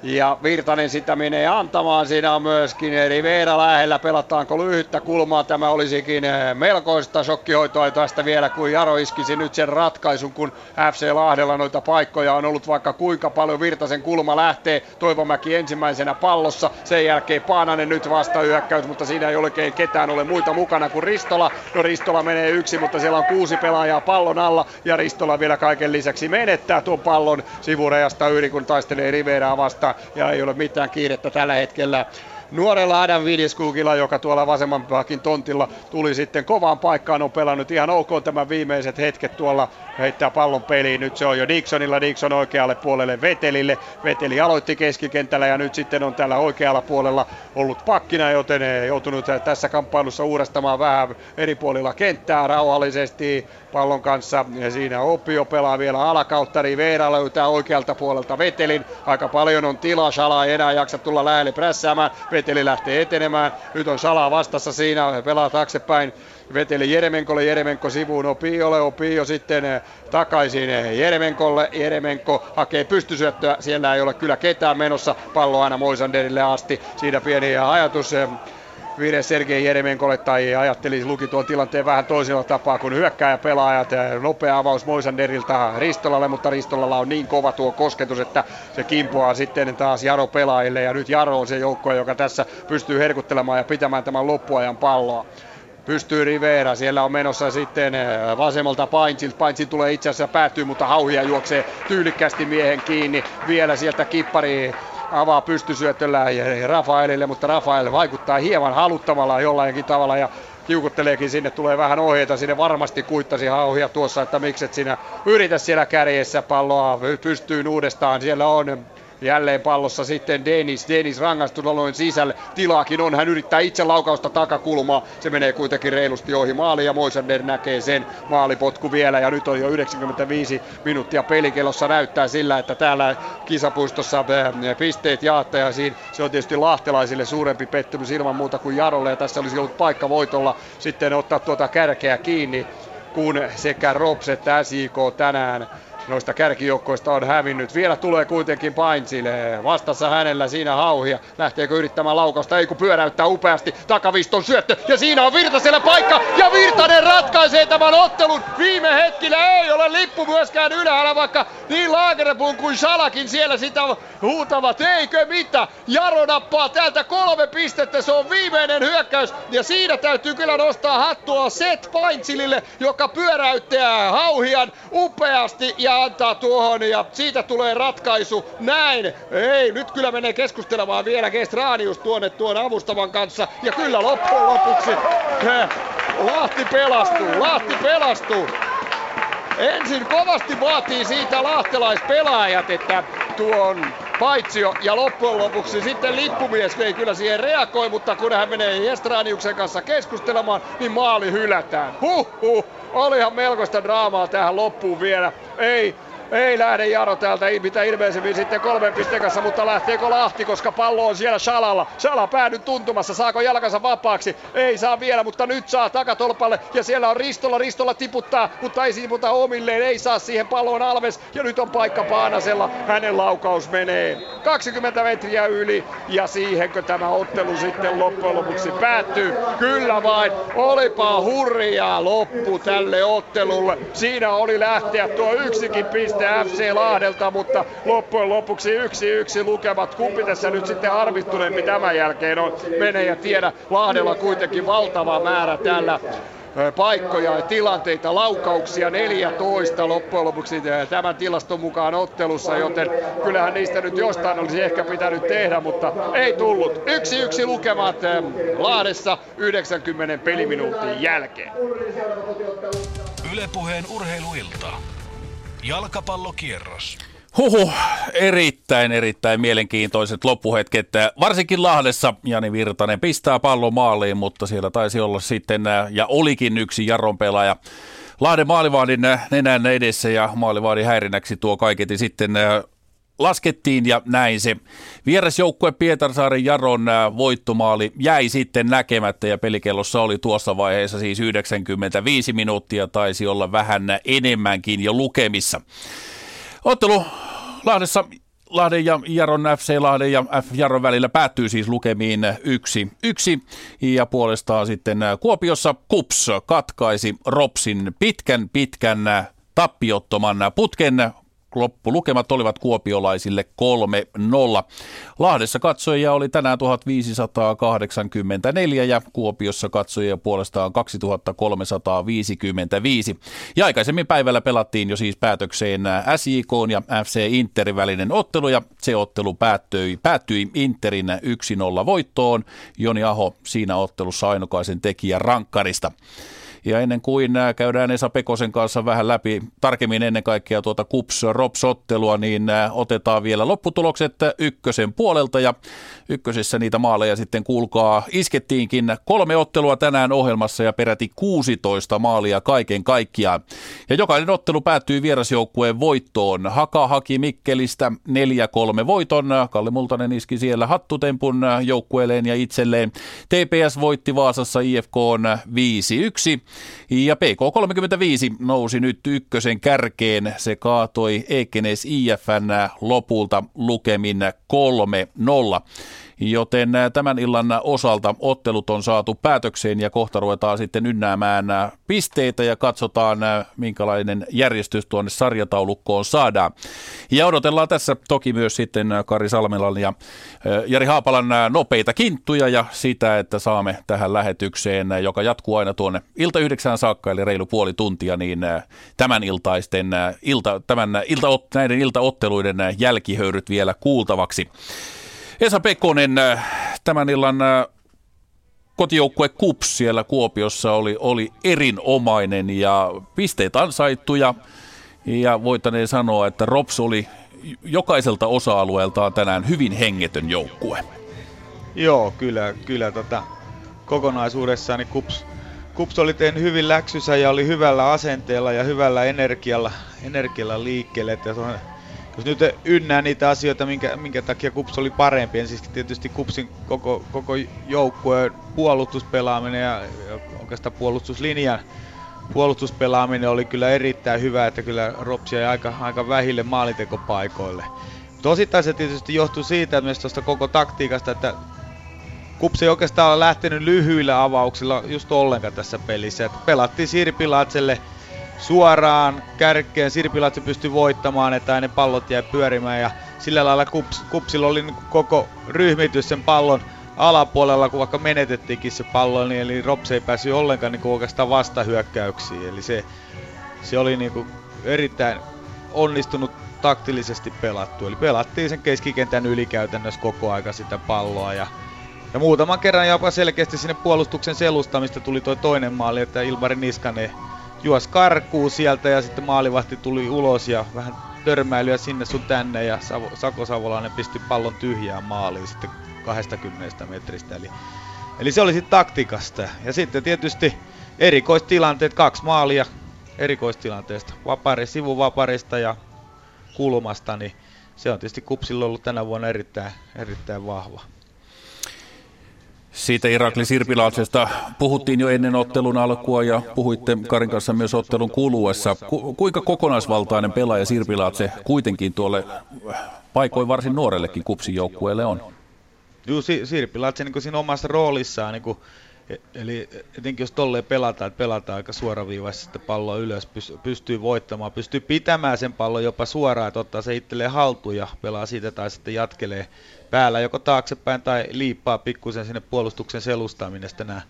Ja Virtanen sitä menee antamaan. Siinä on myöskin Rivera lähellä. Pelataanko lyhyttä kulmaa? Tämä olisikin eh, melkoista shokkihoitoa tästä vielä, kun Jaro iskisi nyt sen ratkaisun, kun FC Lahdella noita paikkoja on ollut vaikka kuinka paljon. Virtasen kulma lähtee. Toivomäki ensimmäisenä pallossa. Sen jälkeen Paananen nyt vasta hyökkäys, mutta siinä ei oikein ketään ole muita mukana kuin Ristola. No Ristola menee yksi, mutta siellä on kuusi pelaajaa pallon alla. Ja Ristola vielä kaiken lisäksi menettää tuon pallon sivurajasta yli, kun taistelee Riveraa vastaan ja ei ole mitään kiirettä tällä hetkellä nuorella Adam Videskugilla, joka tuolla vasemman pakin tontilla tuli sitten kovaan paikkaan, on pelannut ihan ok tämän viimeiset hetket tuolla, heittää pallon peliin. Nyt se on jo Dixonilla, Dixon oikealle puolelle Vetelille. Veteli aloitti keskikentällä ja nyt sitten on tällä oikealla puolella ollut pakkina, joten ei joutunut tässä kamppailussa uurastamaan vähän eri puolilla kenttää rauhallisesti pallon kanssa. Ja siinä Opio pelaa vielä alakautta, Rivera löytää oikealta puolelta Vetelin. Aika paljon on tilaa, Shala ei enää jaksa tulla lähelle prässäämään. Veteli lähtee etenemään. Nyt on Sala vastassa siinä, pelaa taaksepäin. Veteli Jeremenkolle, Jeremenko sivuun Opiolle, Opio sitten eh, takaisin eh, Jeremenkolle, Jeremenko hakee pystysyöttöä, siellä ei ole kyllä ketään menossa, pallo aina Moisanderille asti, siinä pieni ajatus eh, Vire Sergei Jeremenkolle tai ajatteli luki tuon tilanteen vähän toisella tapaa kuin hyökkääjä pelaajat. Nopea avaus Moisanderilta Ristolalle, mutta Ristolalla on niin kova tuo kosketus, että se kimpoaa sitten taas Jaro pelaajille. Ja nyt Jaro on se joukko, joka tässä pystyy herkuttelemaan ja pitämään tämän loppuajan palloa pystyy Rivera. Siellä on menossa sitten vasemmalta Paintsil. Paintsil tulee itse asiassa päättyy, mutta Hauhia juoksee tyylikkästi miehen kiinni. Vielä sieltä kippari avaa pystysyötöllä Rafaelille, mutta Rafael vaikuttaa hieman haluttavalla jollain tavalla ja kiukutteleekin sinne, tulee vähän ohjeita, sinne varmasti kuittasi hauhia tuossa, että mikset sinä yritä siellä kärjessä palloa pystyy uudestaan, siellä on Jälleen pallossa sitten Dennis. Dennis rangaistusalueen sisälle. Tilaakin on. Hän yrittää itse laukausta takakulmaa. Se menee kuitenkin reilusti ohi maali ja Moisander näkee sen. Maalipotku vielä ja nyt on jo 95 minuuttia pelikellossa. Näyttää sillä, että täällä kisapuistossa äh, pisteet jaatta ja siinä se on tietysti lahtelaisille suurempi pettymys ilman muuta kuin Jarolle ja tässä olisi ollut paikka voitolla sitten ottaa tuota kärkeä kiinni kun sekä Rops että SIK tänään noista kärkijoukkoista on hävinnyt. Vielä tulee kuitenkin Paintsille. Vastassa hänellä siinä hauhia. Lähteekö yrittämään laukausta? Ei kun pyöräyttää upeasti. Takaviston syöttö. Ja siinä on Virtasella paikka. Ja Virtanen ratkaisee tämän ottelun. Viime hetkillä ei ole lippu myöskään ylhäällä, vaikka niin Lagerpun kuin Salakin siellä sitä huutavat. Eikö mitä? Jaro nappaa täältä kolme pistettä. Se on viimeinen hyökkäys. Ja siinä täytyy kyllä nostaa hattua Set Paintsilille, joka pyöräyttää hauhian upeasti. Ja antaa tuohon ja siitä tulee ratkaisu. Näin. Ei, nyt kyllä menee keskustelemaan vielä Gestranius tuonne tuon avustavan kanssa. Ja kyllä loppujen lopuksi Lahti pelastuu. Lahti pelastuu. Ensin kovasti vaatii siitä lahtelaispelaajat, että tuon paitsio ja loppujen lopuksi sitten lippumies ei kyllä siihen reagoi, mutta kun hän menee Jestraniuksen kanssa keskustelemaan, niin maali hylätään. Huh, huh. Olihan melkoista draamaa tähän loppuun vielä. Ei, ei lähde Jaro täältä mitä ilmeisemmin sitten kolmen pisteen kanssa, mutta lähteekö Lahti, koska pallo on siellä Shalalla. Shala päädy tuntumassa, saako jalkansa vapaaksi? Ei saa vielä, mutta nyt saa takatolpalle ja siellä on Ristola, Ristola tiputtaa, mutta ei tiputa omilleen, ei saa siihen palloon Alves ja nyt on paikka Paanasella, hänen laukaus menee 20 metriä yli ja siihenkö tämä ottelu sitten loppujen lopuksi päättyy? Kyllä vain, olipa hurjaa loppu tälle ottelulle. Siinä oli lähteä tuo yksikin piste piste FC Lahdelta, mutta loppujen lopuksi yksi yksi lukemat. Kumpi tässä nyt sitten harmistuneempi tämän jälkeen on, menee ja tiedä. Lahdella kuitenkin valtava määrä tällä paikkoja ja tilanteita, laukauksia 14 loppujen lopuksi tämän tilaston mukaan ottelussa, joten kyllähän niistä nyt jostain olisi ehkä pitänyt tehdä, mutta ei tullut. Yksi yksi lukemat Lahdessa 90 peliminuutin jälkeen. Ylepuheen urheiluilta. Jalkapallokierros. Huhu, erittäin, erittäin mielenkiintoiset loppuhetket. Varsinkin Lahdessa Jani Virtanen pistää pallon maaliin, mutta siellä taisi olla sitten, ja olikin yksi Jaron pelaaja Lahden maalivaadin nenän edessä ja maalivaadin häirinnäksi tuo kaiketi sitten laskettiin ja näin se. Vierasjoukkue Pietarsaaren Jaron voittomaali jäi sitten näkemättä ja pelikellossa oli tuossa vaiheessa siis 95 minuuttia, taisi olla vähän enemmänkin jo lukemissa. Ottelu Lahdessa Lahden ja Jaron FC Lahden ja F Jaron välillä päättyy siis lukemiin yksi, yksi ja puolestaan sitten Kuopiossa Kups katkaisi Ropsin pitkän pitkän tappiottoman putken loppulukemat olivat kuopiolaisille 3-0. Lahdessa katsojia oli tänään 1584 ja Kuopiossa katsojia puolestaan 2355. Ja aikaisemmin päivällä pelattiin jo siis päätökseen SJK ja FC Interin välinen ottelu ja se ottelu päättyi, päättyi Interin 1-0 voittoon. Joni Aho siinä ottelussa ainokaisen tekijä rankkarista. Ja ennen kuin käydään Esa Pekosen kanssa vähän läpi tarkemmin ennen kaikkea tuota Kups Rops-ottelua, niin otetaan vielä lopputulokset ykkösen puolelta ja ykkösessä niitä maaleja sitten kuulkaa iskettiinkin kolme ottelua tänään ohjelmassa ja peräti 16 maalia kaiken kaikkiaan. Ja jokainen ottelu päättyi vierasjoukkueen voittoon. Haka haki Mikkelistä 4-3 voiton. Kalle Multanen iski siellä hattutempun joukkueelleen ja itselleen. TPS voitti Vaasassa IFK 5-1. Ja PK35 nousi nyt ykkösen kärkeen. Se kaatoi Ekenes IFN lopulta lukemin 3-0. Joten tämän illan osalta ottelut on saatu päätökseen ja kohta ruvetaan sitten ynnäämään pisteitä ja katsotaan minkälainen järjestys tuonne sarjataulukkoon saadaan. Ja odotellaan tässä toki myös sitten Kari Salmelan ja Jari Haapalan nopeita kinttuja ja sitä, että saamme tähän lähetykseen, joka jatkuu aina tuonne ilta yhdeksään saakka, eli reilu puoli tuntia, niin tämän iltaisten, ilta, tämän ilta, näiden iltaotteluiden jälkihöyryt vielä kuultavaksi. Esa Pekkonen, äh, tämän illan äh, kotijoukkue KUPS siellä Kuopiossa oli, oli erinomainen ja pisteet ansaittuja. Ja voitaneen sanoa, että Rops oli jokaiselta osa-alueeltaan tänään hyvin hengetön joukkue. Joo, kyllä, kyllä tota, kokonaisuudessaan niin KUPS, KUPS oli tehnyt hyvin läksysä ja oli hyvällä asenteella ja hyvällä energialla, energialla liikkeelle. Että jos nyt ynnää niitä asioita, minkä, minkä takia Kups oli parempi, ensiksi tietysti Kupsin koko, koko joukkueen puolustuspelaaminen ja, ja oikeastaan puolustuslinjan puolustuspelaaminen oli kyllä erittäin hyvä, että kyllä Ropsia jäi aika, aika vähille maalintekopaikoille. Mutta osittain se tietysti johtuu siitä, että myös tuosta koko taktiikasta, että Kups ei oikeastaan ole lähtenyt lyhyillä avauksilla just ollenkaan tässä pelissä. Että pelattiin Sirpilatselle suoraan kärkeen. Sirpilatse pystyi voittamaan, että ne pallot jäi pyörimään ja sillä lailla Kups, Kupsilla oli koko ryhmitys sen pallon alapuolella, kun vaikka menetettiinkin se pallo, niin eli Rops ei päässyt ollenkaan niin oikeastaan vastahyökkäyksiin. Eli se, se oli niin kuin erittäin onnistunut taktillisesti pelattu. Eli pelattiin sen keskikentän yli käytännössä koko aika sitä palloa ja ja muutaman kerran jopa selkeästi sinne puolustuksen selustamista tuli toi toinen maali, että Ilmari Niskanen juos karkuu sieltä ja sitten maalivahti tuli ulos ja vähän törmäilyä sinne sun tänne ja Savo, Sako Savolainen pisti pallon tyhjään maaliin sitten 20 metristä. Eli, eli se oli sitten taktiikasta. Ja sitten tietysti erikoistilanteet, kaksi maalia erikoistilanteesta, vapari, sivuvaparista ja kulmasta, niin se on tietysti Kupsilla ollut tänä vuonna erittäin, erittäin vahva. Siitä Irakli Sirpilauksesta puhuttiin jo ennen ottelun alkua ja puhuitte Karin kanssa myös ottelun kuluessa. Ku, kuinka kokonaisvaltainen pelaaja Sirpilaatse kuitenkin tuolle paikoin varsin nuorellekin kupsin joukkueelle on? Joo, Sirpilaatse niin siinä omassa roolissaan niin kuin eli etenkin jos tolleen pelataan, että pelataan aika suoraviivaisesti palloa ylös, pystyy voittamaan, pystyy pitämään sen pallon jopa suoraan, että ottaa se itselleen haltuun ja pelaa siitä tai sitten jatkelee päällä joko taaksepäin tai liippaa pikkusen sinne puolustuksen selustaminen sitten nämä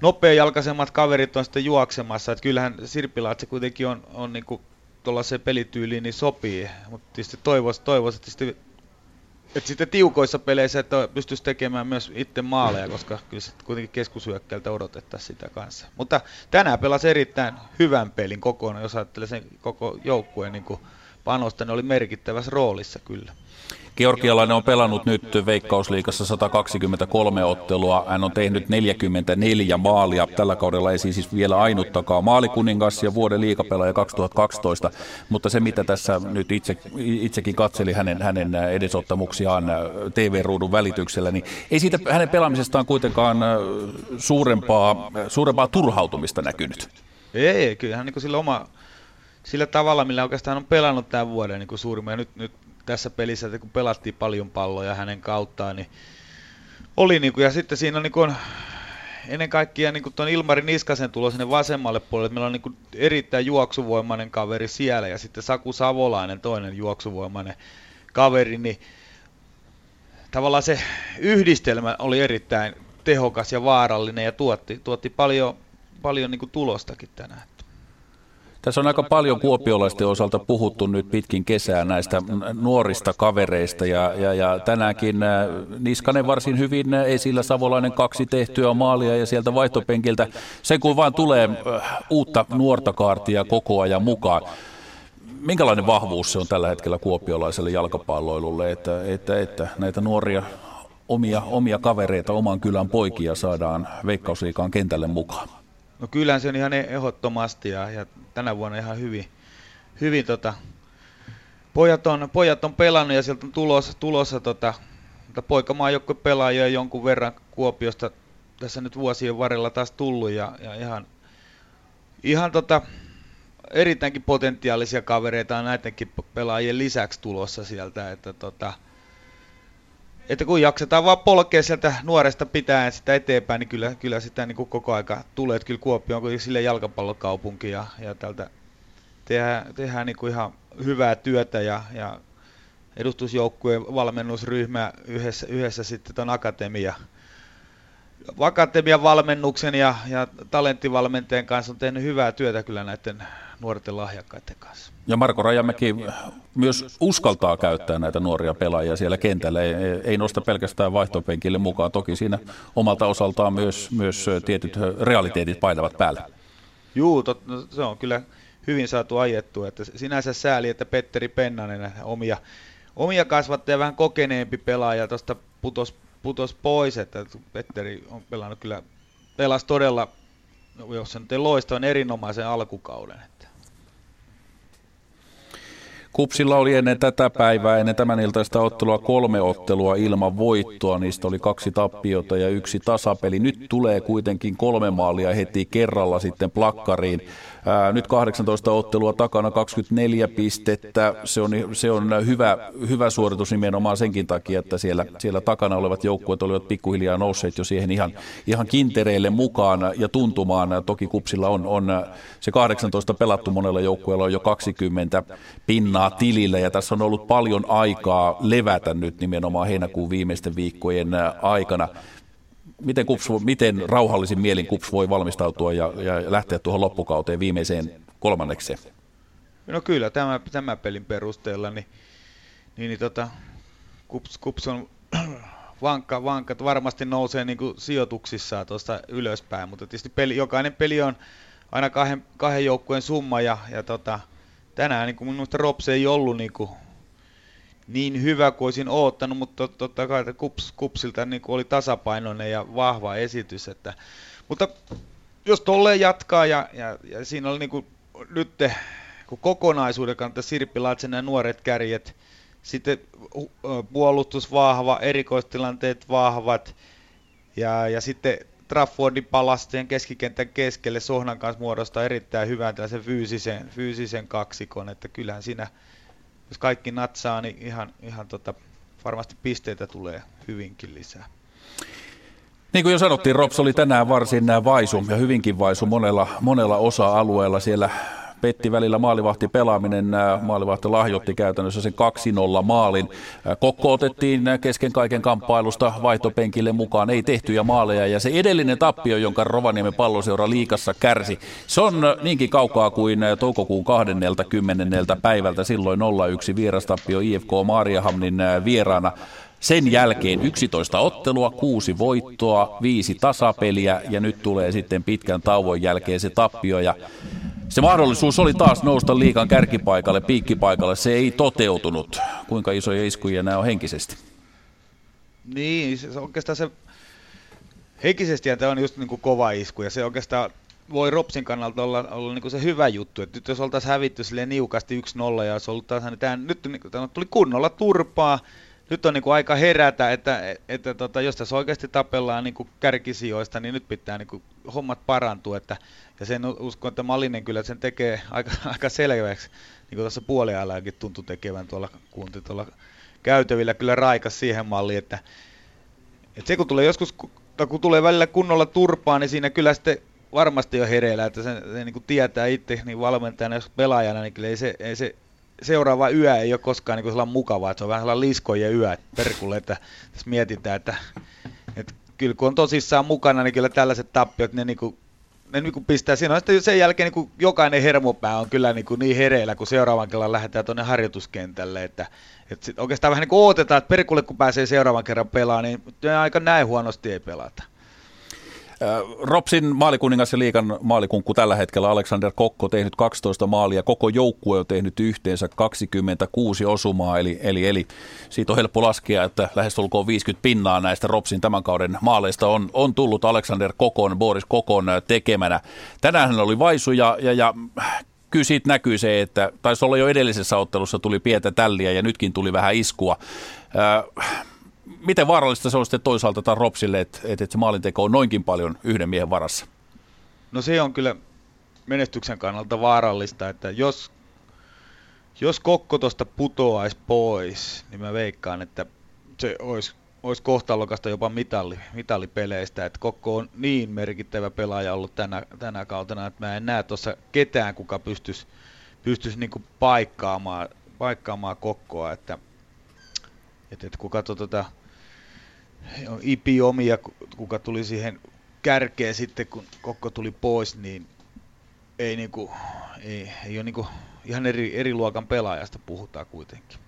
nopeajalkaisemmat kaverit on sitten juoksemassa, että kyllähän Sirpilaat kuitenkin on, on niin kuin tuollaiseen pelityyliin niin sopii, mutta tietysti toivoisi, toivoisi että et sitten tiukoissa peleissä, että pystyisi tekemään myös itse maaleja, koska kyllä sitten kuitenkin keskushyökkäiltä odotettaisiin sitä kanssa. Mutta tänään pelasi erittäin hyvän pelin kokonaan, jos ajattelee sen koko joukkueen niin panosta, niin oli merkittävässä roolissa kyllä. Georgialainen on pelannut nyt Veikkausliigassa 123 ottelua. Hän on tehnyt 44 maalia. Tällä kaudella ei siis vielä ainuttakaan maalikuningas ja vuoden liikapelaaja 2012. Mutta se, mitä tässä nyt itse, itsekin katseli hänen, hänen edesottamuksiaan TV-ruudun välityksellä, niin ei siitä hänen pelaamisestaan kuitenkaan suurempaa, suurempaa turhautumista näkynyt. Ei, kyllähän niin sillä oma, sillä tavalla, millä oikeastaan on pelannut tämän vuoden niin suurimman. Ja nyt, nyt tässä pelissä, että kun pelattiin paljon palloja hänen kauttaan, niin oli niin kuin, ja sitten siinä on niin kuin, ennen kaikkea niin tuon Ilmari Niskasen tulo sinne vasemmalle puolelle, meillä on niin kuin erittäin juoksuvoimainen kaveri siellä, ja sitten Saku Savolainen, toinen juoksuvoimainen kaveri, niin tavallaan se yhdistelmä oli erittäin tehokas ja vaarallinen ja tuotti, tuotti paljon, paljon niin kuin tulostakin tänään. Tässä on aika paljon kuopiolaisten osalta puhuttu nyt pitkin kesää näistä nuorista kavereista ja, ja, ja tänäänkin äh, Niskanen varsin hyvin esillä, Savolainen kaksi tehtyä maalia ja sieltä vaihtopenkiltä se kun vaan tulee äh, uutta nuorta kaartia koko ajan mukaan. Minkälainen vahvuus se on tällä hetkellä kuopiolaiselle jalkapalloilulle, että, että, että näitä nuoria omia, omia kavereita, oman kylän poikia saadaan veikkausliikaan kentälle mukaan? No kyllähän se on ihan ehdottomasti ja, ja tänä vuonna ihan hyvin, hyvin tota, pojat, on, pojat on pelannut ja sieltä on tulossa, tulossa tota, poikamaajoukkue pelaajia jonkun verran Kuopiosta tässä nyt vuosien varrella taas tullut ja, ja ihan, ihan tota, erittäinkin potentiaalisia kavereita on näidenkin pelaajien lisäksi tulossa sieltä, että tota, että kun jaksetaan vaan polkea sieltä nuoresta pitää sitä eteenpäin, niin kyllä, kyllä sitä niin kuin koko aika tulee. Että kyllä Kuopio on kuitenkin sille jalkapallokaupunki ja, ja tältä tehdään, tehdään niin kuin ihan hyvää työtä ja, ja edustusjoukkueen valmennusryhmä yhdessä, yhdessä sitten tuon akatemia, akatemian valmennuksen ja, ja talenttivalmentajien kanssa on tehnyt hyvää työtä kyllä näiden nuorten lahjakkaiden kanssa. Ja Marko Rajamäki myös uskaltaa käyttää näitä nuoria pelaajia siellä kentällä. Ei, ei nosta pelkästään vaihtopenkille mukaan. Toki siinä omalta osaltaan myös, myös tietyt realiteetit painavat päällä. Juu, tot, no, se on kyllä hyvin saatu ajettu. Että sinänsä sääli, että Petteri Pennanen omia, omia kasvattajia vähän kokeneempi pelaaja tuosta putos, putos pois. Että Petteri on pelannut kyllä, pelasi todella, jos se nyt ei loista, on erinomaisen alkukauden. Kupsilla oli ennen tätä päivää, ennen tämän iltaista ottelua kolme ottelua ilman voittoa. Niistä oli kaksi tappiota ja yksi tasapeli. Nyt tulee kuitenkin kolme maalia heti kerralla sitten plakkariin. Nyt 18 ottelua takana, 24 pistettä. Se on, se on hyvä, hyvä suoritus nimenomaan senkin takia, että siellä, siellä takana olevat joukkueet olivat pikkuhiljaa nousseet jo siihen ihan, ihan kintereille mukaan ja tuntumaan. Toki Kupsilla on, on se 18 pelattu monella joukkueella on jo 20 pinnaa tilillä ja tässä on ollut paljon aikaa levätä nyt nimenomaan heinäkuun viimeisten viikkojen aikana miten, kups, miten rauhallisin mielin KUPS voi valmistautua ja, ja lähteä tuohon loppukauteen viimeiseen kolmannekseen? No kyllä, tämä, tämä pelin perusteella, niin, niin, niin tota, KUPS, KUPS on (clears throat) vankka, vankka, varmasti nousee niin kuin sijoituksissaan tuosta ylöspäin, mutta tietysti peli, jokainen peli on aina kahden, kahden joukkueen summa ja, ja tota, tänään niin kuin minusta Rops ei ollut niin, kuin, niin hyvä kuin olisin oottanut, mutta totta kai Kups, Kupsilta niin oli tasapainoinen ja vahva esitys. Että, mutta jos tolleen jatkaa ja, ja, ja siinä oli niin kuin, nyt kun kokonaisuuden kannalta Sirppi Laitsen ja nuoret kärjet, sitten puolustus vahva, erikoistilanteet vahvat ja, ja sitten Traffordin palasteen keskikentän keskelle Sohnan kanssa muodostaa erittäin hyvän tällaisen fyysisen, fyysisen kaksikon, että kyllähän siinä, jos kaikki natsaa, niin ihan, ihan tota, varmasti pisteitä tulee hyvinkin lisää. Niin kuin jo sanottiin, Rops oli tänään varsin vaisu ja hyvinkin vaisu monella, monella osa-alueella siellä petti välillä maalivahti pelaaminen. Maalivahti lahjoitti käytännössä sen 2-0 maalin. Kokko otettiin kesken kaiken kamppailusta vaihtopenkille mukaan. Ei tehtyjä maaleja ja se edellinen tappio, jonka Rovaniemen palloseura liikassa kärsi, se on niinkin kaukaa kuin toukokuun 20. päivältä. Silloin 0-1 vierastappio IFK Maariahamnin vieraana. Sen jälkeen 11 ottelua, kuusi voittoa, viisi tasapeliä ja nyt tulee sitten pitkän tauon jälkeen se tappio. Ja se mahdollisuus oli taas nousta liikan kärkipaikalle, piikkipaikalle. Se ei toteutunut. Kuinka isoja iskuja nämä on henkisesti? Niin, se, oikeastaan se henkisesti tämä on just niin kuin kova isku ja se oikeastaan voi Ropsin kannalta olla, olla niin kuin se hyvä juttu, että nyt jos oltaisiin hävitty niukasti 1-0 ja olisi ollut taas, niin tämä, nyt niin kuin, tuli kunnolla turpaa, nyt on niin kuin aika herätä, että, että, tota, jos tässä oikeasti tapellaan niin kuin kärkisijoista, niin nyt pitää niin kuin hommat parantua. Että, ja sen uskon, että Malinen kyllä sen tekee aika, (laughs) aika selväksi, niin kuin tuossa puoliajallakin tuntui tekevän tuolla, kuunti tuolla käytävillä kyllä raikas siihen malliin, että, että se kun tulee joskus, kun tulee välillä kunnolla turpaa, niin siinä kyllä sitten varmasti on hereillä, että se, se niin kuin tietää itse niin valmentajana, jos pelaajana, niin kyllä ei se, ei se seuraava yö ei ole koskaan niin sellainen mukavaa, että se on vähän sellainen liskojen yö perkulle, että tässä mietitään, että, että kyllä kun on tosissaan mukana, niin kyllä tällaiset tappiot, ne niin kuin, ne niin kuin pistää. Siinä on sitten sen jälkeen niin kuin jokainen hermopää on kyllä niin, kuin niin hereillä, kun seuraavan kerran lähdetään tuonne harjoituskentälle, että, että sit oikeastaan vähän niin kuin odotetaan, että perkulle kun pääsee seuraavan kerran pelaamaan, niin aika näin huonosti ei pelata. Ropsin maalikuningas ja liikan maalikunkku tällä hetkellä Alexander Kokko tehnyt 12 maalia, koko joukkue on tehnyt yhteensä 26 osumaa, eli, eli, eli siitä on helppo laskea, että lähestulkoon 50 pinnaa näistä Ropsin tämän kauden maaleista on, on tullut Alexander Kokon, Boris Kokon tekemänä. Tänään hän oli vaisu ja, ja, ja kyllä siitä näkyy se, että taisi olla jo edellisessä ottelussa tuli pientä tälliä ja nytkin tuli vähän iskua. Äh, miten vaarallista se on sitten toisaalta tai Ropsille, että, että se maalinteko on noinkin paljon yhden miehen varassa? No se on kyllä menestyksen kannalta vaarallista, että jos, jos Kokko tuosta putoaisi pois, niin mä veikkaan, että se olisi, olisi kohtalokasta jopa mitalli, mitallipeleistä, että Kokko on niin merkittävä pelaaja ollut tänä, tänä kautena, että mä en näe tuossa ketään, kuka pystyisi, pystyisi niin paikkaamaan, paikkaamaan Kokkoa, että, että, että kun katsoo tuota Ipi omia, kuka tuli siihen kärkeen sitten, kun Kokko tuli pois, niin ei, niinku, ei, ei ole niinku ihan eri, eri luokan pelaajasta puhutaan kuitenkin.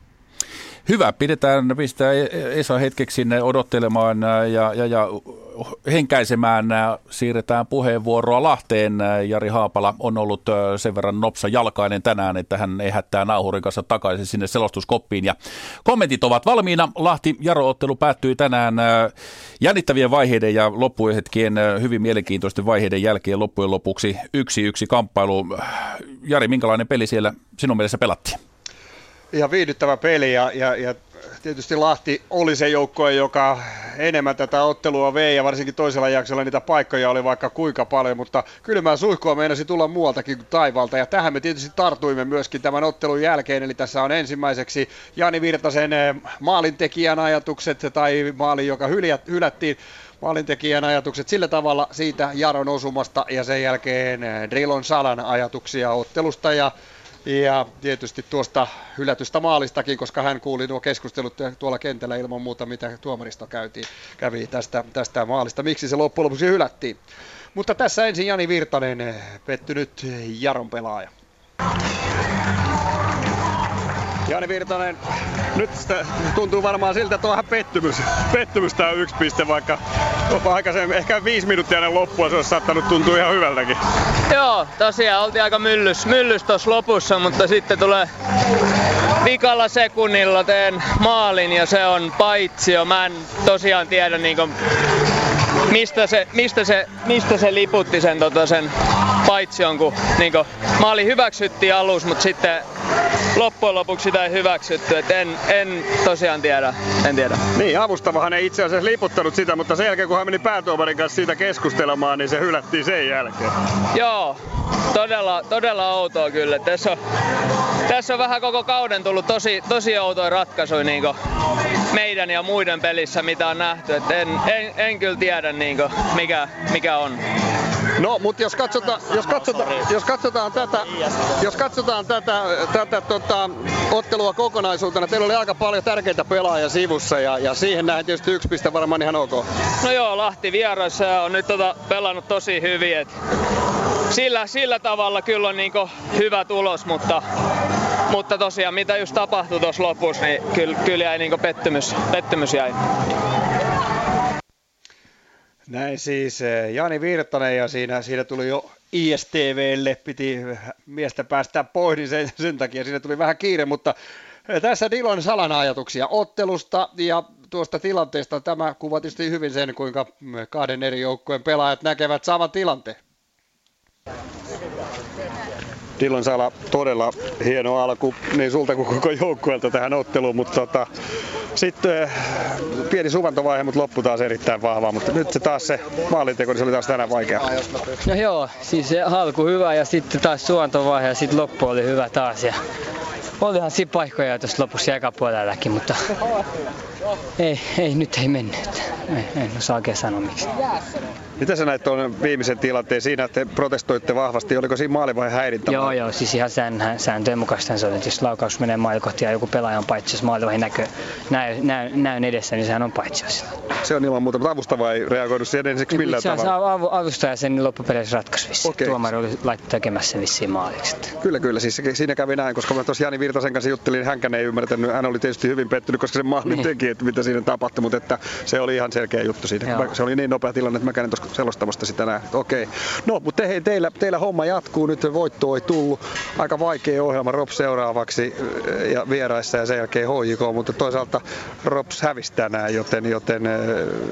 Hyvä, pidetään, pistää Esa hetkeksi sinne odottelemaan ja, ja, ja henkäisemään. Siirretään puheenvuoroa Lahteen. Jari Haapala on ollut sen verran nopsa jalkainen tänään, että hän ehättää nauhurin kanssa takaisin sinne selostuskoppiin. Ja kommentit ovat valmiina. Lahti Jaro-ottelu päättyi tänään jännittävien vaiheiden ja loppuhetkien hyvin mielenkiintoisten vaiheiden jälkeen loppujen lopuksi yksi yksi kamppailu. Jari, minkälainen peli siellä sinun mielessä pelattiin? Ihan viihdyttävä peli ja, ja, ja tietysti Lahti oli se joukkue, joka enemmän tätä ottelua vei ja varsinkin toisella jaksolla niitä paikkoja oli vaikka kuinka paljon, mutta kylmää suihkua meinasi tulla muualtakin kuin taivalta. Ja tähän me tietysti tartuimme myöskin tämän ottelun jälkeen, eli tässä on ensimmäiseksi Jani Virtasen eh, maalintekijän ajatukset tai maali, joka hylättiin. Maalintekijän ajatukset sillä tavalla siitä Jaron osumasta ja sen jälkeen eh, Drilon Salan ajatuksia ottelusta. Ja ja tietysti tuosta hylätystä maalistakin, koska hän kuuli nuo keskustelut tuolla kentällä ilman muuta, mitä tuomarista käytiin, kävi tästä, tästä maalista. Miksi se loppujen lopuksi hylättiin? Mutta tässä ensin Jani Virtanen, pettynyt Jaron pelaaja. Jani Virtanen, nyt tuntuu varmaan siltä, että on vähän pettymys. Pettymys tää yksi piste, vaikka aikaisemmin ehkä viisi minuuttia ennen loppua se olisi saattanut tuntua ihan hyvältäkin. Joo, tosiaan oltiin aika myllys, myllys tuossa lopussa, mutta sitten tulee vikalla sekunnilla teen maalin ja se on paitsio. Mä en tosiaan tiedä niinku, mistä, se, mistä, se, mistä se liputti sen, tota, sen paitsion, kun niinku, maali hyväksyttiin alus, mutta sitten loppujen lopuksi sitä ei hyväksytty. Et en, en tosiaan tiedä. En tiedä. Niin, avustavahan ei itse asiassa liputtanut sitä, mutta sen jälkeen kun hän meni päätuomarin kanssa siitä keskustelemaan, niin se hylättiin sen jälkeen. Joo, todella, todella outoa kyllä. Tässä on, tässä on vähän koko kauden tullut tosi, tosi outoja ratkaisuja niin meidän ja muiden pelissä, mitä on nähty. Et en, en, en kyllä tiedä niin mikä, mikä on. No, mutta jos katsotaan, jos katsotaan, jos katsotaan tätä, jos katsotaan tätä, tätä tota, ottelua kokonaisuutena, teillä oli aika paljon tärkeitä pelaajia sivussa ja, ja siihen näin tietysti yksi piste varmaan ihan ok. No joo, Lahti vieraissa on nyt tota, pelannut tosi hyvin. Et sillä, sillä tavalla kyllä on niinku hyvä tulos, mutta, mutta tosiaan mitä just tapahtui tuossa lopussa, niin kyllä, kyllä jäi niinku pettymys, pettymys jäi. Näin siis eh, Jani Virtanen ja siinä, siinä tuli jo ISTVlle, piti miestä päästä pois, niin sen, sen takia siinä tuli vähän kiire, mutta eh, tässä Dilon Salan ajatuksia ottelusta ja tuosta tilanteesta. Tämä kuvaa tietysti hyvin sen, kuinka kahden eri joukkueen pelaajat näkevät saman tilanteen. Dillon Sala, todella hieno alku niin sulta kuin koko joukkueelta tähän otteluun, mutta tota, sitten eh, pieni suvantovaihe, mutta loppu taas erittäin vahva, mutta nyt se taas se maalinteko, niin se oli taas tänään vaikea. No joo, siis se alku hyvä ja sitten taas suvantovaihe ja sitten loppu oli hyvä taas. Ja olihan siinä paikkoja tuossa lopussa eka puolellakin, mutta ei, ei, nyt ei mennyt. Ei, en osaa oikein sanoa miksi. Mitä sä näit tuon viimeisen tilanteen siinä, että te protestoitte vahvasti? Oliko siinä maali vai häirintä? Joo, joo, siis ihan sään, sääntöjen mukaista se on, että jos laukaus menee maali kohti ja joku pelaaja on paitsi, jos maali näkö, näy, näy, näyn edessä, niin sehän on paitsi. Se on ilman muuta, mutta avustava ei reagoinut siihen ensiksi millään se tavalla. Se avustaja sen loppupeleissä ratkaisi vissiin. Okay. Tuomari oli laittanut tekemässä sen vissiin maaliksi. Kyllä, kyllä. Siis siinä kävi näin, koska mä tuossa Jani Virtasen kanssa juttelin, hänkään ei ymmärtänyt. Hän oli tietysti hyvin pettynyt, koska se maali niin. teki, että mitä siinä tapahtui, mutta että se oli ihan selkeä juttu siinä. Joo. Se oli niin nopea tilanne, että mä en tuossa selostamasta sitä näin. Okei. No, mutta hei, teillä, teillä homma jatkuu. Nyt voitto ei tullut. Aika vaikea ohjelma Rob seuraavaksi eh, ja vieraissa ja sen jälkeen HJK, mutta toisaalta Rops hävisi tänään, joten, joten eh,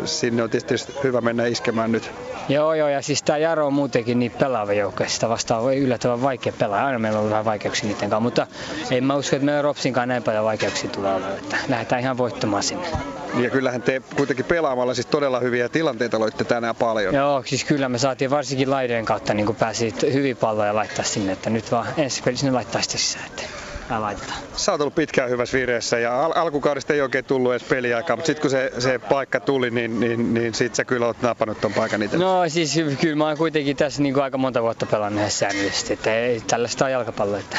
sinne on tietysti hyvä mennä iskemään nyt. Joo, joo, ja siis tämä Jaro on muutenkin niin pelaava joukko, sitä vastaan voi yllättävän vaikea pelaa. Aina meillä on vähän vaikeuksia niiden kanssa, mutta en mä usko, että meillä Ropsinkaan näin paljon vaikeuksia tulee olla, että lähdetään ihan voittamaan sinne. Ja kyllähän te kuitenkin pelaamalla siis todella hyviä tilanteita loitte tänään paljon. Joo, siis kyllä me saatiin varsinkin laidojen kautta niin pääsi hyvin palloja laittaa sinne, että nyt vaan ensi pelissä ne laittaa sitä sisään. Että laitetaan. Sä oot ollut pitkään hyvässä vireessä ja al- alkukaudesta ei oikein tullut edes peliaikaa, mutta sitten kun se, se paikka tuli, niin, niin, niin sit sä kyllä oot napannut ton paikan itse. No siis kyllä mä oon kuitenkin tässä niin kuin aika monta vuotta pelannut säännöllisesti, että ei tällaista on jalkapallo, että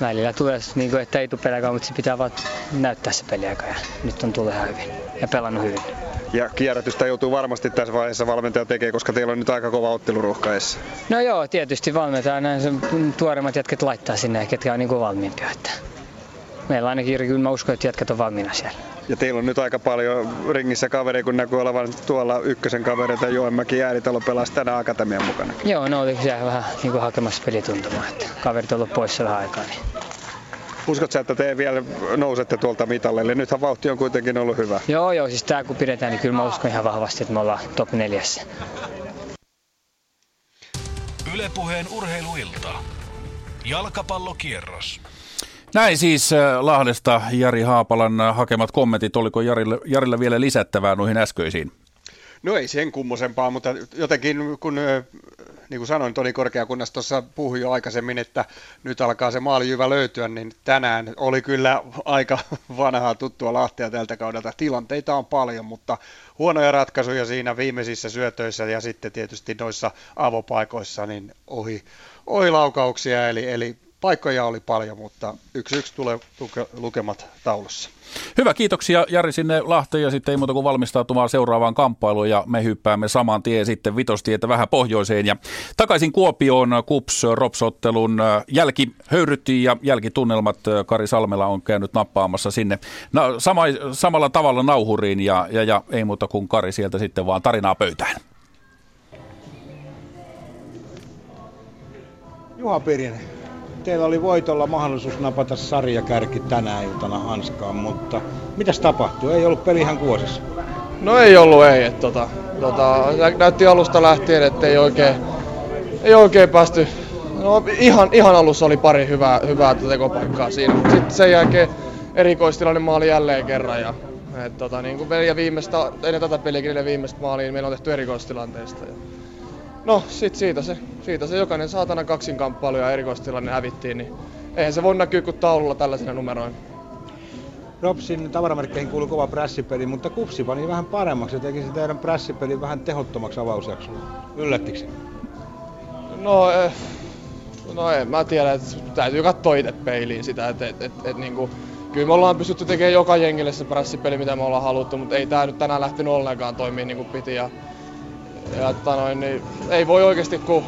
välillä tulee, niin kuin, että ei tule peliaikaa, mutta se pitää vaan näyttää se peliaika ja nyt on tullut ihan hyvin ja pelannut hyvin. Ja kierrätystä joutuu varmasti tässä vaiheessa valmentaja tekee, koska teillä on nyt aika kova otteluruuhka edessä. No joo, tietysti valmentaja näin sen tuoreimmat jätket laittaa sinne, ketkä on niin kuin valmiimpia. Että meillä ainakin kyllä mä uskon, että jätket on valmiina siellä. Ja teillä on nyt aika paljon ringissä kavereita, kun näkyy olevan tuolla ykkösen kavereita. Joenmäki Jääritalo pelasi tänään Akatemian mukana. Joo, no oli siellä vähän niin kuin hakemassa pelituntumaa, että kaverit on ollut poissa vähän aikaa. Niin Uskotko että te vielä nousette tuolta mitalle? Eli nythän vauhti on kuitenkin ollut hyvä. Joo, joo, siis tää kun pidetään, niin kyllä mä uskon ihan vahvasti, että me ollaan top neljässä. Ylepuheen urheiluilta. Jalkapallokierros. Näin siis äh, Lahdesta Jari Haapalan äh, hakemat kommentit. Oliko Jarille, Jarille vielä lisättävää noihin äskeisiin? No ei sen kummosempaa, mutta jotenkin kun niin kuin sanoin, Toni Korkeakunnassa tuossa puhui jo aikaisemmin, että nyt alkaa se maalijyvä löytyä, niin tänään oli kyllä aika (laughs) vanhaa tuttua Lahtea tältä kaudelta. Tilanteita on paljon, mutta huonoja ratkaisuja siinä viimeisissä syötöissä ja sitten tietysti noissa avopaikoissa niin ohi, ohi laukauksia, eli, eli paikkoja oli paljon, mutta yksi yksi tulee tuke, lukemat taulussa. Hyvä, kiitoksia Jari sinne Lahteen ja sitten ei muuta kuin valmistautumaan seuraavaan kamppailuun ja me hyppäämme saman tien sitten vitostietä vähän pohjoiseen ja takaisin Kuopioon Kups Ropsottelun jälki höyryttiin ja jälkitunnelmat Kari Salmela on käynyt nappaamassa sinne no, sama, samalla tavalla nauhuriin ja, ja, ja ei muuta kuin Kari sieltä sitten vaan tarinaa pöytään. Juha Pirinen, teillä oli voitolla mahdollisuus napata sarjakärki tänä iltana hanskaan, mutta mitäs tapahtui? Ei ollut peli ihan kuosissa. No ei ollut, ei. Et, tota, tota, näytti alusta lähtien, että ei oikein, ei oikein päästy. No, ihan, ihan alussa oli pari hyvää, hyvää tekopaikkaa siinä, sitten sen jälkeen erikoistilanne maali jälleen kerran. Ja, et, tota, niin kuin viimeistä, ennen tätä peliä viimeistä maaliin niin meillä on tehty erikoistilanteista. Ja, No, sit siitä se, siitä se jokainen saatana kaksinkamppailu ja erikoistilanne hävittiin, niin eihän se voi näkyä kuin taululla tällaisina numeroina. Ropsin tavaramerkkeihin kuuluu kova prässipeli, mutta kupsi pani vähän paremmaksi ja teki se teidän prässipeli vähän tehottomaksi avausjaksolla. Yllättikö No, eh, no en mä tiedä, että täytyy katsoa itse peiliin sitä, että et, et, et, niinku, kyllä me ollaan pystytty tekemään joka jengille se prässipeli, mitä me ollaan haluttu, mutta ei tää nyt tänään lähtenyt ollenkaan toimia niin kuin piti. Ja ja että noin, niin ei voi oikeasti kun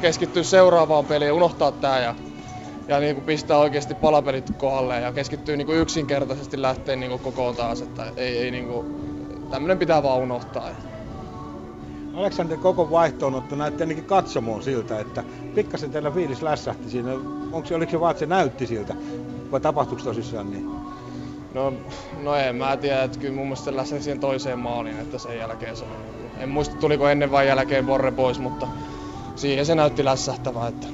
keskittyä seuraavaan peliin ja unohtaa tää ja, ja niin kuin pistää oikeasti palapelit kohdalle ja keskittyy niin kuin yksinkertaisesti lähteä niin kuin kokoon taas, että ei, ei niin kuin, tämmönen pitää vaan unohtaa. Aleksander koko vaihtoonotto näytti ainakin katsomoon siltä, että pikkasen teillä fiilis lässähti siinä. Onko se, oliko se vaan, että se näytti siltä vai tapahtuiko tosissaan niin? No, no en mä tiedä, että kyllä mun mielestä se lässähti siihen toiseen maaliin, että sen jälkeen se oli en muista tuliko ennen vai jälkeen Borre pois, mutta siihen se näytti lässähtävää. Että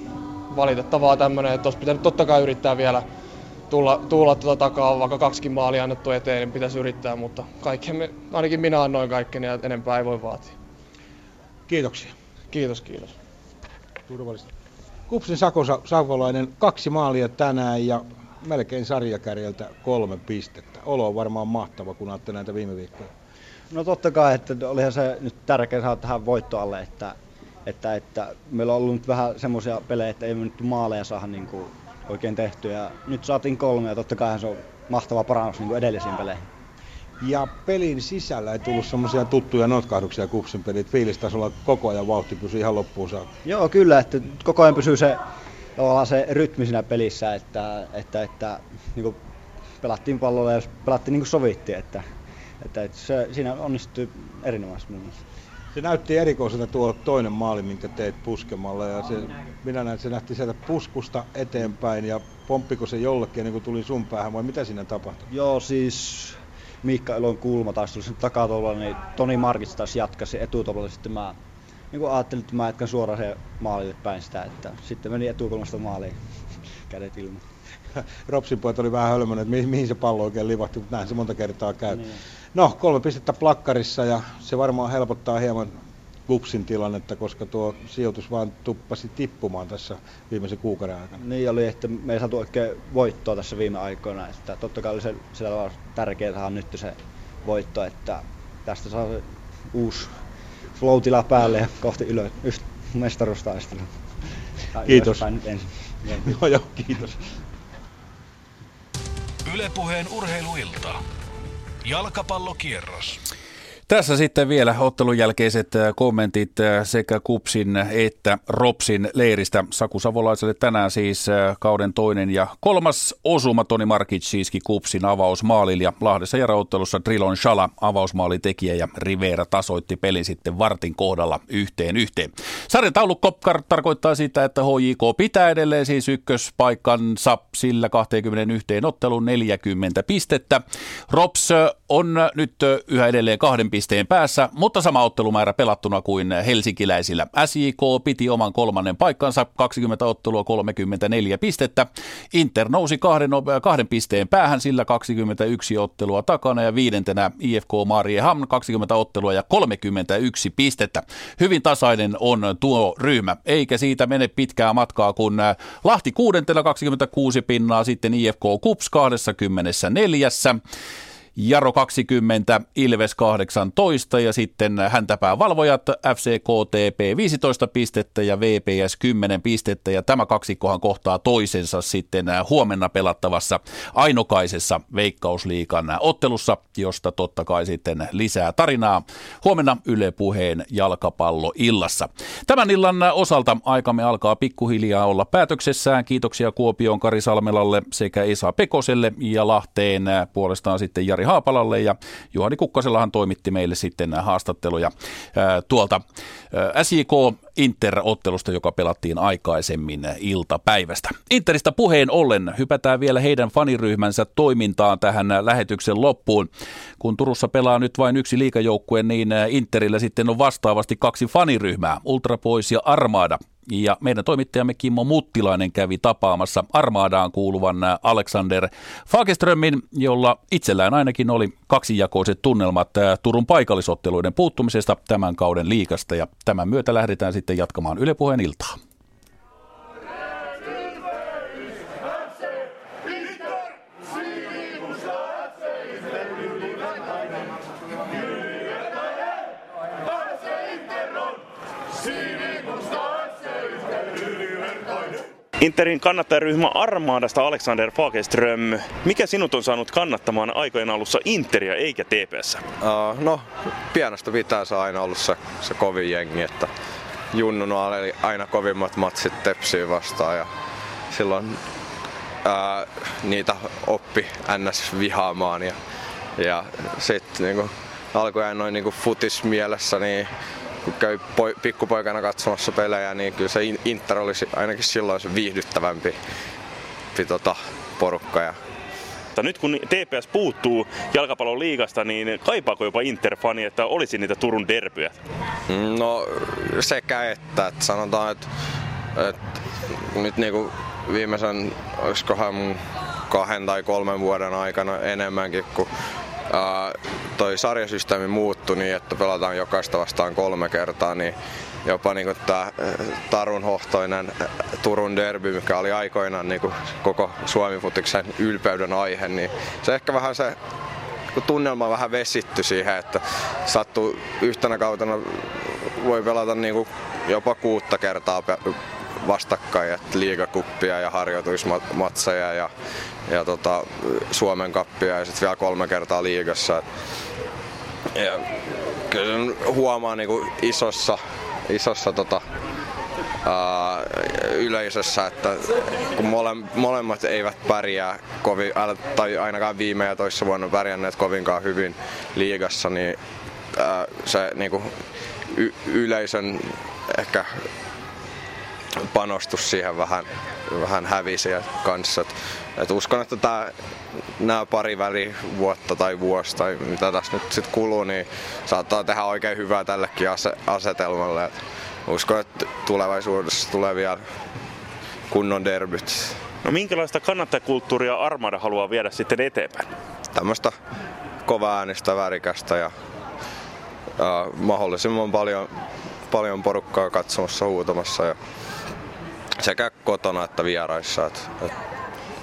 valitettavaa tämmöinen, että olisi pitänyt totta kai yrittää vielä tulla, tulla tuota takaa, vaikka kaksikin maalia annettu eteen, niin pitäisi yrittää, mutta me, ainakin minä annoin kaikkeni ja enempää ei voi vaatia. Kiitoksia. Kiitos, kiitos. Turvallista. Kupsin Sako Savolainen, kaksi maalia tänään ja melkein sarjakärjeltä kolme pistettä. Olo on varmaan mahtava, kun ajattelee näitä viime viikkoja. No totta kai, että olihan se nyt tärkeä saada tähän voittoalle, että, että, että meillä on ollut nyt vähän semmoisia pelejä, että ei me nyt maaleja saada niin kuin oikein tehtyä. Ja nyt saatiin kolme ja totta kai se on mahtava parannus niin kuin edellisiin peleihin. Ja pelin sisällä ei tullut semmoisia tuttuja notkahduksia kupsin pelit. Fiilistasolla koko ajan vauhti pysyy ihan loppuun saakka. Joo, kyllä, että koko ajan pysyy se, se rytmi siinä pelissä, että, että, että niin kuin pelattiin pallolla ja pelattiin niin kuin sovittiin, että että, että se, siinä onnistui erinomaisesti mun mielestä. Se näytti erikoiselta tuo toinen maali, minkä teit puskemalla. Ja se, minä näin, se nähti sieltä puskusta eteenpäin ja pomppiko se jollekin ennen kuin tuli sun päähän vai mitä siinä tapahtui? Joo, siis Miikka Elon kulma taas tuli sen takatolla, niin Toni Markits taas jatkasi etutolla. Sitten mä niin kuin ajattelin, että mä jatkan suoraan se maalille päin sitä, että sitten meni etukulmasta maaliin (laughs) kädet ilman. (laughs) Ropsin pojat oli vähän hölmönen, että mihin, mihin se pallo oikein livahti, mutta näin se monta kertaa käy. Niin. No, kolme pistettä plakkarissa ja se varmaan helpottaa hieman Kupsin tilannetta, koska tuo sijoitus vaan tuppasi tippumaan tässä viimeisen kuukauden aikana. Niin oli, että me ei saatu oikein voittoa tässä viime aikoina. Että totta kai oli se, sillä tavalla tärkeää saada nyt se voitto, että tästä saa se uusi flow päälle ja kohti ylös mestaruustaistelua. Kiitos. Nyt ensin. (laughs) joo, joo, kiitos. Ylepuheen urheiluilta. Jalkapallokierros. Tässä sitten vielä ottelun jälkeiset äh, kommentit äh, sekä Kupsin että Ropsin leiristä. Saku Savolaiselle tänään siis äh, kauden toinen ja kolmas osuma Toni Markic siiski Kupsin avausmaalilla ja Lahdessa järjeottelussa Trilon Shala avausmaalin tekijä ja Rivera tasoitti pelin sitten vartin kohdalla yhteen yhteen. Sarjataulukko tarkoittaa sitä, että HJK pitää edelleen siis ykköspaikkansa sillä 21 ottelun 40 pistettä. Rops on nyt yhä edelleen kahden pisteen päässä, mutta sama ottelumäärä pelattuna kuin helsinkiläisillä. SJK piti oman kolmannen paikkansa, 20 ottelua 34 pistettä. Inter nousi kahden, kahden pisteen päähän, sillä 21 ottelua takana ja viidentenä IFK Mariehamn 20 ottelua ja 31 pistettä. Hyvin tasainen on tuo ryhmä, eikä siitä mene pitkää matkaa, kun Lahti kuudentena 26 pinnaa, sitten IFK Kups 24. Jaro 20, Ilves 18 ja sitten häntäpää valvojat FCKTP 15 pistettä ja VPS 10 pistettä ja tämä kaksikkohan kohtaa toisensa sitten huomenna pelattavassa ainokaisessa Veikkausliikan ottelussa, josta totta kai sitten lisää tarinaa huomenna Yle Puheen jalkapallo illassa. Tämän illan osalta aikamme alkaa pikkuhiljaa olla päätöksessään. Kiitoksia Kuopioon Kari Salmelalle sekä Esa Pekoselle ja Lahteen puolestaan sitten Jari Haapalalle ja Juhani Kukkasellahan toimitti meille sitten haastatteluja tuolta SJK Inter-ottelusta, joka pelattiin aikaisemmin iltapäivästä. Interistä puheen ollen hypätään vielä heidän faniryhmänsä toimintaan tähän lähetyksen loppuun. Kun Turussa pelaa nyt vain yksi liikajoukkue, niin Interillä sitten on vastaavasti kaksi faniryhmää, Ultra Boys ja Armada. Ja meidän toimittajamme Kimmo Muttilainen kävi tapaamassa Armaadaan kuuluvan Alexander Fageströmin, jolla itsellään ainakin oli kaksijakoiset tunnelmat Turun paikallisotteluiden puuttumisesta tämän kauden liikasta. Ja tämän myötä lähdetään sitten jatkamaan Yle Puheen iltaa. Interin kannattajaryhmä Armaadasta Alexander Fagerström. Mikä sinut on saanut kannattamaan aikojen alussa Interia eikä TPS? Uh, no, pienestä pitää se aina ollut se, se kovin jengi, että junnuna oli aina kovimmat matsit Tepsiä vastaan ja silloin uh, niitä oppi ns. vihaamaan ja, ja sitten niinku, alkujaan noin niinku futis mielessä, niin kun käy poi, pikkupoikana katsomassa pelejä, niin kyllä se Inter olisi ainakin silloin se viihdyttävämpi tota, porukka. Ja mutta nyt kun TPS puuttuu jalkapallon liigasta, niin kaipaako jopa Inter-fani, että olisi niitä Turun derbyjä? No sekä että, että sanotaan, että, että nyt niinku viimeisen, olisikohan kahden tai kolmen vuoden aikana enemmänkin, kun toi sarjasysteemi muuttui niin, että pelataan jokaista vastaan kolme kertaa, niin jopa niin tämä Tarun hohtoinen Turun derby, mikä oli aikoinaan niin koko Suomi-futiksen ylpeyden aihe, niin se ehkä vähän se tunnelma vähän vesitty siihen, että sattuu yhtenä kautena voi pelata niin jopa kuutta kertaa vastakkain, että liigakuppia ja harjoitusmatseja ja, ja tota, Suomen kappia ja sitten vielä kolme kertaa liigassa. Ja kyllä huomaa niin kuin isossa, isossa tota, ää, yleisössä, että kun mole, molemmat eivät pärjää kovin, tai ainakaan viime ja toissa vuonna pärjänneet kovinkaan hyvin liigassa, niin ää, se niin kuin, y- yleisön ehkä panostus siihen vähän, vähän hävisi kanssa. Et, et uskon, että tää, nämä pari vuotta tai vuosi tai mitä tässä nyt sitten kuluu, niin saattaa tehdä oikein hyvää tällekin asetelmalle. Et uskon, että tulevaisuudessa tulee vielä kunnon derbyt. No minkälaista kannattajakulttuuria Armada haluaa viedä sitten eteenpäin? Tämmöistä kovaa äänistä, värikästä ja, ja mahdollisimman paljon, paljon porukkaa katsomassa, huutamassa ja sekä kotona että vieraissa.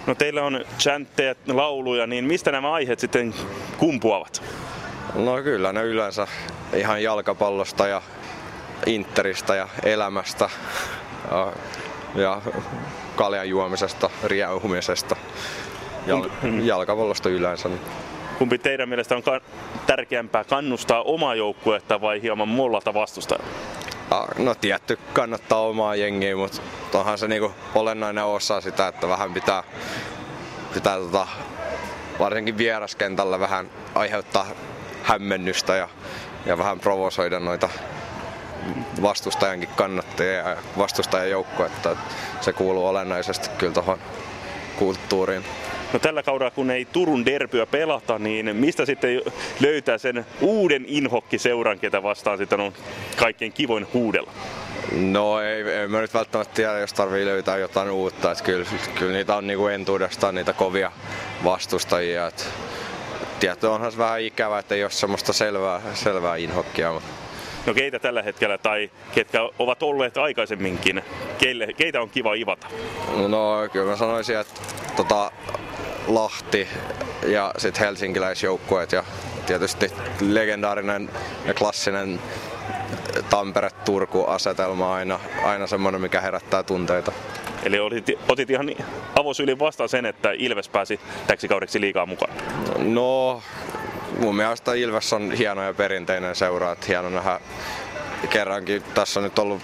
No teillä on chantteja, lauluja, niin mistä nämä aiheet sitten kumpuavat? No kyllä ne yleensä ihan jalkapallosta ja interistä ja elämästä ja, ja kaljan juomisesta, riauhumisesta, jal, jalkapallosta yleensä. Kumpi teidän mielestä on tärkeämpää kannustaa omaa joukkuetta vai hieman mollata vastustajaa? No tietty kannattaa omaa jengiä, mutta onhan se niinku olennainen osa sitä, että vähän pitää, pitää tota, varsinkin vieraskentällä vähän aiheuttaa hämmennystä ja, ja vähän provosoida noita vastustajankin kannattajia ja vastustajan joukkoa, se kuuluu olennaisesti kyllä tuohon kulttuuriin. No tällä kaudella, kun ei Turun derbyä pelata, niin mistä sitten löytää sen uuden inhokki-seuran, ketä vastaan sitten on kaikkein kivoin huudella? No ei, ei mä nyt välttämättä tiedä, jos tarvii löytää jotain uutta. Että kyllä, kyllä niitä on niinku entuudestaan niitä kovia vastustajia. Et, tietty onhan se vähän ikävää, että ei ole semmoista selvää, selvää inhokkia. Mutta No keitä tällä hetkellä tai ketkä ovat olleet aikaisemminkin, keille, keitä on kiva ivata? No kyllä mä sanoisin, että tota, Lahti, ja sitten helsinkiläisjoukkueet ja tietysti legendaarinen ja klassinen Tampere-Turku-asetelma aina, aina semmoinen, mikä herättää tunteita. Eli otit, otit ihan avosylin vastaan sen, että Ilves pääsi täksi kaudeksi liikaa mukaan? No, mun mielestä Ilves on hieno ja perinteinen seura, että hieno nähdä kerrankin. Tässä on nyt ollut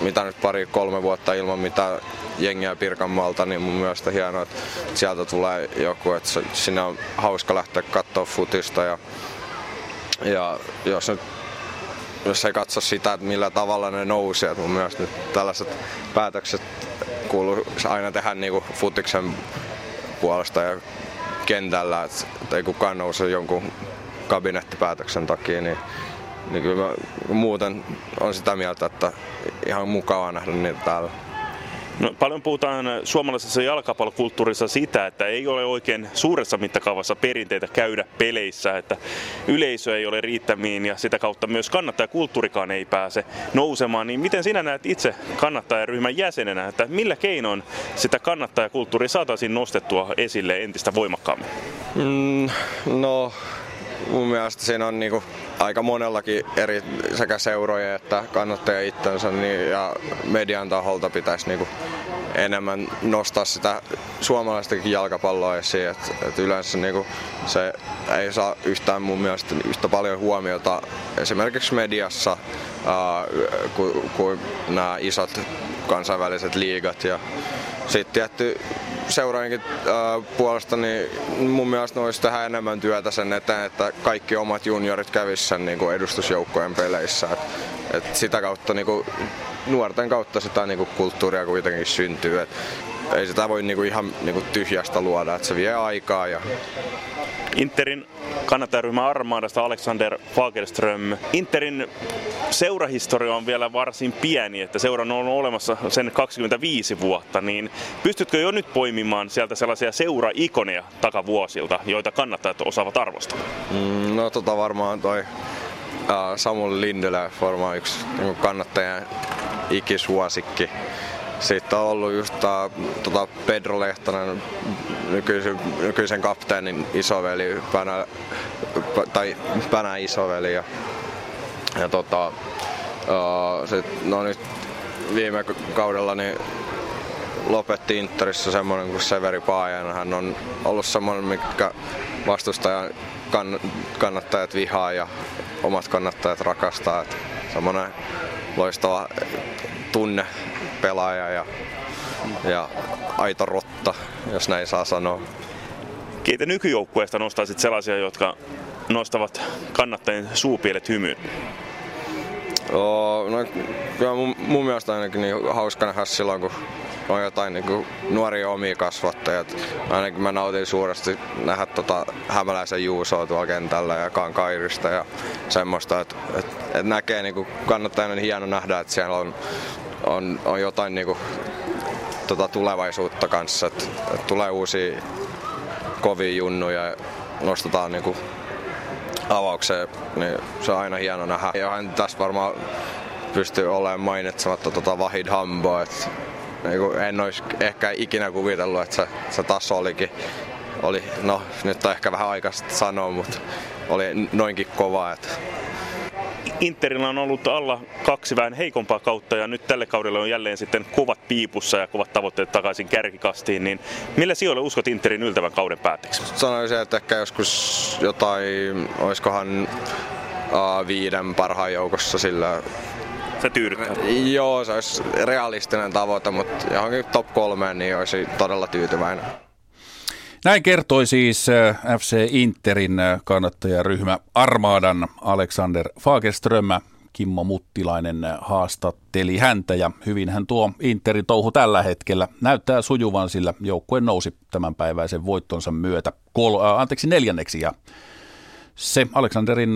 mitä nyt pari kolme vuotta ilman mitä jengiä Pirkanmaalta, niin mun mielestä hienoa, että sieltä tulee joku, että sinne on hauska lähteä katsoa futista ja, ja jos nyt jos ei katso sitä, että millä tavalla ne nousi, että mun mielestä nyt tällaiset päätökset kuuluu aina tehdä niin kuin futiksen puolesta ja kentällä, että ei kukaan nouse jonkun kabinettipäätöksen takia, niin, niin kyllä mä muuten on sitä mieltä, että ihan mukavaa nähdä niitä täällä. No, paljon puhutaan suomalaisessa jalkapallokulttuurissa sitä, että ei ole oikein suuressa mittakaavassa perinteitä käydä peleissä, että yleisö ei ole riittämiin ja sitä kautta myös kannattajakulttuurikaan ei pääse nousemaan. Niin miten sinä näet itse kannattajaryhmän jäsenenä, että millä keinoin sitä kannattajakulttuuria saataisiin nostettua esille entistä voimakkaammin? Mm, no, mun mielestä siinä on niinku aika monellakin eri sekä seuroja että kannattajia itsensä niin, ja median taholta pitäisi niinku enemmän nostaa sitä suomalaistakin jalkapalloa esiin. Et, et yleensä niinku se ei saa yhtään mun mielestä yhtä paljon huomiota esimerkiksi mediassa kuin ku nämä isot kansainväliset liigat. Ja sitten tietty seuraajien äh, puolesta niin mun mielestä olisi tehdä enemmän työtä sen eteen, että kaikki omat juniorit kävisivät sen niin kuin edustusjoukkojen peleissä. Et, et sitä kautta niin kuin, nuorten kautta sitä niin kuin, kulttuuria kuitenkin syntyy. Et ei sitä voi niin kuin, ihan niin kuin, tyhjästä luoda, että se vie aikaa. Ja... Interin kannattajaryhmä Armaadasta Alexander Fagerström. Interin seurahistoria on vielä varsin pieni, että seura on ollut olemassa sen 25 vuotta, niin pystytkö jo nyt poimimaan sieltä sellaisia seura-ikoneja takavuosilta, joita kannattajat osaavat arvostaa? Mm, no tota varmaan toi Samuel Lindelä varmaan yksi niin kannattajan ikisuosikki. Sitten on ollut just tää, tota Pedro Lehtonen, nykyisen, nykyisen kapteenin isoveli, Pänä, tai Pänä isoveli. Ja, ja tota, uh, sit, no nyt viime kaudella niin lopetti Interissä semmoinen kuin Severi Paajan. Hän on ollut semmoinen, mikä vastustajan kann, kannattajat vihaa ja omat kannattajat rakastaa. Et semmoinen loistava tunne pelaaja ja, ja aito rotta, jos näin saa sanoa. Keitä nykyjoukkueesta nostaisit sellaisia, jotka nostavat kannattajien suupielet hymyyn? Oh, no, kyllä mun, mun mielestä ainakin niin hauska nähdä silloin, kun on jotain niin nuoria omia kasvattajia. Ainakin mä nautin suuresti nähdä tota hämäläisen Juusoa tuolla kentällä ja Kankairista ja semmoista, että et, et näkee niin kannattajana niin hieno nähdä, että siellä on, on, on jotain niin kuin, tota tulevaisuutta kanssa, että et tulee uusia kovia junnuja ja nostetaan niin kuin avaukseen, niin se on aina hieno nähdä. Ja hän tässä varmaan pystyy olemaan mainitsematta tota Vahid Hambo, että niin en olisi ehkä ikinä kuvitellut, että se, se taso olikin, oli, no nyt on ehkä vähän aikaista sanoa, mutta oli noinkin kova, että Interillä on ollut alla kaksi vähän heikompaa kautta ja nyt tälle kaudelle on jälleen sitten kovat piipussa ja kovat tavoitteet takaisin kärkikastiin, niin millä sijoilla uskot Interin yltävän kauden päätteeksi? Sanoisin, että ehkä joskus jotain, olisikohan uh, viiden parhaan joukossa sillä se tyydyttää? Joo, se olisi realistinen tavoite, mutta johonkin top kolmeen niin olisi todella tyytyväinen. Näin kertoi siis FC Interin kannattajaryhmä Armaadan Alexander Fagerström. Kimmo Muttilainen haastatteli häntä ja hyvin hän tuo Interin touhu tällä hetkellä näyttää sujuvan, sillä joukkue nousi tämänpäiväisen voittonsa myötä kol- äh, anteeksi neljänneksi ja se Alexanderin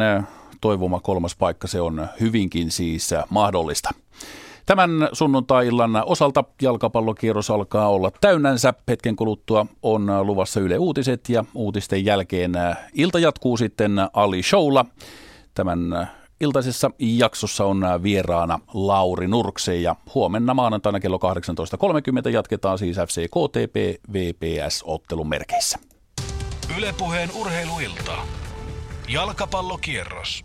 toivoma kolmas paikka, se on hyvinkin siis mahdollista. Tämän sunnuntai-illan osalta jalkapallokierros alkaa olla täynnänsä. Hetken kuluttua on luvassa Yle Uutiset ja uutisten jälkeen ilta jatkuu sitten Ali Showlla. Tämän iltaisessa jaksossa on vieraana Lauri Nurkse ja huomenna maanantaina kello 18.30 jatketaan siis FC KTP VPS ottelun merkeissä. Ylepuheen urheiluilta. Jalkapallokierros.